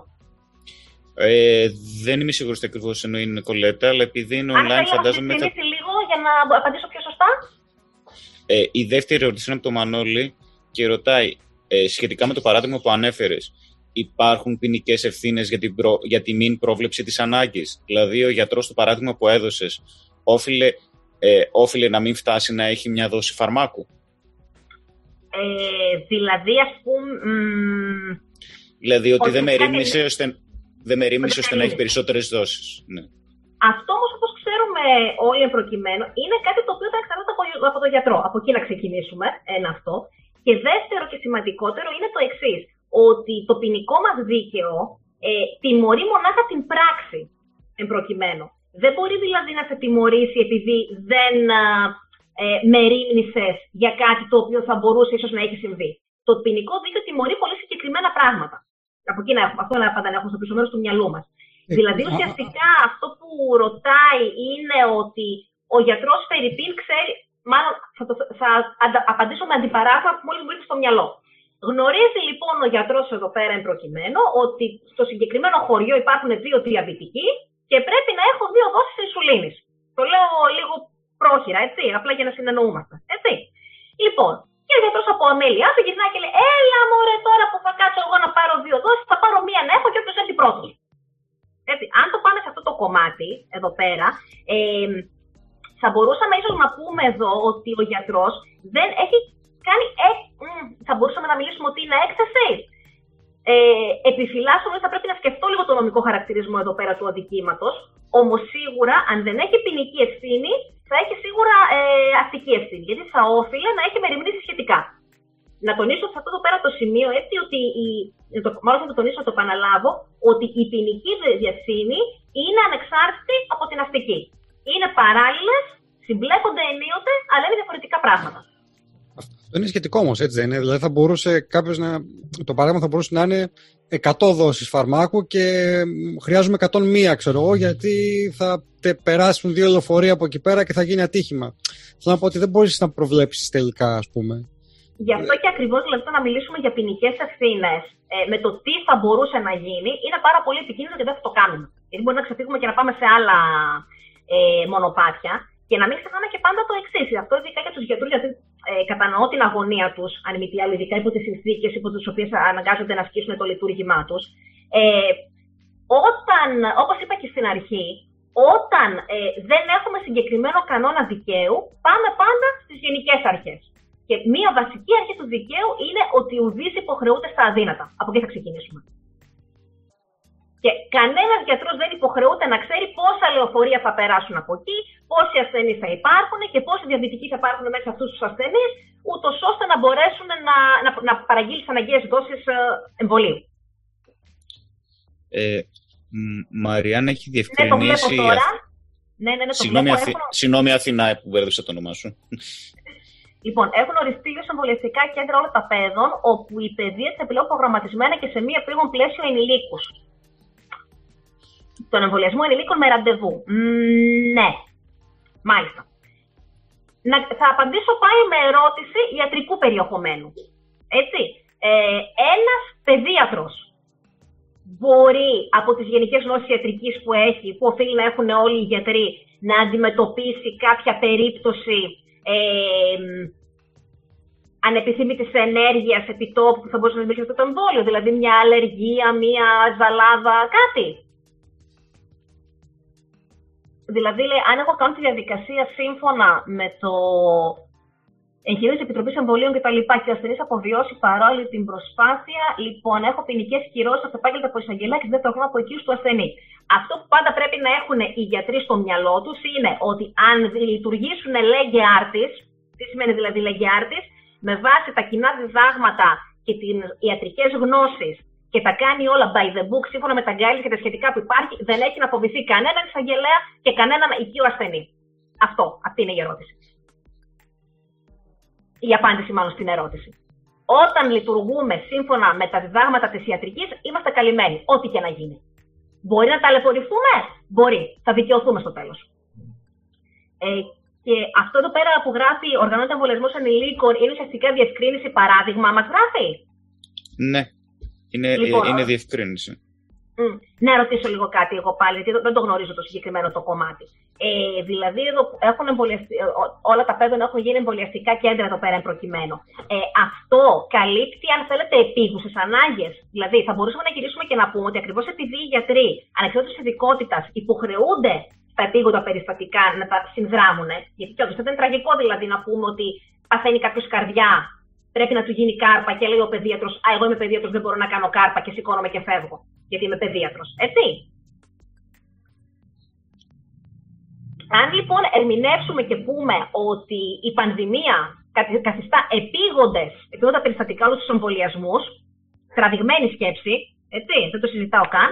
Ε, δεν είμαι σίγουρος τι ακριβώς εννοεί η Νικολέτα, αλλά επειδή είναι online, Αν φαντάζομαι. Θα... λίγο για να απαντήσω πιο σωστά; Ε, η δεύτερη ερώτηση είναι από το Μανώλη και ρωτάει ε, σχετικά με το παράδειγμα που ανέφερες. Υπάρχουν ποινικές ευθύνες για, την προ... για τη μην πρόβλεψη της ανάγκης. Δηλαδή, ο γιατρός, το παράδειγμα που έδωσες, όφιλε, ε, όφιλε να μην φτάσει να έχει μια δόση φαρμάκου. Ε, δηλαδή, ας πούμε. Μ... Δηλαδή, ότι δεν με ρίμνησε ώστε, δεν με ρίμνησε ώστε να έχει περισσότερες δόσεις. Ναι. Αυτό όμως, όπως ξέρουμε όλοι προκειμένου, είναι κάτι το οποίο θα εξαρτάται από τον γιατρό. Από εκεί να ξεκινήσουμε. Ένα αυτό. Και δεύτερο και σημαντικότερο είναι το εξής. Ότι το ποινικό μας δίκαιο ε, τιμωρεί μονάχα την πράξη εν προκειμένου. Δεν μπορεί δηλαδή να σε τιμωρήσει επειδή δεν ε, με για κάτι το οποίο θα μπορούσε ίσως να έχει συμβεί. Το ποινικό δίκαιο τιμωρεί πολύ συγκεκριμένα πράγματα. Από εκεί να έχουμε, αυτό να πάντα να έχουμε στο πίσω μέρος του μυαλού μας. Ε, δηλαδή, ουσιαστικά αυτό που ρωτάει είναι ότι ο γιατρός Φερρυπίν ξέρει. Μάλλον θα, το, θα απαντήσω με αντιπαράγραφα που μόλις μου ήρθε στο μυαλό. Γνωρίζει λοιπόν ο γιατρός εδώ πέρα εν προκειμένου ότι στο συγκεκριμένο χωριό υπάρχουν δύο διαβητικοί και πρέπει να έχω δύο δόσεις ινσουλίνης. Το λέω λίγο πρόχειρα, έτσι, απλά για να συνεννοούμαστε. Έτσι. Λοιπόν, και ο γιατρός από αμέλειά του γυρνάει και λέει: Έλα, μωρέ, τώρα που θα κάτσω εγώ να πάρω δύο δόσεις, θα πάρω μία να έχω και όποιος έρθει πρώτο. Έτσι, αν το πάμε σε αυτό το κομμάτι, εδώ πέρα, ε, θα μπορούσαμε ίσως να πούμε εδώ ότι ο γιατρός δεν έχει κάνει. Ε, θα μπορούσαμε να μιλήσουμε ότι είναι έκθεση. Ε, επιφυλάσσομαι ότι θα πρέπει να σκεφτώ λίγο το νομικό χαρακτηρισμό εδώ πέρα του αδικήματος. Όμως σίγουρα, αν δεν έχει ποινική ευθύνη, θα έχει σίγουρα ε, αστική ευθύνη. Γιατί θα όφιλε να έχει μεριμνήσει σχετικά. Να τονίσω σε αυτό εδώ πέρα το σημείο έτσι ότι η, το, μάλλον θα το τονίσω, να το επαναλάβω, ότι η ποινική διευθύνη είναι ανεξάρτητη από την αστική. Είναι παράλληλες, συμπλέκονται ενίοτε, αλλά είναι διαφορετικά πράγματα. Αυτό είναι σχετικό όμως, έτσι δεν είναι. Δηλαδή θα μπορούσε κάποιος να. Το παράδειγμα θα μπορούσε να είναι 100 δόσεις φαρμάκου και χρειάζομαι 101, ξέρω εγώ, γιατί θα περάσουν δύο λεωφορεία από εκεί πέρα και θα γίνει ατύχημα. Θέλω να πω ότι δεν μπορείς να προβλέψεις τελικά, ας πούμε. Γι' αυτό και ακριβώς δηλαδή να μιλήσουμε για ποινικές ευθύνες ε, με το τι θα μπορούσε να γίνει είναι πάρα πολύ επικίνδυνο και δεν θα το κάνουμε. Γιατί μπορεί να ξεφύγουμε και να πάμε σε άλλα ε, μονοπάτια. Και να μην ξεχνάμε και πάντα το εξής. Αυτό ειδικά για τους γιατρούς, γιατί ε, κατανοώ την αγωνία τους, αν μη τι άλλο, ειδικά υπό τις συνθήκες υπό τις οποίες αναγκάζονται να ασκήσουν το λειτουργήμά τους. Ε, όταν, όπως είπα και στην αρχή, όταν ε, δεν έχουμε συγκεκριμένο κανόνα δικαίου, πάμε πάντα στις γενικές αρχές. Και μία βασική αρχή του δικαίου είναι ότι ουδή υποχρεούται στα αδύνατα. Από εκεί θα ξεκινήσουμε. Και κανένας γιατρός δεν υποχρεούται να ξέρει πόσα λεωφορεία θα περάσουν από εκεί, πόσοι ασθενείς θα υπάρχουν και πόσοι διαβητικοί θα υπάρχουν μέσα σε αυτούς τους ασθενείς, ούτως ώστε να μπορέσουν να, να, να παραγγείλεις τι αναγκαίες δόσεις ε, εμβολίου. Ε, Μαριάννα έχει διευκρινίσει. Ναι, το τώρα. Ναι, ναι, ναι, το Συγγνώμη, Αθη... Συγγνώμη Αθηνά που μπέρδεψα το όνομά σου. Λοιπόν, έχουν οριστεί ως εμβολιαστικά κέντρα όλων τα παιδών, όπου η παιδεία είναι πλέον προγραμματισμένα και σε μία πήγον πλαίσιο ενηλίκους τον εμβολιασμό ενηλίκων με ραντεβού. ναι. Μάλιστα. Να, θα απαντήσω πάλι με ερώτηση ιατρικού περιεχομένου. Έτσι. Ε, ένας παιδίατρος μπορεί από τις γενικές γνώσεις ιατρικής που έχει, που οφείλει να έχουν όλοι οι γιατροί, να αντιμετωπίσει κάποια περίπτωση ε, ανεπιθύμητης ενέργειας επιτόπου που θα μπορούσε να δημιουργήσει αυτό το εμβόλιο, δηλαδή μια αλλεργία, μια ζαλάδα, κάτι. Δηλαδή, λέει, αν έχω κάνει τη διαδικασία σύμφωνα με το εγχειρίδιο της Επιτροπής Εμβολίων κτλ. Και, και ο ασθενής αποβιώσει παρόλη την προσπάθεια, λοιπόν, έχω ποινικές κυρώσεις από επάγγελτα από εισαγγελέα και δεν το από εκεί του ασθενή. Αυτό που πάντα πρέπει να έχουν οι γιατροί στο μυαλό τους είναι ότι αν λειτουργήσουν λέγε άρτης, τι σημαίνει δηλαδή λέγε άρτης, με βάση τα κοινά διδάγματα και τις ιατρικές γνώσεις και τα κάνει όλα by the book, σύμφωνα με τα guidelines και τα σχετικά που υπάρχει, δεν έχει να φοβηθεί κανέναν εισαγγελέα και κανέναν οικείο ασθενή. Αυτό, αυτή είναι η ερώτηση. Η απάντηση μάλλον στην ερώτηση. Όταν λειτουργούμε σύμφωνα με τα διδάγματα της ιατρικής, είμαστε καλυμμένοι, ό,τι και να γίνει. Μπορεί να ταλαιπωρηθούμε, μπορεί. Θα δικαιωθούμε στο τέλος. Ε, και αυτό εδώ πέρα που γράφει οργανώνεται εμβολιασμός ενηλίκων είναι ουσιαστικά διευκρίνιση παράδειγμα. Μας γράφει; Ναι, είναι, λοιπόν, είναι διευκρίνηση. Mm. Να ρωτήσω λίγο κάτι εγώ πάλι, γιατί δεν το γνωρίζω το συγκεκριμένο το κομμάτι. Ε, δηλαδή, εδώ έχουν ε, όλα τα παιδεία έχουν γίνει εμβολιαστικά κέντρα εδώ πέρα προκειμένου. Ε, αυτό καλύπτει, αν θέλετε, επίγουσες ανάγκες. Δηλαδή, θα μπορούσαμε να γυρίσουμε και να πούμε ότι ακριβώς επειδή οι γιατροί ανεξάρτητα ειδικότητας υποχρεούνται στα επίγοντα περιστατικά να τα συνδράμουν, γιατί και όντως δεν είναι τραγικό δηλαδή να πούμε ότι παθαίνει κάποιος καρδιά, πρέπει να του γίνει κάρπα και λέει ο παιδίατρος, Α, εγώ είμαι παιδίατρος, δεν μπορώ να κάνω κάρπα και σηκώνομαι και φεύγω, γιατί είμαι παιδίατρος. Έτσι. Αν λοιπόν ερμηνεύσουμε και πούμε ότι η πανδημία καθιστά επίγοντες, επίγοντα περιστατικά όλους τους εμβολιασμούς, τραβηγμένη σκέψη, έτσι, δεν το συζητάω καν,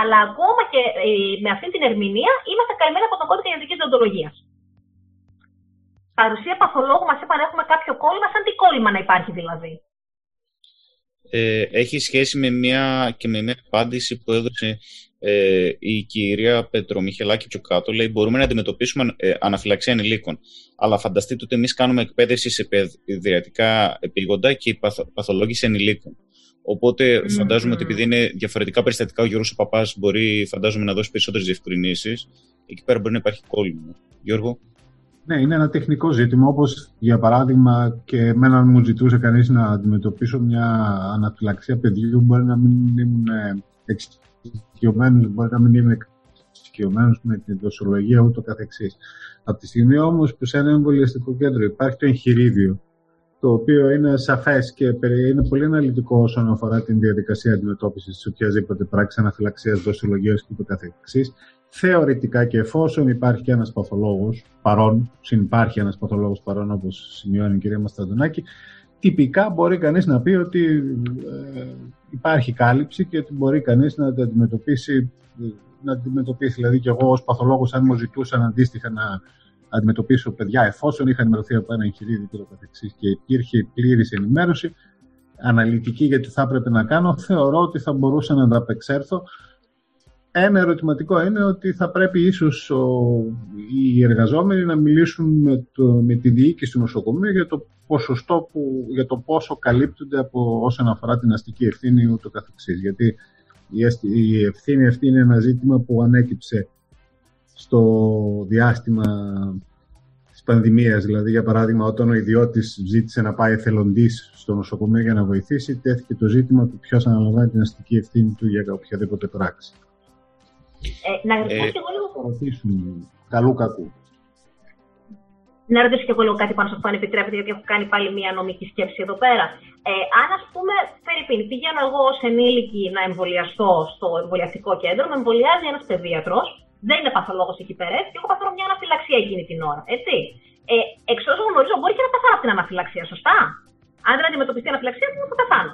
αλλά ακόμα και ε, με αυτή την ερμηνεία είμαστε καλυμμένοι από τον κώδικα ιατρική διοντολογίας. Παρουσία παθολόγου μας είπαν έχουμε κάποιο κόλλημα, σαν τι κόλλημα να υπάρχει δηλαδή. Ε, έχει σχέση με μια, και με μια απάντηση που έδωσε ε, η κυρία Πετρομιχελάκη πιο κάτω, λέει μπορούμε να αντιμετωπίσουμε ε, αναφυλαξία ανηλίκων. Αλλά φανταστείτε ότι εμείς κάνουμε εκπαίδευση σε παιδιατικά επίγοντα και η παθολόγηση ενηλίκων. Οπότε mm-hmm. φαντάζομαι ότι επειδή είναι διαφορετικά περιστατικά, ο Γιώργος ο Παπάς μπορεί φαντάζομαι να δώσει περισσότερες διευκρινήσεις. Εκεί πέρα μπορεί να υπάρχει κόλλημα. Γιώργο. Ναι, είναι ένα τεχνικό ζήτημα, όπως για παράδειγμα και εμένα μου ζητούσε κανείς να αντιμετωπίσω μια αναφυλαξία παιδιού, μπορεί να μην ήμουν εξοικειωμένος, μπορεί να μην είμαι εξοικειωμένος με την δοσολογία ούτω καθεξής. Από τη στιγμή όμως που σε ένα εμβολιαστικό κέντρο υπάρχει το εγχειρίδιο, το οποίο είναι σαφές και είναι πολύ αναλυτικό όσον αφορά την διαδικασία αντιμετώπισης της οποιασδήποτε πράξης αναφυλαξίας, δοσολογίας και ούτω καθεξής, θεωρητικά και εφόσον υπάρχει και ένας παθολόγος παρόν, συνυπάρχει ένας παθολόγος παρόν όπως σημειώνει η κυρία Μασταντονάκη, τυπικά μπορεί κανείς να πει ότι ε, υπάρχει κάλυψη και ότι μπορεί κανείς να το αντιμετωπίσει, να αντιμετωπίσει. Δηλαδή και εγώ ως παθολόγος αν μου ζητούσαν αντίστοιχα να αντιμετωπίσω παιδιά εφόσον είχα ενημερωθεί από ένα εγχειρίδιο και το καθεξής και υπήρχε πλήρης ενημέρωση αναλυτική γιατί θα έπρεπε να κάνω, θεωρώ ότι θα μπορούσα να ανταπεξέλθω ένα ερωτηματικό είναι ότι θα πρέπει ίσως οι εργαζόμενοι να μιλήσουν με, το, με τη διοίκηση του νοσοκομείου για το ποσοστό που, για το πόσο καλύπτονται από όσον αφορά την αστική ευθύνη ούτω καθεξής. Γιατί η ευθύνη αυτή είναι ένα ζήτημα που ανέκυψε στο διάστημα της πανδημίας. Δηλαδή, για παράδειγμα, όταν ο ιδιώτης ζήτησε να πάει εθελοντής στο νοσοκομείο για να βοηθήσει, τέθηκε το ζήτημα του ποιος αναλαμβάνει την αστική ευθύνη του για οποιαδήποτε πράξη. Ε, να ρωτήσω και εγώ λίγο. Καλού κακού. Να ρωτήσω και εγώ λίγο κάτι πάνω σε αυτό, αν επιτρέπετε, γιατί έχω κάνει πάλι μια νομική σκέψη εδώ πέρα. Ε, αν, ας πούμε, Φερρυπίν, πηγαίνω εγώ ως ενήλικη να εμβολιαστώ στο εμβολιαστικό κέντρο, με εμβολιάζει ένας παιδίατρος, δεν είναι παθολόγος εκεί πέρα, και έχω παθαίνω μια αναφυλαξία εκείνη την ώρα. Έτσι. Ε, εξ όσων γνωρίζω, μπορεί και να πεθάνω από την αναφυλαξία, σωστά. Αν δεν αντιμετωπιστεί η αναφυλαξία, θα πεθάνω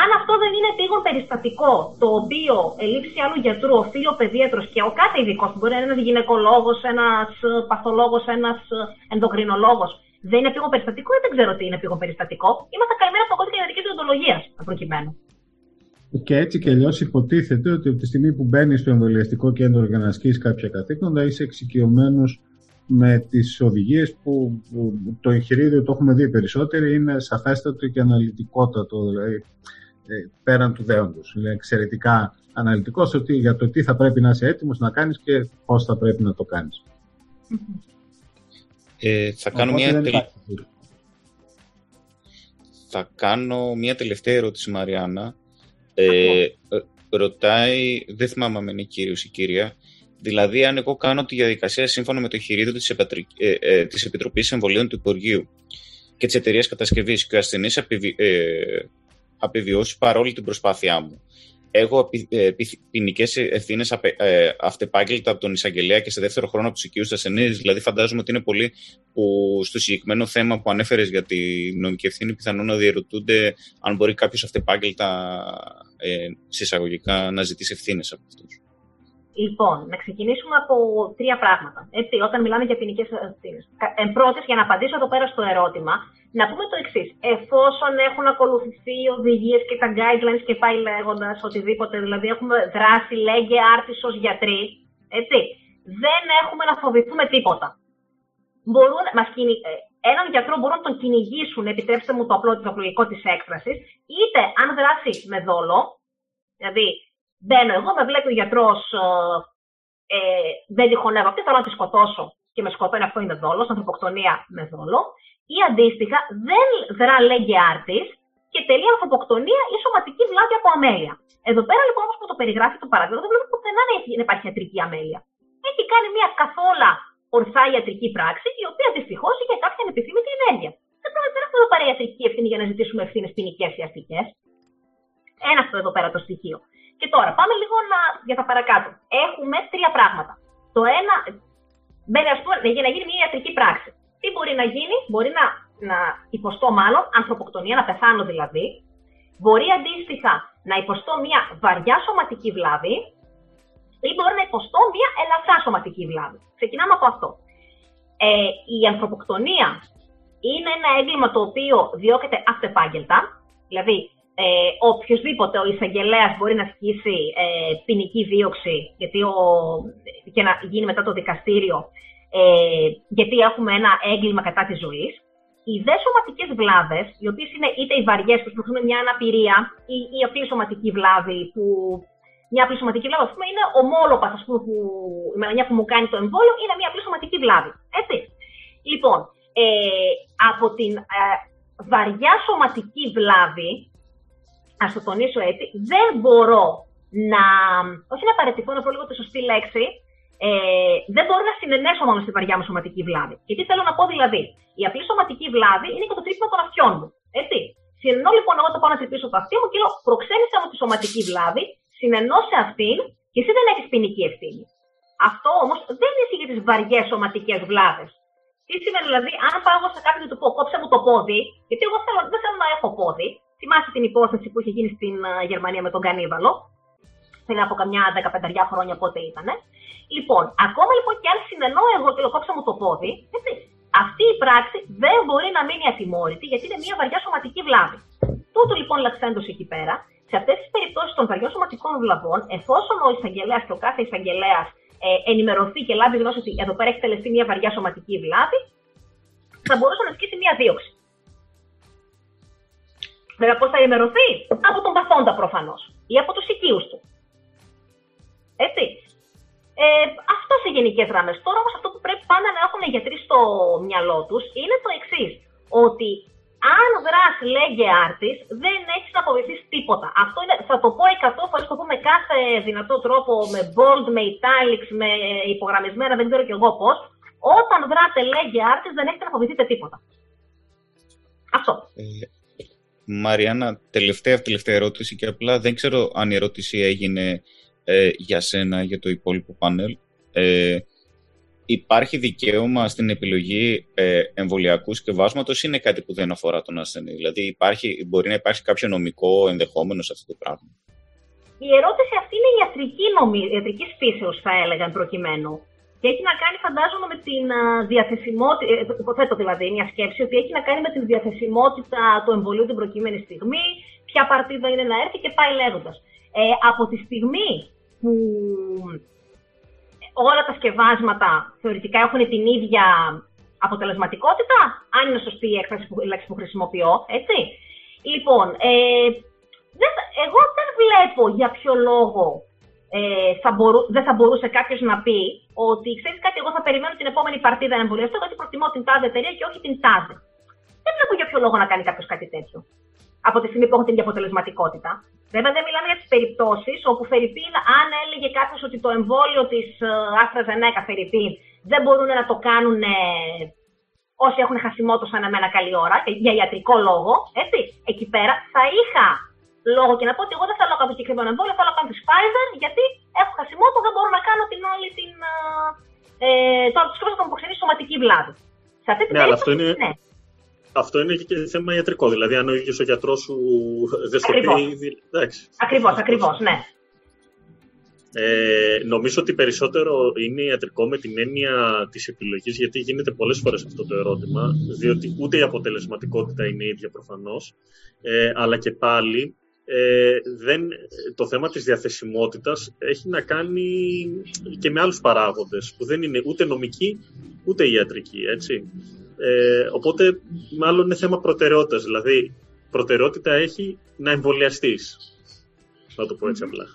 αν αυτό δεν είναι επίγον περιστατικό, το οποίο ελήψη άλλου γιατρού οφείλει ο παιδίατρο και ο κάθε ειδικός, μπορεί να είναι ένας γυναικολόγος, ένας παθολόγος, ένας ενδοκρινολόγος, δεν είναι επίγον περιστατικό ή δεν ξέρω τι είναι επίγον περιστατικό. Είμαστε καλυμμένοι από το κώδικα ιατρική διοντολογίας, προκειμένου. Και έτσι και αλλιώς υποτίθεται ότι από τη στιγμή που μπαίνεις στο εμβολιαστικό κέντρο για να ασκήσεις κάποια καθήκοντα, είσαι εξοικειωμένος με τις οδηγίες που, που, το εγχειρίδιο το έχουμε δει περισσότερο, είναι σαφέστατο και αναλυτικότατο. Δηλαδή, ε, πέραν του δέοντος. Είναι εξαιρετικά αναλυτικός ότι, για το τι θα πρέπει να είσαι έτοιμος να κάνεις και πώς θα πρέπει να το κάνεις. Ε, θα, κάνω μια θα κάνω μια τελευταία ερώτηση, Μαριάννα. Ε, ρωτάει, δεν θυμάμαι αν είναι κύριος ή κυρία, δηλαδή αν εγώ κάνω τη διαδικασία σύμφωνα με το χειρίδιο της, ε, ε, της Επιτροπής Εμβολίων του Υπουργείου και της εταιρείας κατασκευής και ο ασθενής ε, απειβιώσει παρόλη την προσπάθειά μου. Έχω ε, ποινικές ευθύνες ε, αυτεπάγγελτα από τον εισαγγελέα και σε δεύτερο χρόνο από τους οικείους ασθενεί. Δηλαδή, φαντάζομαι ότι είναι πολλοί που στο συγκεκριμένο θέμα που ανέφερες για τη νομική ευθύνη πιθανόν να διαρωτούνται αν μπορεί κάποιος αυτεπάγγελτα ε, συσσαγωγικά να ζητήσει ευθύνες από αυτούς. Λοιπόν, να ξεκινήσουμε από τρία πράγματα. Έτσι, όταν μιλάμε για ποινικές ευθύνες. Εν πρώτης, για να απαντήσω εδώ πέρα στο ερώτημα, να πούμε το εξής. Εφόσον έχουν ακολουθηθεί οι οδηγίες και τα guidelines και πάει λέγοντας οτιδήποτε, δηλαδή έχουμε δράσει, λέγε άρτης ως γιατροί, έτσι, δεν έχουμε να φοβηθούμε τίποτα. Μπορούν, μας κυνη... Ε, έναν γιατρό μπορούν να τον κυνηγήσουν, επιτρέψτε μου το απλό το απλοϊκό της έκφρασης, είτε αν δράσει με δόλο, δηλαδή μπαίνω εγώ, με βλέπει ο γιατρός, ε, ε, δεν τυχονεύω αυτή, θέλω να τη σκοτώσω και με σκοτώνει, αυτό είναι δόλος, ανθρωποκτονία με δόλο, ή αντίστοιχα δεν δρά λέγει άρτης και τελεί ανθρωποκτονία ή σωματική βλάβη από αμέλεια. Εδώ πέρα λοιπόν όπω το περιγράφει το παράδειγμα, δεν βλέπω πουθενά να υπάρχει ιατρική αμέλεια. Έχει κάνει μια καθόλου ορθά ιατρική πράξη, η οποία δυστυχώς είχε κάποια ανεπιθύμητη ενέργεια. Δεν πρέπει να έχουμε εδώ πέρα ιατρική ευθύνη για να ζητήσουμε ευθύνες ποινικές ή αστικές. Ένα αυτό εδώ πέρα το στοιχείο. Και τώρα πάμε λίγο να, για τα παρακάτω. Έχουμε τρία πράγματα. Το ένα, μπαίνει ας πούμε, για να γίνει μια ιατρική πράξη. Τι μπορεί να γίνει, μπορεί να, να υποστώ μάλλον ανθρωποκτονία, να πεθάνω δηλαδή. Μπορεί αντίστοιχα να υποστώ μια βαριά σωματική βλάβη ή μπορεί να υποστώ μια ελαφρά σωματική βλάβη. Ξεκινάμε από αυτό. Ε, η ανθρωποκτονία είναι ένα έγκλημα το οποίο διώκεται αυτεπάγγελτα, δηλαδή ε, οποιοδήποτε ο εισαγγελέας μπορεί να ασκήσει ε, ποινική δίωξη γιατί ο, και να γίνει μετά το δικαστήριο, ε, γιατί έχουμε ένα έγκλημα κατά της ζωής. Οι δε σωματικές βλάβες, οι οποίες είναι είτε οι βαριές που έχουν μια αναπηρία, ή η απλή σωματική βλάβη που μια απλή σωματική βλάβη, ας πούμε, είναι ομόλογα, ας πούμε, που η μελανιά που μου κάνει το εμβόλιο είναι μια απλή σωματική βλάβη. Έτσι. Λοιπόν, ε, από την ε, βαριά σωματική βλάβη, α το τονίσω έτσι, δεν μπορώ να. Όχι να παραιτηθώ, να πω λίγο τη σωστή λέξη. Ε, δεν μπορώ να συνενέσω μόνο στη βαριά μου σωματική βλάβη. Και τι θέλω να πω δηλαδή. Η απλή σωματική βλάβη είναι και το τρύπημα των αυτιών μου. Έτσι. Συνενώ λοιπόν εγώ το πάω να τρυπήσω το αυτί μου και λέω προξένησα μου τη σωματική βλάβη συνενώ σε αυτήν και εσύ δεν έχεις ποινική ευθύνη. Αυτό όμως δεν ισχύει για τις βαριές σωματικές βλάβες. Τι σημαίνει δηλαδή, αν πάω σε κάποιον και του πω κόψε μου το πόδι, γιατί εγώ θέλω, δεν θέλω να έχω πόδι. Θυμάστε την υπόθεση που είχε γίνει στην uh, Γερμανία με τον Κανίβαλο, πριν από καμιά 15 χρόνια πότε ήταν. Λοιπόν, ακόμα λοιπόν και αν συνενώ εγώ και κόψα μου το πόδι, έτσι, αυτή η πράξη δεν μπορεί να μείνει ατιμόρυτη γιατί είναι μια βαριά σωματική βλάβη. Τούτο λοιπόν λαξέντος εκεί πέρα σε αυτές τις περιπτώσεις των βαριών σωματικών βλαβών, εφόσον ο εισαγγελέας και ο κάθε εισαγγελέας ε, ενημερωθεί και λάβει γνώση ότι εδώ πέρα έχει τελεστεί μια βαριά σωματική βλάβη, θα μπορούσε να ασκήσει μια δίωξη. Βέβαια, πώς θα ενημερωθεί, από τον παθόντα προφανώς ή από τους οικείους του. Έτσι. Ε, αυτό σε γενικές γραμμές. Τώρα όμως αυτό που πρέπει πάντα να έχουν οι γιατροί στο μυαλό τους είναι το εξής. Ότι αν δράσει λέγε άρτης, δεν έχεις να αποβηθεί τίποτα. Αυτό είναι, θα το πω 100 φορές, το πω με κάθε δυνατό τρόπο, με bold, με italics, με υπογραμμισμένα, δεν ξέρω κι εγώ πώς. Όταν δράτε λέγε άρτης, δεν έχετε να αποβηθείτε τίποτα. Αυτό. Ε, Μαριάννα, τελευταία, τελευταία ερώτηση και απλά δεν ξέρω αν η ερώτηση έγινε ε, για σένα, για το υπόλοιπο πάνελ. Ε, υπάρχει δικαίωμα στην επιλογή ε, εμβολιακού σκευάσματος ή είναι κάτι που δεν αφορά τον ασθενή; Δηλαδή, υπάρχει, μπορεί να υπάρχει κάποιο νομικό ενδεχόμενο σε αυτό το πράγμα; Η ερώτηση αυτή είναι ιατρική, νομι... ιατρικής φύσεως, θα έλεγα, προκειμένου. Και έχει να κάνει, φαντάζομαι, με την διαθεσιμότητα. Ε, υποθέτω δηλαδή μια σκέψη ότι έχει να κάνει με την διαθεσιμότητα του εμβολίου την προκειμένη στιγμή, ποια παρτίδα είναι να έρθει και πάει λέγοντας. Ε, από τη στιγμή που όλα τα σκευάσματα θεωρητικά έχουν την ίδια αποτελεσματικότητα, αν είναι σωστή η έκφραση που, λέξη που χρησιμοποιώ, έτσι. Λοιπόν, ε, δεν, εγώ δεν βλέπω για ποιο λόγο ε, θα μπορού, δεν θα μπορούσε κάποιος να πει ότι ξέρεις κάτι, εγώ θα περιμένω την επόμενη παρτίδα να εμβολιαστώ γιατί προτιμώ την τάδε εταιρεία και όχι την τάδε. Δεν βλέπω για ποιο λόγο να κάνει κάποιος κάτι τέτοιο. Από τη στιγμή που έχουν την ίδια αποτελεσματικότητα. Βέβαια δεν μιλάμε για τις περιπτώσεις όπου Φερρυπίν, αν έλεγε κάποιος ότι το εμβόλιο της Άστρα Ζενέκα Φερρυπίν δεν μπορούν να το κάνουν ε, όσοι έχουν χασιμότο σαν εμένα καλή ώρα, για ιατρικό λόγο, έτσι, εκεί πέρα θα είχα λόγο και να πω ότι εγώ δεν θέλω να κάνω συγκεκριμένο εμβόλιο, θέλω να κάνω τη Pfizer, γιατί έχω χασιμότο, δεν μπορώ να κάνω την όλη την. Ε, τώρα τους θα μου προξενεί σωματική βλάβη. Σε αυτή την ναι, περίπτωση, είναι... ναι αυτό είναι και θέμα ιατρικό. Δηλαδή, αν ο ίδιος ο γιατρός σου δεν στο πει. Ακριβώς, ακριβώς, ναι. Ε, νομίζω ότι περισσότερο είναι ιατρικό με την έννοια της επιλογής, γιατί γίνεται πολλές φορές αυτό το ερώτημα, διότι ούτε η αποτελεσματικότητα είναι ίδια προφανώς, ε, αλλά και πάλι ε, δεν, το θέμα της διαθεσιμότητας έχει να κάνει και με άλλους παράγοντες που δεν είναι ούτε νομικοί ούτε ιατρικοί, έτσι. Ε, οπότε μάλλον είναι θέμα προτεραιότητας, δηλαδή προτεραιότητα έχει να εμβολιαστείς. Να το πω έτσι απλά.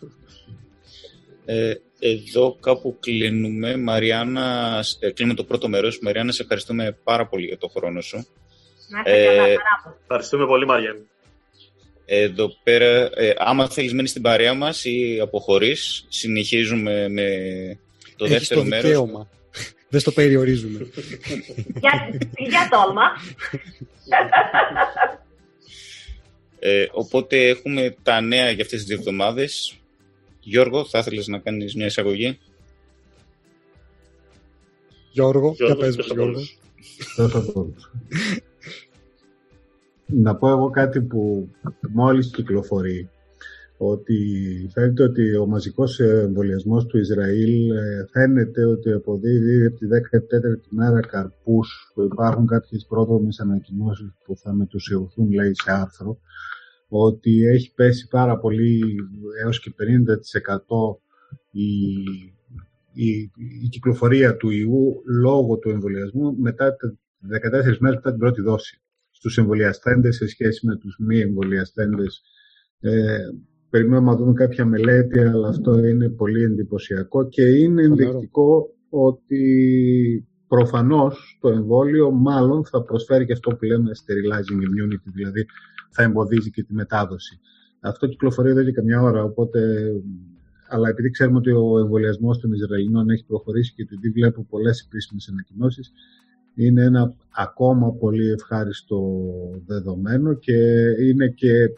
Ε, εδώ κάπου κλείνουμε. Μαριάννα, ε, κλείνουμε το πρώτο μέρος. Μαριάννα, σε ευχαριστούμε πάρα πολύ για το χρόνο σου. Να ε, καλά, Ευχαριστούμε πολύ, Μαριάννα. Εδώ πέρα, ε, άμα θέλεις μένεις στην παρέα μας ή αποχωρείς, συνεχίζουμε με το Έχεις δεύτερο το μέρος. δικαίωμα. [LAUGHS] Δεν στο περιορίζουμε. για, για τόλμα. Ε, οπότε έχουμε τα νέα για αυτές τις δύο εβδομάδες. Γιώργο, θα ήθελες να κάνεις μια εισαγωγή; Γιώργο, για Γιώργο, πες πες μου, το Γιώργο. Πρώτος. να πω εγώ κάτι που μόλις κυκλοφορεί ότι φαίνεται ότι ο μαζικός εμβολιασμός του Ισραήλ ε, φαίνεται ότι αποδίδει από τη 14η μέρα καρπούς που υπάρχουν κάποιες πρόδρομες ανακοινώσεις που θα μετουσιωθούν λέει σε άρθρο ότι έχει πέσει πάρα πολύ έως και 50% η, η, η κυκλοφορία του ιού λόγω του εμβολιασμού μετά τα 14 μέρες μετά την πρώτη δόση στους εμβολιαστέντες σε σχέση με τους μη εμβολιαστέντες. Ε, περιμένουμε να δούμε κάποια μελέτη, αλλά αυτό είναι πολύ εντυπωσιακό και είναι ενδεικτικό ότι προφανώς το εμβόλιο μάλλον θα προσφέρει και αυτό που λέμε sterilizing immunity, δηλαδή θα εμποδίζει και τη μετάδοση. Αυτό κυκλοφορεί εδώ και καμιά ώρα, οπότε αλλά επειδή ξέρουμε ότι ο εμβολιασμός των Ισραηλινών έχει προχωρήσει και επειδή βλέπω πολλές επίσημες ανακοινώσεις, είναι ένα ακόμα πολύ ευχάριστο δεδομένο και είναι και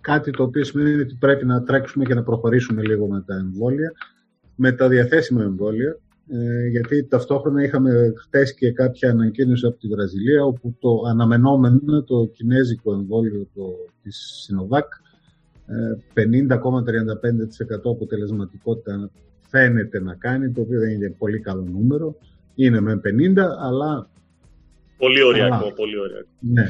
κάτι το οποίο σημαίνει ότι πρέπει να τρέξουμε και να προχωρήσουμε λίγο με τα εμβόλια, με τα διαθέσιμα εμβόλια, ε, γιατί ταυτόχρονα είχαμε χτες και κάποια ανακοίνωση από τη Βραζιλία όπου το αναμενόμενο, το κινέζικο εμβόλιο το, της Sinovac, 50,35% αποτελεσματικότητα φαίνεται να κάνει, το οποίο δεν είναι πολύ καλό νούμερο. Είναι με 50, αλλά... Πολύ ωριακό, πολύ ωριακό. Ναι.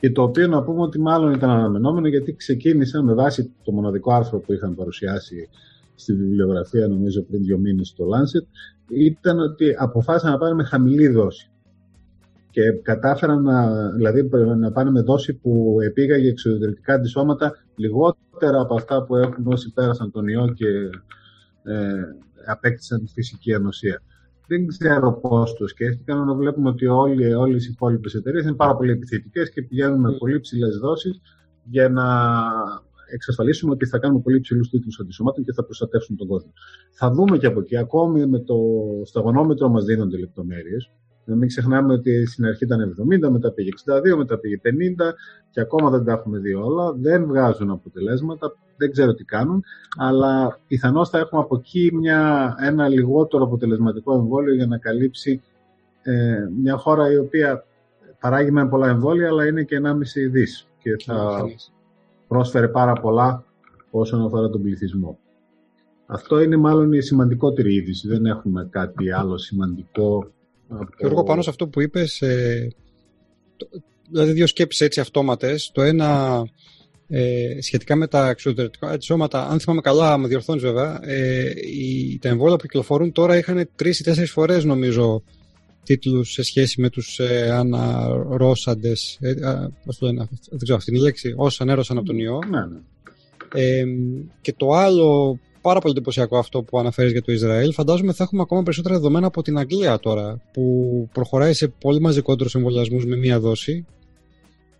Και το οποίο να πούμε ότι μάλλον ήταν αναμενόμενο γιατί ξεκίνησα με βάση το μοναδικό άρθρο που είχαν παρουσιάσει στη βιβλιογραφία νομίζω πριν δύο μήνες στο Lancet ήταν ότι αποφάσισαν να πάνε με χαμηλή δόση και κατάφεραν να, δηλαδή, να πάνε με δόση που επήγαγε εξωτερικά αντισώματα λιγότερα από αυτά που έχουν όσοι πέρασαν τον ιό και ε, απέκτησαν φυσική ανοσία. Δεν ξέρω πώς το σκέφτηκαν, αλλά βλέπουμε ότι όλοι, όλες οι υπόλοιπες εταιρείες είναι πάρα πολύ επιθετικές και πηγαίνουν με πολύ ψηλές δόσεις για να εξασφαλίσουμε ότι θα κάνουμε πολύ ψηλούς τίτλους αντισωμάτων και θα προστατεύσουν τον κόσμο. Θα δούμε και από εκεί. Ακόμη με το σταγονόμετρο μας δίνονται λεπτομέρειες. Να μην ξεχνάμε ότι στην αρχή ήταν 70, μετά πήγε 62, μετά πήγε 50 και ακόμα δεν τα έχουμε δει όλα. Δεν βγάζουν αποτελέσματα, δεν ξέρω τι κάνουν, αλλά πιθανώς θα έχουμε από εκεί μια, ένα λιγότερο αποτελεσματικό εμβόλιο για να καλύψει ε, μια χώρα η οποία παράγει με πολλά εμβόλια, αλλά είναι και 1,5 δις και θα πρόσφερε πάρα πολλά όσον αφορά τον πληθυσμό. Αυτό είναι μάλλον η σημαντικότερη είδηση. Δεν έχουμε κάτι άλλο σημαντικό και εγώ πάνω σε αυτό που είπες, ε, δηλαδή δύο σκέψεις έτσι αυτόματες. Το ένα ε, σχετικά με τα εξωτερικά σώματα, αν θυμάμαι καλά, με διορθώνεις βέβαια, ε, οι, τα εμβόλια που κυκλοφορούν τώρα είχαν τρεις ή τέσσερις φορές νομίζω τίτλους σε σχέση με τους ε, αναρρώσαντες, ε, πώς το λένε, δεν ξέρω αυτή είναι η λέξη, όσοι ανέρωσαν από τον ιό. Ναι, ναι. Ε, και το άλλο πάρα πολύ εντυπωσιακό αυτό που αναφέρεις για το Ισραήλ. Φαντάζομαι θα έχουμε ακόμα περισσότερα δεδομένα από την Αγγλία τώρα, που προχωράει σε πολύ μαζικότερους εμβολιασμούς με μία δόση,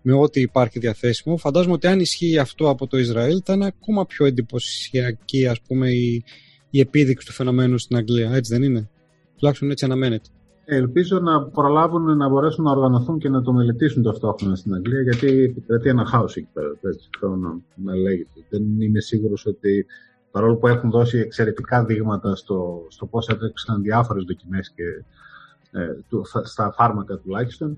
με ό,τι υπάρχει διαθέσιμο. Φαντάζομαι ότι αν ισχύει αυτό από το Ισραήλ, θα είναι ακόμα πιο εντυπωσιακή ας πούμε, η, η επίδειξη του φαινομένου στην Αγγλία. Έτσι δεν είναι; Τουλάχιστον έτσι αναμένεται. Ελπίζω να προλάβουν να μπορέσουν να οργανωθούν και να το μελετήσουν ταυτόχρονα στην Αγγλία, γιατί επικρατεί ένα χάος εκεί πέρα. Έτσι, θέλω να, να λέγεται. Δεν είμαι σίγουρος ότι παρόλο που έχουν δώσει εξαιρετικά δείγματα στο, στο πώς έτρεξαν διάφορες δοκιμές και, ε, στα φάρμακα τουλάχιστον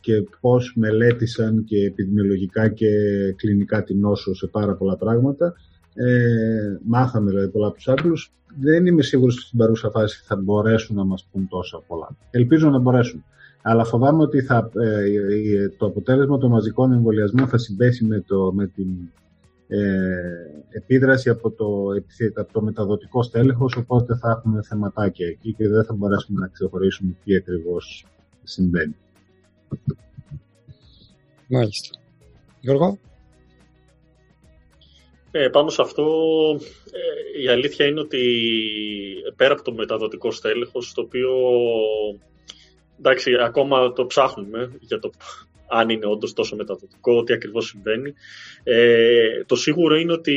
και πώς μελέτησαν και επιδημιολογικά και κλινικά την νόσο σε πάρα πολλά πράγματα. Ε, μάθαμε δηλαδή πολλά από τους Άγγλους. Δεν είμαι σίγουρος ότι στην παρούσα φάση θα μπορέσουν να μας πούν τόσα πολλά. Ελπίζω να μπορέσουν. Αλλά φοβάμαι ότι θα, ε, το αποτέλεσμα των μαζικών εμβολιασμών θα συμπέσει με, το, με την ε, επίδραση από το, από το μεταδοτικό στέλεχος, οπότε θα έχουμε θεματάκια εκεί και δεν θα μπορέσουμε να ξεχωρίσουμε τι ακριβώς συμβαίνει. Μάλιστα. Γιώργο; Ε, πάνω σε αυτό, ε, η αλήθεια είναι ότι πέρα από το μεταδοτικό στέλεχος, το οποίο εντάξει, ακόμα το ψάχνουμε για το αν είναι όντως τόσο μεταδοτικό, τι ακριβώς συμβαίνει. Ε, το σίγουρο είναι ότι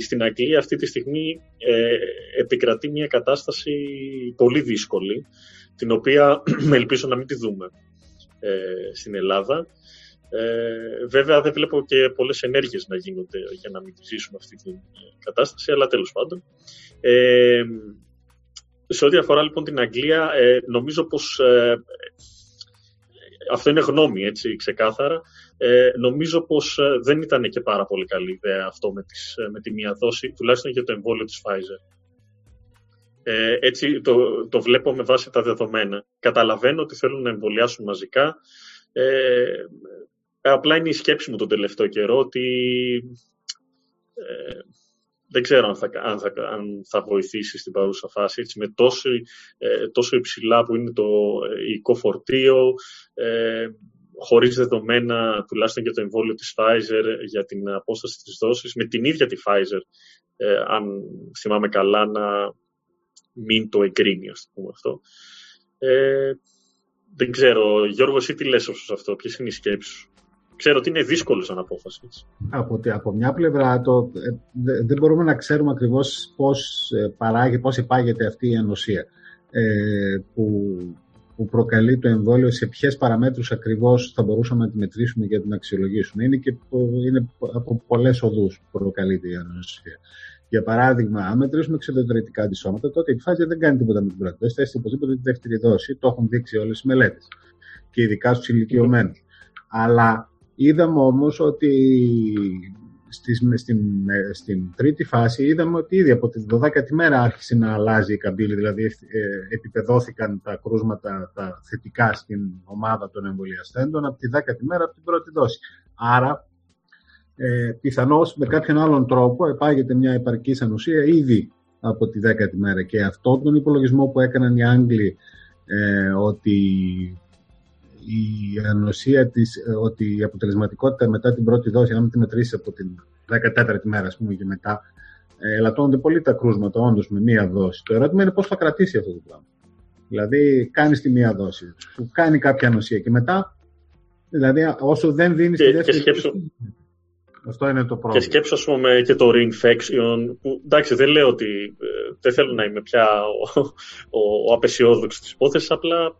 στην Αγγλία αυτή τη στιγμή ε, επικρατεί μια κατάσταση πολύ δύσκολη, την οποία με [CLEARS THROAT] ελπίζω να μην τη δούμε ε, στην Ελλάδα. Ε, βέβαια δεν βλέπω και πολλές ενέργειες να γίνονται για να μην ζήσουμε αυτή την κατάσταση, αλλά τέλος πάντων. Ε, σε ό,τι αφορά λοιπόν την Αγγλία, ε, νομίζω πως ε, αυτό είναι γνώμη, έτσι, ξεκάθαρα. Ε, νομίζω πως ε, δεν ήταν και πάρα πολύ καλή ιδέα αυτό με, τις, ε, με τη μία δόση, τουλάχιστον για το εμβόλιο της Pfizer. Ε, έτσι το, το βλέπω με βάση τα δεδομένα. Καταλαβαίνω ότι θέλουν να εμβολιάσουν μαζικά. Ε, απλά είναι η σκέψη μου τον τελευταίο καιρό ότι ε, δεν ξέρω αν θα, αν θα, αν θα βοηθήσει στην παρούσα φάση έτσι, με τόσο, ε, τόσο υψηλά που είναι το οικό φορτίο, ε, χωρίς δεδομένα τουλάχιστον για το εμβόλιο της Pfizer για την απόσταση της δόσης, με την ίδια τη Pfizer, ε, αν θυμάμαι καλά, να μην το εγκρίνει, ας πούμε αυτό. Ε, δεν ξέρω, Γιώργος, εσύ τι λες σε αυτό, ποιες είναι οι σκέψεις σου; Ξέρω ότι είναι δύσκολο σαν απόφασης. Από, από μια πλευρά το, ε, δεν μπορούμε να ξέρουμε ακριβώς πώς ε, παράγει, πώς υπάγεται αυτή η ανοσία ε, που, που προκαλεί το εμβόλιο, σε ποιες παραμέτρους ακριβώς θα μπορούσαμε να τη μετρήσουμε και να την αξιολογήσουμε. Είναι, και, είναι από πολλές οδούς που προκαλείται η ανοσία. Για παράδειγμα, αν μετρήσουμε εξοδοτηρητικά αντισώματα, τότε η φάση δεν κάνει τίποτα με την πρώτη δόση, θα έχει οπωσδήποτε τη δεύτερη δόση. Το έχουν δείξει όλες οι μελέτες. Και ειδικά στους ηλικιωμένους. Αλλά Είδαμε όμως ότι στην, στην, στην τρίτη φάση είδαμε ότι ήδη από τη 12η μέρα άρχισε να αλλάζει η καμπύλη, δηλαδή ε, επιπεδώθηκαν τα κρούσματα τα θετικά στην ομάδα των εμβολιαστέντων από τη 10η μέρα από την πρώτη δόση. Άρα, ε, πιθανώς με κάποιον άλλον τρόπο επάγεται μια επαρκής ανοσία ήδη από τη 10η μέρα και αυτό τον υπολογισμό που έκαναν οι Άγγλοι ε, ότι η ανοσία της, ε, ότι η αποτελεσματικότητα μετά την πρώτη δόση, αν τη μετρήσεις από την 14η μέρα, ας πούμε, και μετά, ε, ελαττώνονται πολύ τα κρούσματα, όντως με μία δόση. Το ερώτημα είναι πώς θα κρατήσει αυτό το πράγμα. Δηλαδή, κάνεις τη μία δόση, σου κάνει κάποια ανοσία και μετά, δηλαδή, όσο δεν δίνεις τη δεύτερη. Και σκέψου, αυτό είναι το πρόβλημα. Και σκέψω, ας πούμε, και το reinfection, που εντάξει, δεν λέω ότι ε, δεν θέλω να είμαι πια ο, ο, ο απεσιόδοξος της υπόθεσης, απλά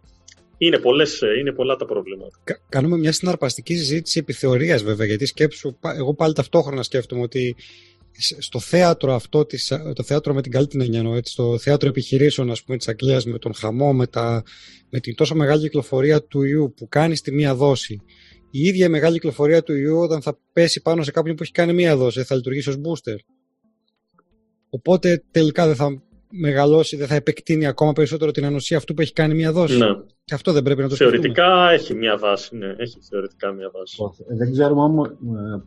είναι, πολλές, είναι πολλά τα προβλήματα. κάνουμε μια συναρπαστική συζήτηση επιθεωρίας βέβαια, γιατί σκέψου, εγώ πάλι ταυτόχρονα σκέφτομαι ότι στο θέατρο αυτό, της, το θέατρο με την καλή την έννοια, έτσι, στο θέατρο επιχειρήσεων ας πούμε, της Αγγλίας με τον χαμό, με, τα, με την τόσο μεγάλη κυκλοφορία του ιού που κάνει στη μία δόση, η ίδια η μεγάλη κυκλοφορία του ιού όταν θα πέσει πάνω σε κάποιον που έχει κάνει μία δόση, θα λειτουργήσει ως booster. Οπότε τελικά δεν θα μεγαλώσει, δεν θα επεκτείνει ακόμα περισσότερο την ανοσία αυτού που έχει κάνει μία δόση. Ναι. Και αυτό δεν πρέπει να το Θεωρητικά σκεφτούμε. έχει μία βάση, ναι. Έχει θεωρητικά μία βάση. Δεν ξέρουμε όμως ε,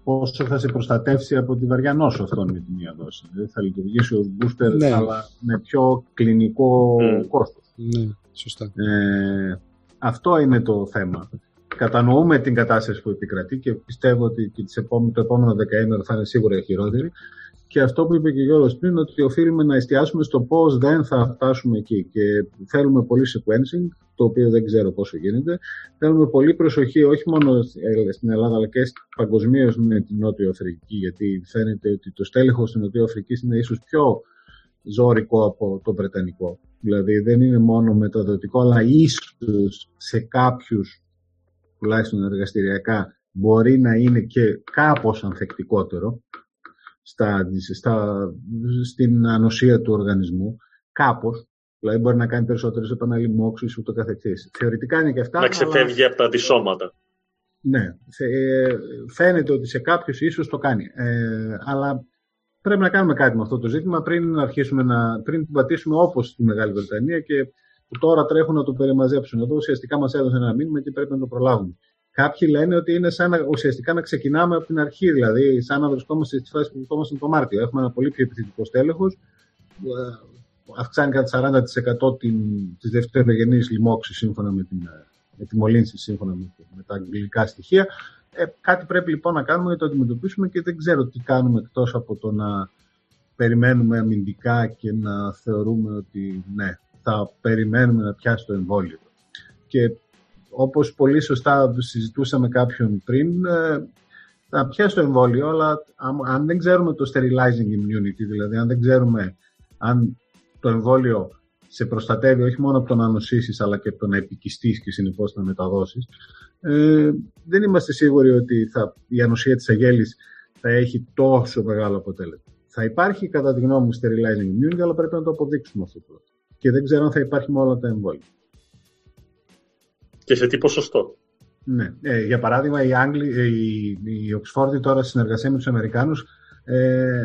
πόσο θα σε προστατεύσει από τη βαριά νόσο αυτόν με τη μία δόση. Δηλαδή θα λειτουργήσει ως booster, ναι. αλλά με πιο κλινικό mm. κόστος. Ναι, σωστά. Ε, αυτό είναι το θέμα. Κατανοούμε την κατάσταση που επικρατεί και πιστεύω ότι και το επόμενο δεκαήμερο θα είναι σίγουρα χειρότερη. Και αυτό που είπε και ο Γιώργος πριν, ότι οφείλουμε να εστιάσουμε στο πώς δεν θα φτάσουμε εκεί. Και θέλουμε πολύ sequencing, το οποίο δεν ξέρω πόσο γίνεται. Θέλουμε πολύ προσοχή, όχι μόνο στην Ελλάδα, αλλά και παγκοσμίως με την Νότιο Αφρική, γιατί φαίνεται ότι το στέλεχος στην Νότιο Αφρικής είναι ίσως πιο ζώρικο από το Βρετανικό. Δηλαδή δεν είναι μόνο μεταδοτικό, αλλά ίσως σε κάποιους, τουλάχιστον εργαστηριακά, μπορεί να είναι και κάπως ανθεκτικότερο στα, στα, στην ανοσία του οργανισμού, κάπως, δηλαδή μπορεί να κάνει περισσότερες επαναλημμόξεις ούτω καθεξής. Θεωρητικά είναι και αυτά. Να ξεφεύγει από τα αντισώματα. Ναι, ε, φαίνεται ότι σε κάποιους ίσως το κάνει. Ε, αλλά πρέπει να κάνουμε κάτι με αυτό το ζήτημα πριν να αρχίσουμε να πριν την πατήσουμε όπως στη Μεγάλη Βρετανία και που τώρα τρέχουν να το περιμαζέψουν. Εδώ ουσιαστικά μας έδωσε ένα μήνυμα και πρέπει να το προλάβουμε. Κάποιοι λένε ότι είναι σαν να, ουσιαστικά να ξεκινάμε από την αρχή, δηλαδή σαν να βρισκόμαστε στη φάση που βρισκόμαστε το Μάρτιο. Έχουμε ένα πολύ πιο επιθετικό στέλεχος, ε, αυξάνει κατά 40% την, τις δευτερογενείς λοιμώξεις σύμφωνα με, την, με τη μολύνση σύμφωνα με, με τα αγγλικά στοιχεία. Ε, κάτι πρέπει λοιπόν να κάνουμε για το αντιμετωπίσουμε και δεν ξέρω τι κάνουμε εκτός από το να περιμένουμε αμυντικά και να θεωρούμε ότι ναι, θα περιμένουμε να πιάσει το εμβόλιο. Και όπως πολύ σωστά συζητούσαμε κάποιον πριν, ε, θα πιάσει το εμβόλιο, αλλά αν δεν ξέρουμε το sterilizing immunity, δηλαδή αν δεν ξέρουμε αν το εμβόλιο σε προστατεύει όχι μόνο από το να νοσήσεις, αλλά και από το να επικιστείς και συνεπώς να μεταδώσεις, ε, δεν είμαστε σίγουροι ότι θα, η ανοσία της αγέλης θα έχει τόσο μεγάλο αποτέλεσμα. Θα υπάρχει κατά τη γνώμη μου sterilizing immunity, αλλά πρέπει να το αποδείξουμε αυτό το. Και δεν ξέρω αν θα υπάρχει με όλα τα εμβόλια. Και σε τι ποσοστό; Ναι. Ε, για παράδειγμα, η, Άγγλοι, ε, η, η Oxford τώρα συνεργασία με τους Αμερικάνους ε,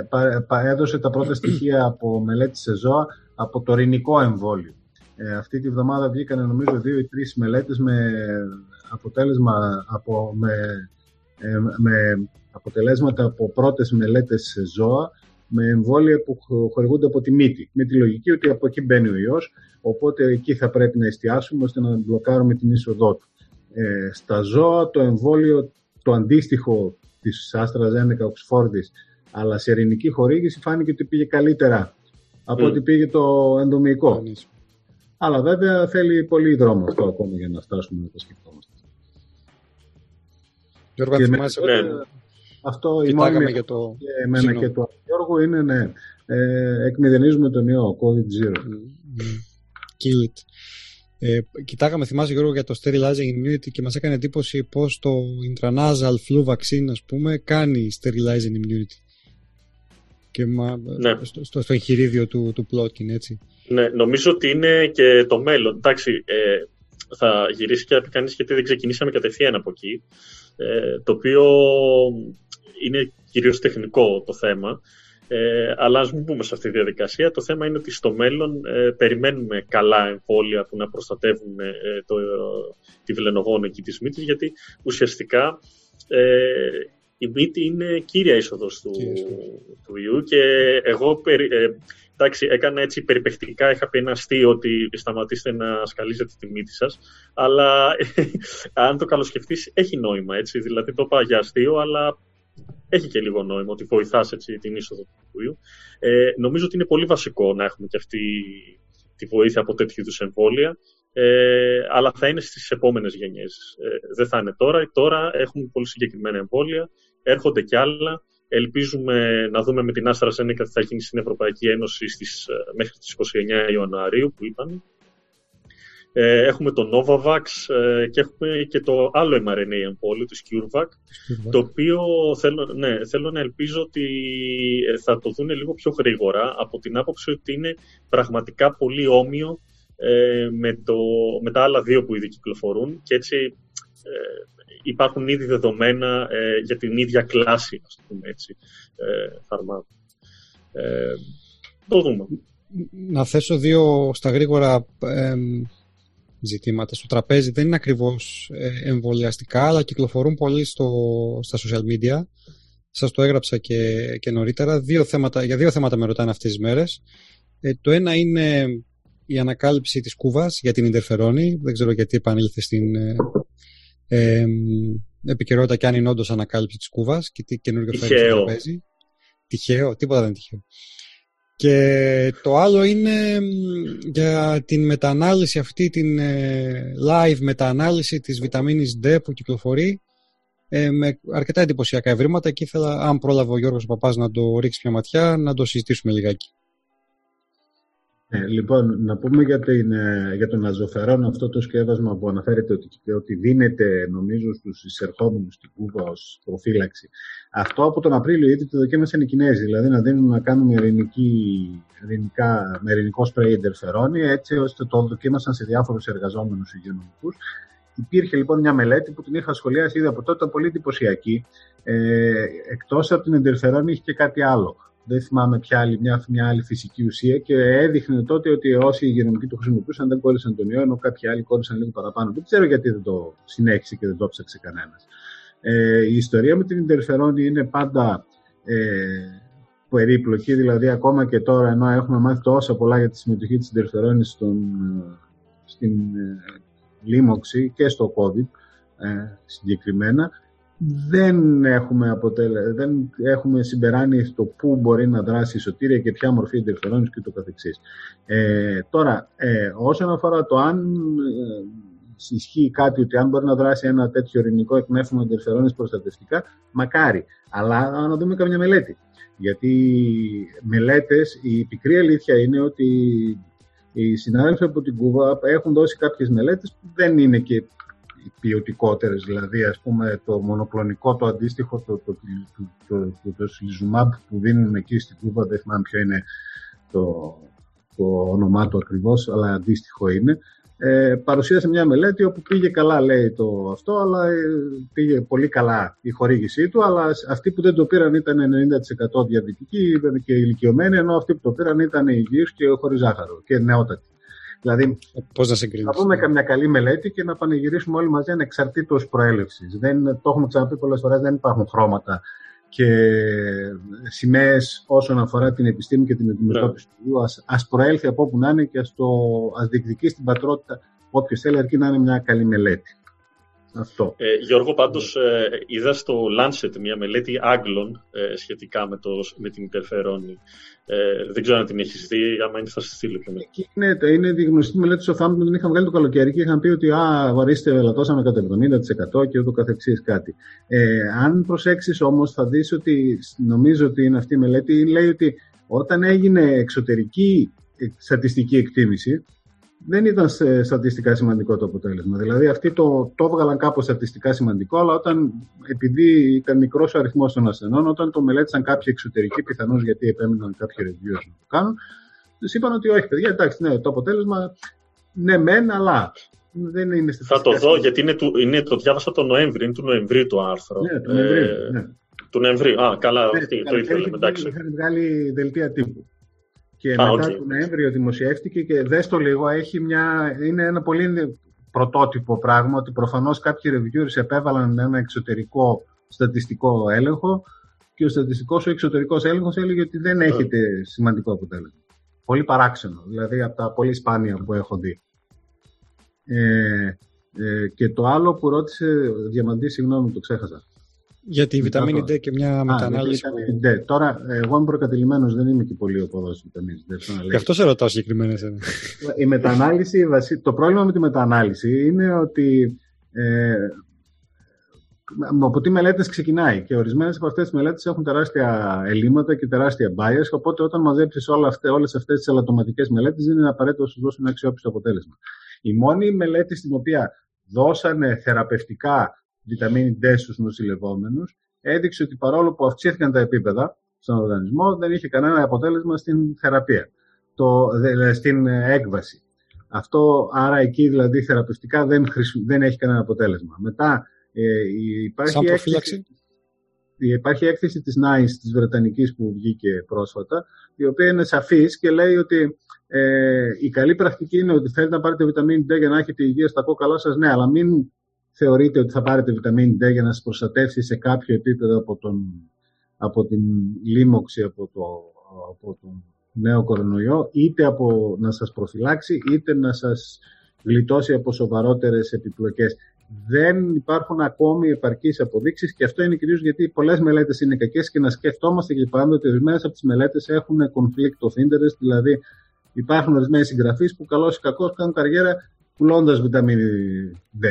έδωσε τα πρώτα στοιχεία από μελέτη σε ζώα από το ρηνικό εμβόλιο. Ε, αυτή τη βδομάδα βγήκαν νομίζω δύο ή τρεις μελέτες με, αποτέλεσμα, από, με, ε, με αποτελέσματα από πρώτες μελέτες σε ζώα με εμβόλια που χορηγούνται από τη μύτη. Με τη λογική ότι από εκεί μπαίνει ο ιός, οπότε εκεί θα πρέπει να εστιάσουμε ώστε να μπλοκάρουμε την είσοδό του. Ε, στα ζώα το εμβόλιο, το αντίστοιχο της AstraZeneca Oxford, αλλά σε ειρηνική χορήγηση φάνηκε ότι πήγε καλύτερα από mm. ότι πήγε το ενδομικό. Αλλά βέβαια θέλει πολύ δρόμο αυτό ακόμα για να φτάσουμε να το σκεφτόμαστε. Γιώργο, θυμάσαι ναι. Αυτό η μόνη για το... και εμένα και το Γιώργο είναι ναι, ε, εκμηδενίζουμε τον ιό, COVID zero. Mm. Kill it. Ε, κοιτάγαμε, θυμάσαι Γιώργο, για το sterilizing immunity και μας έκανε εντύπωση πως το intranasal flu vaccine, ας πούμε, κάνει sterilizing immunity και μα, ναι. στο, στο, στο εγχειρίδιο του, του plotting, έτσι. Ναι, νομίζω ότι είναι και το μέλλον. Εντάξει, ε, θα γυρίσει και να πει γιατί δεν ξεκινήσαμε κατευθείαν από εκεί, ε, το οποίο είναι κυρίως τεχνικό το θέμα. Ε, αλλά ας μην πούμε σε αυτή τη διαδικασία. Το θέμα είναι ότι στο μέλλον ε, περιμένουμε καλά εμβόλια που να προστατεύουν ε, το, τη βλενογόνο εκεί της μύτης, γιατί ουσιαστικά ε, η μύτη είναι κύρια είσοδος του, του ιού και εγώ ε, εντάξει, έκανα έτσι περιπεκτικά, είχα πει ένα αστείο ότι σταματήστε να σκαλίζετε τη μύτη σας, αλλά αν το καλοσκεφτείς έχει νόημα, έτσι, δηλαδή το είπα για αστείο, αλλά έχει και λίγο νόημα ότι βοηθάς έτσι, την είσοδο του ιού. Ε, νομίζω ότι είναι πολύ βασικό να έχουμε και αυτή τη βοήθεια από τέτοιου είδους εμβόλια, ε, αλλά θα είναι στις επόμενες γενιές. Ε, δεν θα είναι τώρα. Τώρα έχουμε πολύ συγκεκριμένα εμβόλια, έρχονται κι άλλα. Ελπίζουμε να δούμε με την Άστρα Ζένικα τι θα γίνει στην Ευρωπαϊκή Ένωση στις, ε, μέχρι τις 29 Ιανουαρίου που είπαν. Ε, έχουμε το Novavax ε, και έχουμε και το άλλο mRNA εμβόλιο, το CureVac, το οποίο θέλω, ναι, θέλω να ελπίζω ότι ε, θα το δουν λίγο πιο γρήγορα από την άποψη ότι είναι πραγματικά πολύ όμοιο ε, με, το, με τα άλλα δύο που ήδη κυκλοφορούν και έτσι υπάρχουν ήδη δεδομένα για την ίδια κλάση, ας πούμε έτσι, φαρμάκων. το δούμε. Να θέσω δύο στα γρήγορα ζητήματα στο τραπέζι δεν είναι ακριβώς ε, εμβολιαστικά, αλλά κυκλοφορούν πολύ στο, στα social media. Σας το έγραψα και, και νωρίτερα. Δύο θέματα, για δύο θέματα με ρωτάνε αυτές τις μέρες. Ε, το ένα είναι η ανακάλυψη της κούβας για την Ιντερφερόνη. Δεν ξέρω γιατί επανήλθε στην ε, ε, επικαιρότητα και αν είναι όντως ανακάλυψη της κούβας και τι καινούργιο φέρει στο τραπέζι. Τυχαίο, τίποτα δεν είναι τυχαίο. Και το άλλο είναι για την μετανάλυση αυτή, την ε, live μετανάλυση της βιταμίνης D που κυκλοφορεί ε, με αρκετά εντυπωσιακά ευρήματα και ήθελα, αν πρόλαβε ο Γιώργος Παπάς να το ρίξει μια ματιά, να το συζητήσουμε λιγάκι. Ε, λοιπόν, να πούμε για, την, ε, για τον αζωφερόν αυτό το σκεύασμα που αναφέρεται ότι, ότι δίνεται νομίζω στους εισερχόμενους στην Κούβα ως προφύλαξη. Αυτό από τον Απρίλιο ήδη το δοκίμασαν οι Κινέζοι, δηλαδή να δίνουν να κάνουν ειρηνικά, με ειρηνικό σπρέι εντερφερόνι, έτσι ώστε το δοκίμασαν σε διάφορους εργαζόμενους υγειονομικούς. Υπήρχε λοιπόν μια μελέτη που την είχα σχολιάσει ήδη από τότε, ήταν πολύ εντυπωσιακή. Ε, εκτός από την εντερφερόνι είχε και κάτι άλλο δεν θυμάμαι ποια άλλη, μια, μια άλλη φυσική ουσία και έδειχνε τότε ότι όσοι υγειονομικοί το χρησιμοποιούσαν δεν κόλλησαν τον ιό, ενώ κάποιοι άλλοι κόλλησαν λίγο παραπάνω. Δεν ξέρω γιατί δεν το συνέχισε και δεν το ψάξε κανένας. Ε, η ιστορία με την Ιντερφερόνη είναι πάντα ε, περίπλοκη, δηλαδή ακόμα και τώρα, ενώ έχουμε μάθει τόσα πολλά για τη συμμετοχή της Ιντερφερόνης στην ε, λίμωξη και στο COVID ε, συγκεκριμένα, δεν έχουμε, αποτέλε... δεν έχουμε συμπεράνει στο πού μπορεί να δράσει η σωτήρια και ποια μορφή εντερφερόνης και το καθεξής. Ε, τώρα, ε, όσον αφορά το αν ε, ισχύει κάτι ότι αν μπορεί να δράσει ένα τέτοιο ειρηνικό εκνεύσιμο εντερφερόνης προστατευτικά, μακάρι. Αλλά να δούμε καμιά μελέτη. Γιατί μελέτες, η πικρή αλήθεια είναι ότι οι συνάδελφοι από την Κούβα έχουν δώσει κάποιες μελέτες που δεν είναι και ποιοτικότερες, δηλαδή ας πούμε το μονοκλονικό, το αντίστοιχο, το, το, το, το, το, που δίνουν εκεί στην Κούβα, δεν θυμάμαι ποιο είναι το, το όνομά του ακριβώς, αλλά αντίστοιχο είναι, ε, παρουσίασε μια μελέτη όπου πήγε καλά λέει το αυτό, αλλά ε, πήγε πολύ καλά η χορήγησή του, αλλά αυτοί που δεν το πήραν ήταν 90% διαβητικοί και ηλικιωμένοι, ενώ αυτοί που το πήραν ήταν υγιείς και χωρίς ζάχαρο και νεότατοι. Δηλαδή, Πώς να, να δούμε καμιά καλή μελέτη και να πανηγυρίσουμε όλοι μαζί ανεξαρτήτως προέλευσης. Δεν, το έχουμε ξαναπεί πολλές φορές, δεν υπάρχουν χρώματα και σημαίες όσον αφορά την επιστήμη και την αντιμετώπιση του ιού. Ας, ας προέλθει από όπου να είναι και ας, το, ας διεκδικεί στην πατρότητα όποιος θέλει αρκεί να είναι μια καλή μελέτη. Αυτό. Ε, Γιώργο, πάντως ε, είδα στο Lancet μια μελέτη Άγγλων ε, σχετικά με, το, με την υπερφερόνη. Ε, δεν ξέρω αν την έχεις δει, άμα είναι θα σα στείλω πιο μετά. Είναι, είναι τη γνωστή μελέτη στο Southampton που την είχαν βγάλει το καλοκαίρι και είχαν πει ότι α, βαρίστε, βελατώσαμε κατά 70% και ούτω καθεξής κάτι. Ε, αν προσέξεις όμως, θα δεις ότι νομίζω ότι είναι αυτή η μελέτη, λέει ότι όταν έγινε εξωτερική στατιστική εκτίμηση, δεν ήταν στατιστικά σημαντικό το αποτέλεσμα. Δηλαδή αυτοί το, το έβγαλαν κάπως στατιστικά σημαντικό, αλλά όταν, επειδή ήταν μικρός ο αριθμός των ασθενών, όταν το μελέτησαν κάποιοι εξωτερικοί, πιθανώς γιατί επέμειναν κάποιοι reviewers να το κάνουν, τους είπαν ότι όχι παιδιά, εντάξει, ναι, το αποτέλεσμα ναι μεν, αλλά δεν είναι Θα το δω, γιατί είναι, του, είναι, το διάβασα το Νοέμβρη, είναι του Νοεμβρίου το άρθρο. Ναι, του Νοεμβρίου, ε, ναι. Του Νοεμβρίου, α, καλά, ναι, το ήθελα, εντάξει. Είχαν βγάλει δελτία τύπου. Και μετά okay. τον Νοέμβριο δημοσιεύτηκε και δες το λίγο, έχει μια, είναι ένα πολύ πρωτότυπο πράγμα ότι προφανώς κάποιοι reviewers επέβαλαν ένα εξωτερικό στατιστικό έλεγχο και ο στατιστικός ο εξωτερικός έλεγχος έλεγε ότι δεν έχετε σημαντικό αποτέλεσμα. Πολύ παράξενο, δηλαδή από τα πολύ σπάνια που έχω δει. Ε, ε, και το άλλο που ρώτησε, Διαμαντής, συγγνώμη, το ξέχασα. Για τη βιταμίνη D και μια μετανάλυση. D. Τώρα, εγώ είμαι προκατηλημένος, δεν είμαι και πολύ οπαδό τη βιταμίνης D. Γι' αυτό σε ρωτάω συγκεκριμένα. η μετανάλυση, το πρόβλημα με τη μετανάλυση είναι ότι ε, από τι μελέτες ξεκινάει και ορισμένες από αυτές τις μελέτες έχουν τεράστια ελλείμματα και τεράστια bias. Οπότε, όταν μαζέψεις όλες αυτές τις ελαττωματικές μελέτες, δεν είναι απαραίτητο να σου δώσουν ένα αξιόπιστο αποτέλεσμα. Η μόνη μελέτη στην οποία δώσανε θεραπευτικά βιταμίνη D στους νοσηλευόμενους, έδειξε ότι παρόλο που αυξήθηκαν τα επίπεδα στον οργανισμό, δεν είχε κανένα αποτέλεσμα στην θεραπεία, το, στην έκβαση. Αυτό, άρα εκεί δηλαδή θεραπευτικά δεν, δεν έχει κανένα αποτέλεσμα. Μετά ε, υπάρχει Σαν προφύλαξη; Υπάρχει έκθεση της NICE, της Βρετανικής που βγήκε πρόσφατα, η οποία είναι σαφής και λέει ότι ε, η καλή πρακτική είναι ότι θέλετε να πάρετε βιταμίνη D για να έχετε υγεία στα κόκαλά σας, ναι, αλλά μην θεωρείτε ότι θα πάρετε βιταμίνη D για να σας προστατεύσει σε κάποιο επίπεδο από, τον, από την λίμωξη από, το, από τον νέο κορονοϊό, είτε από να σας προφυλάξει, είτε να σας γλιτώσει από σοβαρότερες επιπλοκές. Δεν υπάρχουν ακόμη επαρκείς αποδείξεις και αυτό είναι κυρίως γιατί πολλές μελέτες είναι κακές και να σκεφτόμαστε και πάντα ότι ορισμένες από τις μελέτες έχουν conflict of interest, δηλαδή υπάρχουν ορισμένοι συγγραφείς που καλώς ή κακώς κάνουν καριέρα πουλώντας βιταμίνη D.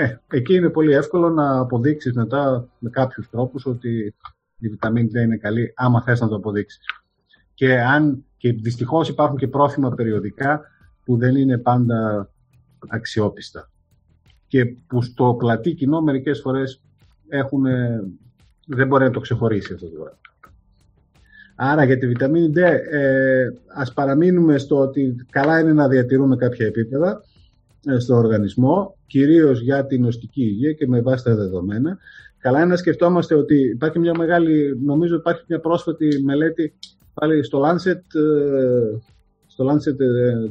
Ε, εκεί είναι πολύ εύκολο να αποδείξεις μετά με κάποιους τρόπους ότι η βιταμίνη D είναι καλή, άμα θες να το αποδείξεις. Και, αν, και δυστυχώς υπάρχουν και πρόθυμα περιοδικά που δεν είναι πάντα αξιόπιστα και που στο πλατή κοινό μερικές φορές έχουν, δεν μπορεί να το ξεχωρίσει αυτό το πράγμα. Άρα για τη βιταμίνη D ε, ας παραμείνουμε στο ότι καλά είναι να διατηρούμε κάποια επίπεδα ε, στο οργανισμό, κυρίως για την οστική υγεία και με βάση τα δεδομένα. Καλά είναι να σκεφτόμαστε ότι υπάρχει μια μεγάλη, νομίζω υπάρχει μια πρόσφατη μελέτη πάλι στο Lancet, ε, στο Lancet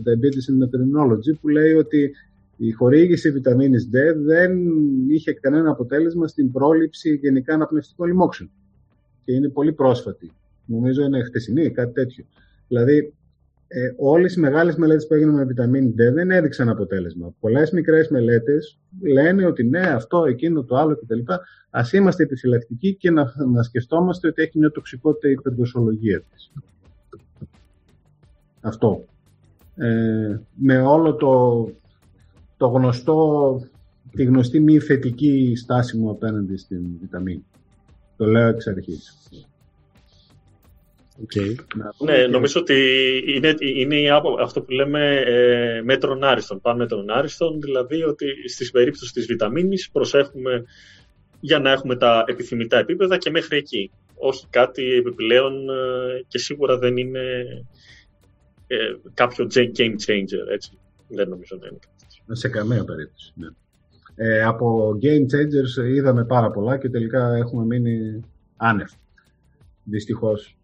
Diabetes and Endocrinology που λέει ότι η χορήγηση βιταμίνης D δεν είχε κανένα αποτέλεσμα στην πρόληψη γενικά αναπνευστικών λοιμόξεων. Και είναι πολύ πρόσφατη. Νομίζω είναι χτεσινή, κάτι τέτοιο. Δηλαδή, ε, όλες οι μεγάλες μελέτες που έγιναν με βιταμίνη D δεν έδειξαν αποτέλεσμα. Πολλές μικρές μελέτες λένε ότι ναι, αυτό, εκείνο, το άλλο κτλ. Ας είμαστε επιφυλακτικοί και να, να σκεφτόμαστε ότι έχει μια τοξικότητα η υπερδοσολογία της. Αυτό. Ε, με όλο το, το γνωστό, τη γνωστή μη θετική στάση μου απέναντι στην βιταμίνη. Το λέω εξ αρχής. Okay. Ναι, νομίζω ότι είναι, είναι αυτό που λέμε ε, μέτρων άριστον. Πάμε μέτρων άριστον, δηλαδή ότι στη περίπτωση της βιταμίνης προσέχουμε για να έχουμε τα επιθυμητά επίπεδα και μέχρι εκεί. Όχι κάτι επιπλέον ε, και σίγουρα δεν είναι ε, κάποιο game changer, έτσι. Δεν νομίζω να είναι Σε καμία περίπτωση, ναι. Ε, από game changers είδαμε πάρα πολλά και τελικά έχουμε μείνει άνευ. Δυστυχώς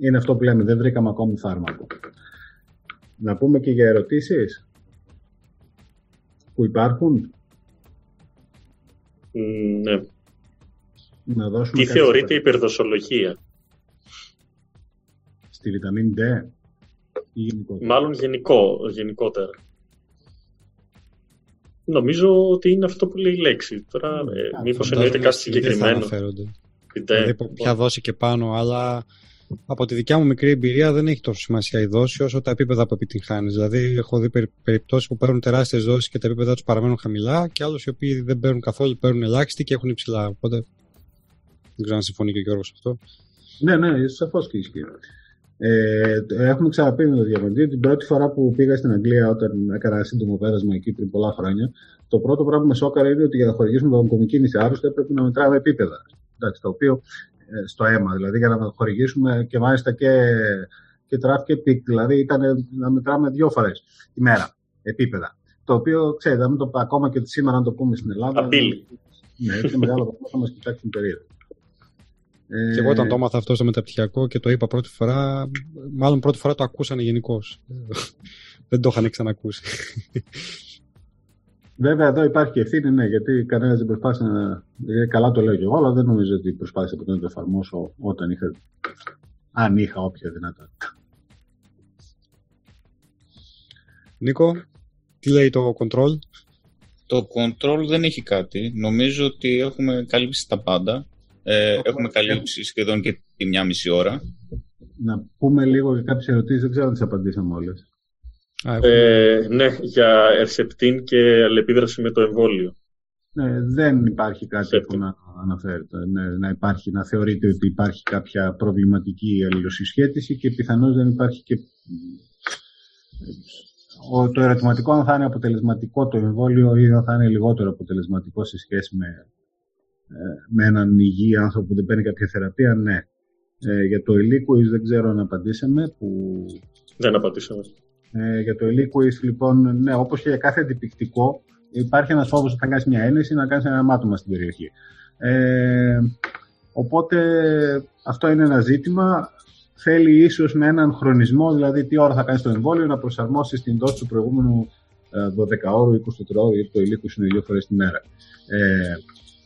είναι αυτό που λέμε, δεν βρήκαμε ακόμη φάρμακο. Να πούμε και για ερωτήσεις που υπάρχουν. ναι. Να δώσουμε Τι θεωρείται υπερδοσολογία; Στη βιταμίνη D ή γενικότερα; Μάλλον γενικό, γενικότερα. Νομίζω ότι είναι αυτό που λέει η λέξη. Τώρα, mm, ε, μήπως εννοείται κάτι συγκεκριμένο. Δηλαδή, ποια δόση και πάνω, αλλά από τη δικιά μου μικρή εμπειρία δεν έχει τόσο σημασία η δόση όσο τα επίπεδα που επιτυγχάνεις. Δηλαδή, έχω δει περιπτώσεις που παίρνουν τεράστιες δόσεις και τα επίπεδα τους παραμένουν χαμηλά και άλλους οι οποίοι δεν παίρνουν καθόλου, παίρνουν ελάχιστη και έχουν υψηλά. Οπότε δεν ξέρω αν συμφωνεί και ο Γιώργος αυτό. Ναι, ναι, σαφώς και ισχύει. Ε, έχουμε ξαναπεί με τον Διαμαντή την πρώτη φορά που πήγα στην Αγγλία όταν έκανα σύντομο πέρασμα εκεί πριν πολλά χρόνια. Το πρώτο πράγμα που με σώκαρε είναι ότι για να χορηγήσουμε τον κομικίνηση άρρωστο έπρεπε να μετράμε επίπεδα. Εντάξει, το οποίο ε, στο αίμα, δηλαδή για να χορηγήσουμε και μάλιστα και, και trough και peak, δηλαδή ήταν να μετράμε δύο φορές τη μέρα επίπεδα. Το οποίο, ξέρετε, το, ακόμα και σήμερα να το πούμε στην Ελλάδα. Απειλή. Ναι, είναι μεγάλο βαθμό θα μας κοιτάξει περίοδο. Ε, και εγώ όταν το έμαθα αυτό στο μεταπτυχιακό και το είπα πρώτη φορά, μάλλον πρώτη φορά το ακούσανε γενικώς. Δεν το είχαν ξανακούσει. Βέβαια εδώ υπάρχει και ευθύνη, ναι, γιατί κανένας δεν προσπάθησε να. Ε, καλά το λέω και εγώ, αλλά δεν νομίζω ότι προσπάθησα ποτέ να το εφαρμόσω όταν είχα. Αν είχα όποια δυνατότητα. Νίκο, τι λέει το control? Το control δεν έχει κάτι. Νομίζω ότι έχουμε καλύψει τα πάντα. Ε, έχουμε καλύψει σχεδόν και τη μια μισή ώρα. Να πούμε λίγο για κάποιες ερωτήσεις, δεν ξέρω αν τις απαντήσαμε όλες. Ε, ναι, για ερσεπτίν και αλληλεπίδραση με το εμβόλιο. Ναι, δεν υπάρχει κάτι που να αναφέρεται. Ναι, να, υπάρχει, να θεωρείται ότι υπάρχει κάποια προβληματική αλληλοσυσχέτιση και πιθανώς δεν υπάρχει και το ερωτηματικό αν θα είναι αποτελεσματικό το εμβόλιο ή αν θα είναι λιγότερο αποτελεσματικό σε σχέση με, ε, με έναν υγιή άνθρωπο που δεν παίρνει κάποια θεραπεία, ναι. Ε, για το ελίκοις δεν ξέρω αν απαντήσαμε. Που... Δεν απαντήσαμε. Ε, για το Eliquis, λοιπόν, ναι, όπως και για κάθε αντιπικτικό, υπάρχει ένας φόβος όταν κάνεις μια ένεση να κάνεις ένα μάτωμα στην περιοχή. Ε, οπότε αυτό είναι ένα ζήτημα. Θέλει ίσως με έναν χρονισμό, δηλαδή τι ώρα θα κάνεις το εμβόλιο, να προσαρμόσεις την δόση του προηγούμενου 12ωρου, 24ωρου, γιατί το υλίκο είναι δύο φορές τη μέρα. Ε,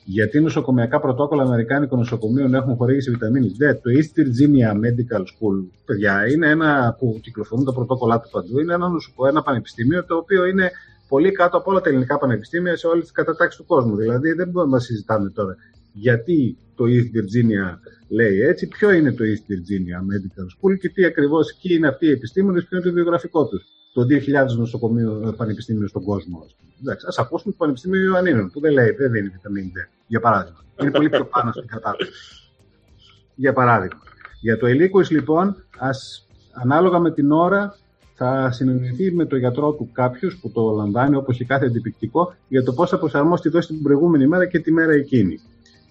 γιατί νοσοκομιακά πρωτόκολλα Αμερικάνικων νοσοκομείων έχουν χορήγηση βιταμίνη D. Το East Virginia Medical School, παιδιά, είναι ένα που κυκλοφορούν τα πρωτόκολλά του παντού. Είναι ένα, νοσοκο, ένα πανεπιστήμιο το οποίο είναι πολύ κάτω από όλα τα ελληνικά πανεπιστήμια σε όλες τις κατατάξεις του κόσμου. Δηλαδή δεν μπορούμε να συζητάμε τώρα γιατί το East Virginia λέει έτσι, ποιο είναι το East Virginia Medical School και τι ακριβώς εκεί είναι αυτοί οι επιστήμονες, ποιο είναι το βιογραφικό τους το 2000 νοσοκομείο ε, πανεπιστήμιο στον κόσμο. Α ακούσουμε το Πανεπιστήμιο Ιωαννίνων που δεν λέει, δεν δίνει βιταμίνη D, για παράδειγμα. Είναι πολύ πιο πάνω στην κατάσταση. Για παράδειγμα. Για το ελίκοης λοιπόν, ας, ανάλογα με την ώρα θα συνεννοηθεί με τον γιατρό του κάποιος που το λαμβάνει, όπως και κάθε αντιπικτικό, για το πώς θα προσαρμόσει τη δόση την προηγούμενη μέρα και τη μέρα εκείνη.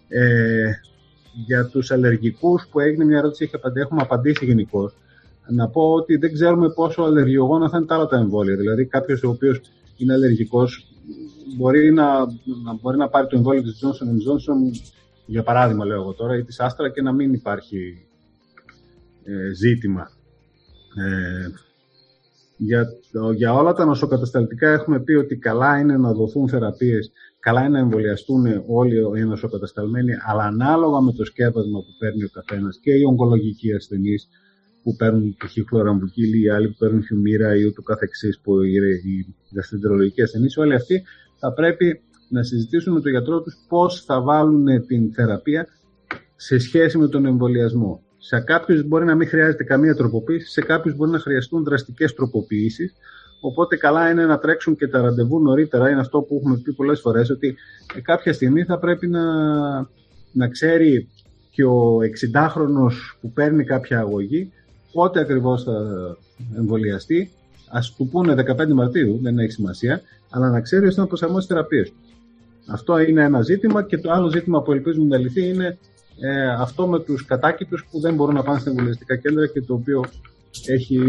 Ε, για τους αλλεργικούς που έγινε μια ερώτηση, έχουμε απαντήσει γενικώς να πω ότι δεν ξέρουμε πόσο αλλεργιογόνα θα είναι τα άλλα τα εμβόλια. Δηλαδή, κάποιος ο οποίος είναι αλλεργικός, μπορεί να, να, μπορεί να πάρει το εμβόλιο της Johnson Johnson, για παράδειγμα λέω εγώ τώρα, ή της Άστρα και να μην υπάρχει ε, ζήτημα. Ε, για, για όλα τα νοσοκατασταλτικά έχουμε πει ότι καλά είναι να δοθούν θεραπείες, καλά είναι να εμβολιαστούν όλοι οι νοσοκατασταλμένοι, αλλά ανάλογα με το σκέπασμα που παίρνει ο καθένας και οι ογκολογικοί ασθενείς που παίρνουν π.χ. χλωραμβουκίλη, οι άλλοι που παίρνουν χιουμίρα ή ούτω καθεξής που οι γαστρεντερολογικοί ασθενείς, όλοι αυτοί θα πρέπει να συζητήσουν με τον γιατρό τους πώς θα βάλουν την θεραπεία σε σχέση με τον εμβολιασμό. Σε κάποιους μπορεί να μην χρειάζεται καμία τροποποίηση, σε κάποιους μπορεί να χρειαστούν δραστικές τροποποιήσεις. Οπότε καλά είναι να τρέξουν και τα ραντεβού νωρίτερα. Είναι αυτό που έχουμε πει πολλές φορές, ότι κάποια στιγμή θα πρέπει να, να ξέρει και ο 60χρονο που παίρνει κάποια αγωγή πότε ακριβώς θα εμβολιαστεί. Α του πούνε 15 Μαρτίου, δεν έχει σημασία, αλλά να ξέρει ώστε να προσαρμόσει θεραπείες Αυτό είναι ένα ζήτημα. Και το άλλο ζήτημα που ελπίζουμε να λυθεί είναι ε, αυτό με τους κατάκητους που δεν μπορούν να πάνε στα εμβολιαστικά κέντρα και το οποίο έχει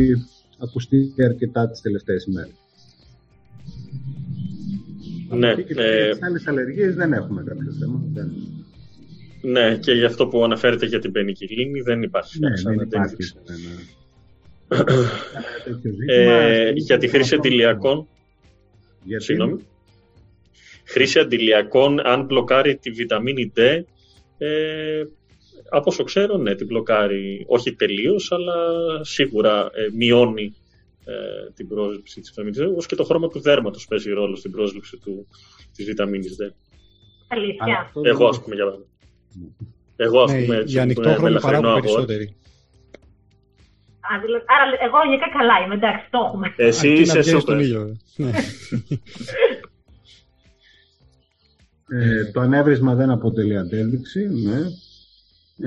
ακουστεί αρκετά τις τελευταίες ημέρες. Ναι, και ε... τις άλλες αλλεργίες δεν έχουμε κάποιο θέμα. Δεν... Ναι, και για αυτό που αναφέρεται για την πενικυλίνη δεν υπάρχει. Ναι, δεν υπάρχει. ε, για τη χρήση αντιλιακών. Συγγνώμη. Χρήση αντιλιακών, αν μπλοκάρει τη βιταμίνη D, ε, από όσο ξέρω, ναι, την μπλοκάρει όχι τελείως, αλλά σίγουρα ε, μειώνει ε, την πρόσληψη της βιταμίνης D, όπως και το χρώμα του δέρματος παίζει ρόλο στην πρόσληψη του, της βιταμίνης D. Αλήθεια. Εγώ, ας πούμε, για παράδειγμα. Εγώ, ας ναι, πούμε, έτσι, για ανοιχτό χρώμα παράγουν περισσότεροι. Άρα, εγώ γενικά καλά είμαι, εντάξει, το έχουμε. Εσύ είσαι σούπερ. Ε, το ανέβρισμα δεν αποτελεί αντέληξη, ναι.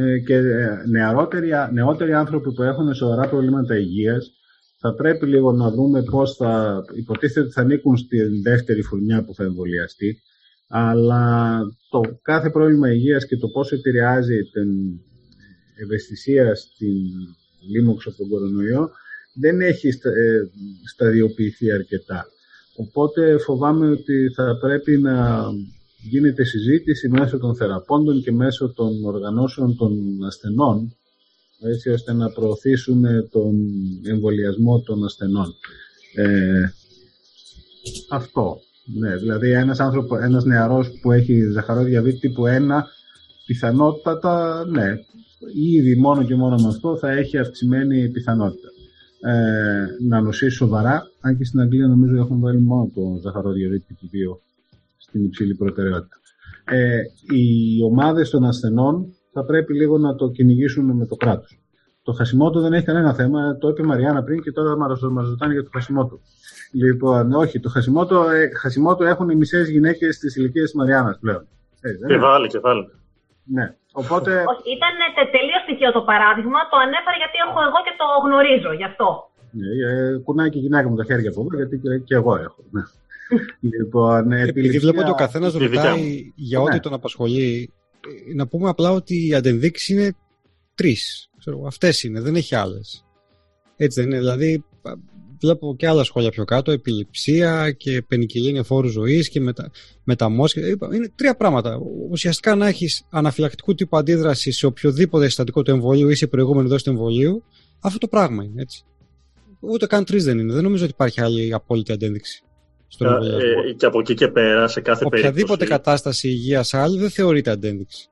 Ε, και ε, νεαρότεροι, νεότεροι άνθρωποι που έχουν σοβαρά προβλήματα υγείας θα πρέπει λίγο να δούμε πώς θα υποτίθεται ότι θα ανήκουν στη δεύτερη φουρνιά που θα εμβολιαστεί αλλά το κάθε πρόβλημα υγείας και το πώς επηρεάζει την ευαισθησία στην λίμωξη από τον κορονοϊό δεν έχει σταδιοποιηθεί αρκετά. Οπότε φοβάμαι ότι θα πρέπει να γίνεται συζήτηση μέσω των θεραπώντων και μέσω των οργανώσεων των ασθενών έτσι ώστε να προωθήσουμε τον εμβολιασμό των ασθενών. Ε, αυτό. Ναι, δηλαδή ένας, άνθρωπο, ένας νεαρός που έχει ζαχαρό διαβήτη τύπου 1 πιθανότατα, ναι, ήδη μόνο και μόνο με αυτό θα έχει αυξημένη πιθανότητα. Ε, να νοσήσει σοβαρά, αν και στην Αγγλία νομίζω έχουν βάλει μόνο το ζαχαρό διαβήτη τύπου 2 στην υψηλή προτεραιότητα. Ε, οι ομάδες των ασθενών θα πρέπει λίγο να το κυνηγήσουν με το κράτος. Το χασιμότο δεν έχει κανένα θέμα. Το είπε η Μαριάννα πριν και τώρα μας ρωτάνε για το χασιμότο. Λοιπόν, όχι, το χασιμότο, ε, χασιμότο έχουν οι μισές γυναίκες της ηλικίας της Μαριάννας πλέον. Ε, και βάλει, και βάλει. Ναι. Οπότε... ήταν τελείως στοιχείο το παράδειγμα. Το ανέφερα γιατί έχω εγώ και το γνωρίζω γι' αυτό. Ναι, ε, κουνάει και η γυναίκα μου τα χέρια από εδώ, γιατί και, και εγώ έχω. Ναι [LAUGHS] λοιπόν, Επειδή βλέπω ότι ο καθένας ρωτάει για ό,τι ναι. τον απασχολεί, να πούμε απλά ότι οι αντενδείξεις είναι τρεις. Αυτές είναι, δεν έχει άλλες. Έτσι δεν είναι. Δηλαδή, βλέπω και άλλα σχόλια πιο κάτω, επιληψία και πενικυλίνια φόρου ζωής και μετα, μεταμόσχε. Είναι τρία πράγματα. Ουσιαστικά να έχεις αναφυλακτικού τύπου αντίδραση σε οποιοδήποτε συστατικό του εμβολίου ή σε προηγούμενη δόση του εμβολίου, αυτό το πράγμα είναι έτσι. Ούτε καν τρεις δεν είναι. Δεν νομίζω ότι υπάρχει άλλη απόλυτη αντένδειξη. Ε, και από εκεί και πέρα, σε κάθε Οποιαδήποτε περίπτωση... Οποιαδήποτε κατάσταση υγείας άλλη δεν θεωρείται αντένδειξη.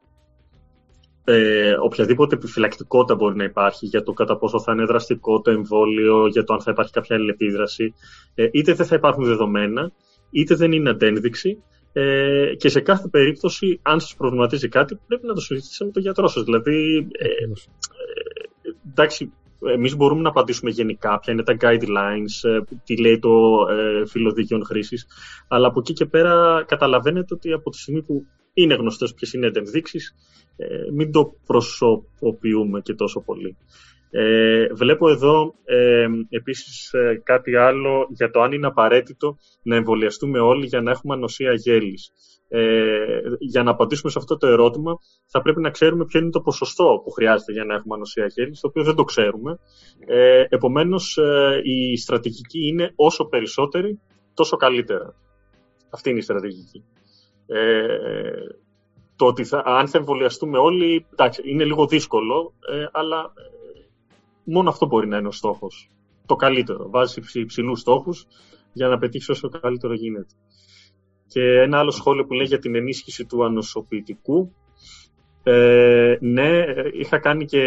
Ε, οποιαδήποτε επιφυλακτικότητα μπορεί να υπάρχει για το κατά πόσο θα είναι δραστικό το εμβόλιο, για το αν θα υπάρχει κάποια αλληλεπίδραση, ε, είτε δεν θα υπάρχουν δεδομένα, είτε δεν είναι αντένδειξη. Ε, και σε κάθε περίπτωση, αν σας προβληματίζει κάτι, πρέπει να το συζητήσετε με τον γιατρό σας. Δηλαδή, ε, ε, εντάξει, εμείς μπορούμε να απαντήσουμε γενικά ποια είναι τα guidelines, ε, τι λέει το ε, φύλλο χρήσης, αλλά από εκεί και πέρα καταλαβαίνετε ότι από τη στιγμή που είναι γνωστές ποιες είναι οι ενδείξει, ε, μην το προσωποποιούμε και τόσο πολύ. Ε, βλέπω εδώ ε, επίσης κάτι άλλο για το αν είναι απαραίτητο να εμβολιαστούμε όλοι για να έχουμε ανοσία γέλης. Ε, για να απαντήσουμε σε αυτό το ερώτημα, θα πρέπει να ξέρουμε ποιο είναι το ποσοστό που χρειάζεται για να έχουμε ανοσία γέλης, το οποίο δεν το ξέρουμε. Ε, επομένως, ε, η στρατηγική είναι όσο περισσότεροι τόσο καλύτερα. Αυτή είναι η στρατηγική. Ε, το ότι θα, αν θα εμβολιαστούμε όλοι, εντάξει, είναι λίγο δύσκολο, ε, αλλά ε, μόνο αυτό μπορεί να είναι ο στόχος. Το καλύτερο. Βάζει υψηλού στόχους για να πετύχεις όσο καλύτερο γίνεται. Και ένα άλλο σχόλιο που λέει για την ενίσχυση του ανοσοποιητικού. Ε, ναι, είχα κάνει και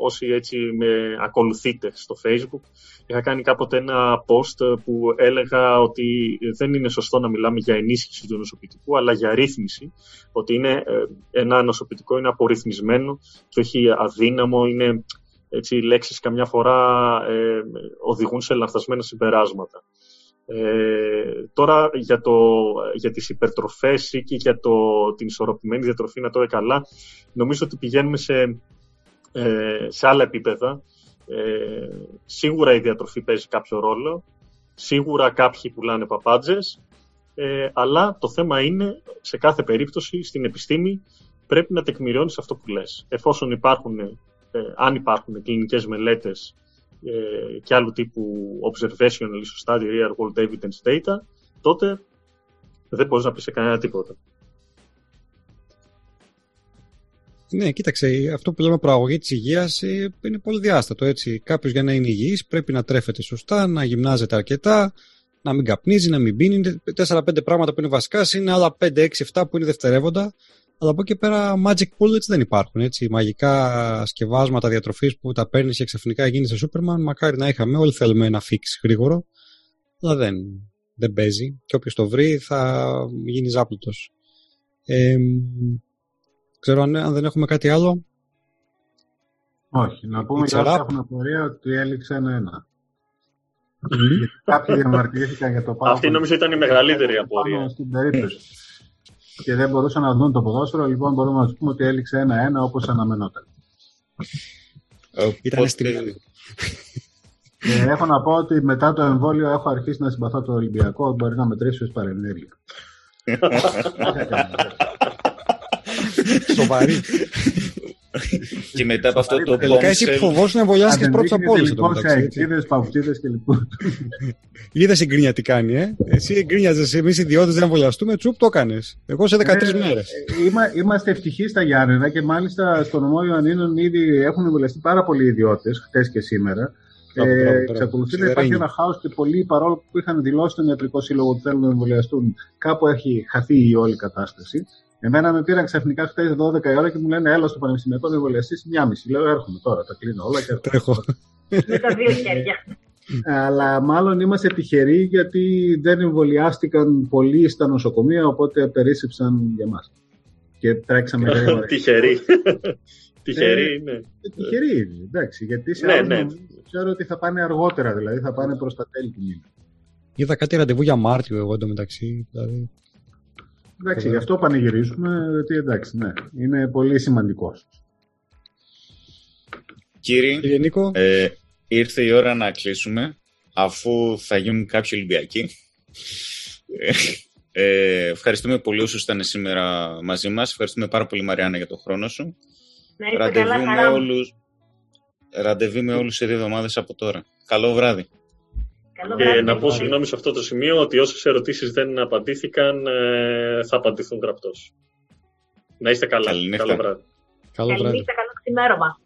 όσοι έτσι με ακολουθείτε στο facebook, είχα κάνει κάποτε ένα post που έλεγα ότι δεν είναι σωστό να μιλάμε για ενίσχυση του νοσοποιητικού, αλλά για ρύθμιση, ότι είναι, ε, ένα νοσοποιητικό είναι απορριθμισμένο και όχι αδύναμο, είναι έτσι, λέξεις καμιά φορά ε, οδηγούν σε λανθασμένα συμπεράσματα. Ε, τώρα για, το, για τις υπερτροφές ή και για το, την ισορροπημένη διατροφή να το καλά, νομίζω ότι πηγαίνουμε σε ε, σε άλλα επίπεδα. Ε, σίγουρα η διατροφή παίζει κάποιο ρόλο, σίγουρα κάποιοι πουλάνε παπάντζες, ε, αλλά το θέμα είναι σε κάθε περίπτωση στην επιστήμη πρέπει να τεκμηριώνεις αυτό που λες. Εφόσον υπάρχουν, ε, αν υπάρχουν κλινικές μελέτες ε, και άλλου τύπου observational study real world evidence data, τότε δεν μπορείς να πεις σε κανένα τίποτα. Ναι, κοίταξε, αυτό που λέμε προαγωγή της υγείας ε, είναι πολύ διάστατο. Έτσι. Κάποιος για να είναι υγιής πρέπει να τρέφεται σωστά, να γυμνάζεται αρκετά, να μην καπνίζει, να μην πίνει. 4-5 πράγματα που είναι βασικά, είναι άλλα 5-6-7 που είναι δευτερεύοντα. Αλλά από εκεί πέρα magic bullets δεν υπάρχουν. Έτσι. Μαγικά σκευάσματα διατροφής που τα παίρνεις και ξαφνικά γίνει σε Superman. Μακάρι να είχαμε. Όλοι θέλουμε ένα fix γρήγορο. Αλλά δεν, δεν παίζει. Και όποιος το βρει θα γίνεις ζάπλουτο. Ε, Ξέρω αν, δεν έχουμε κάτι άλλο. Όχι. Να πούμε για όσοι έχουν απορία ότι έληξε ένα-ένα. Γιατί κάποιοι διαμαρτυρήθηκαν για το πάνω. Αυτή νομίζω ήταν η μεγαλύτερη απορία. Στην περίπτωση. και δεν μπορούσαν να δουν το ποδόσφαιρο, λοιπόν μπορούμε να του πούμε ότι έληξε ένα-ένα όπως αναμενόταν. Ήταν στην ε, έχω να πω ότι μετά το εμβόλιο έχω αρχίσει να συμπαθώ το Ολυμπιακό. Μπορεί να μετρήσει ως παρενέργεια. [LAUGHS] Σοβαρή. και μετά από αυτό το Τελικά εσύ φοβόσουν να εμβολιάσει πρώτα από όλου. Λοιπόν, αεξίδε, παυτσίδε και λοιπόν. Είδε συγκρίνια τι κάνει, ε. Εσύ εγκρίνιαζες, εμείς οι ιδιώτες δεν εμβολιαστούμε, τσουπ το έκανες. Εγώ σε 13 ε, μέρες. Είμαστε ευτυχείς στα Γιάννενα και μάλιστα στο νομό Ιωαννίνων ήδη έχουν εμβολιαστεί πάρα πολλοί ιδιώτες, χτες και σήμερα. Ε, εξακολουθεί να υπάρχει ένα χάος και πολλοί παρόλο που είχαν δηλώσει τον ιατρικό σύλλογο ότι θέλουν να εμβολιαστούν, κάπου έχει χαθεί η όλη κατάσταση. Εμένα με πήραν ξαφνικά χθε 12 η ώρα και μου λένε Έλα στο Πανεπιστημιακό να εμβολιαστεί μία μισή. Λέω Έρχομαι τώρα, τα κλείνω όλα και τρέχω. Με τα δύο χέρια. Αλλά μάλλον είμαστε τυχεροί γιατί δεν εμβολιάστηκαν πολλοί στα νοσοκομεία, οπότε περίσσεψαν για μας. Και τρέξαμε γρήγορα. Τυχεροί. [LAUGHS] Τυχεροί είναι. Ε, τυχεροί είναι, εντάξει. Γιατί σε ναι, ναι. ξέρω ότι θα πάνε αργότερα, δηλαδή θα πάνε προς τα τέλη του μήνα. Είδα κάτι ραντεβού για Μάρτιο εγώ εντωμεταξύ. Δηλαδή. Εντάξει, γι' αυτό πανηγυρίζουμε, γιατί εντάξει, ναι, είναι πολύ σημαντικός. Κύριε, Κύριε Νίκο. Ε, ήρθε η ώρα να κλείσουμε, αφού θα γίνουν κάποιοι Ολυμπιακοί. Ε, ευχαριστούμε πολύ όσους ήταν σήμερα μαζί μας. Ευχαριστούμε πάρα πολύ Μαριάννα για τον χρόνο σου. Ναι, ραντεβού, με όλους, ραντεβού με όλους σε δύο εβδομάδες από τώρα. Καλό βράδυ. Και να πω συγγνώμη σε αυτό το σημείο ότι όσες ερωτήσεις δεν απαντήθηκαν ε, θα απαντηθούν γραπτός. Να είστε καλά. Καλή Καλό βράδυ. Καλό βράδυ. Καλή νύχτα, καλό ξημέρωμα.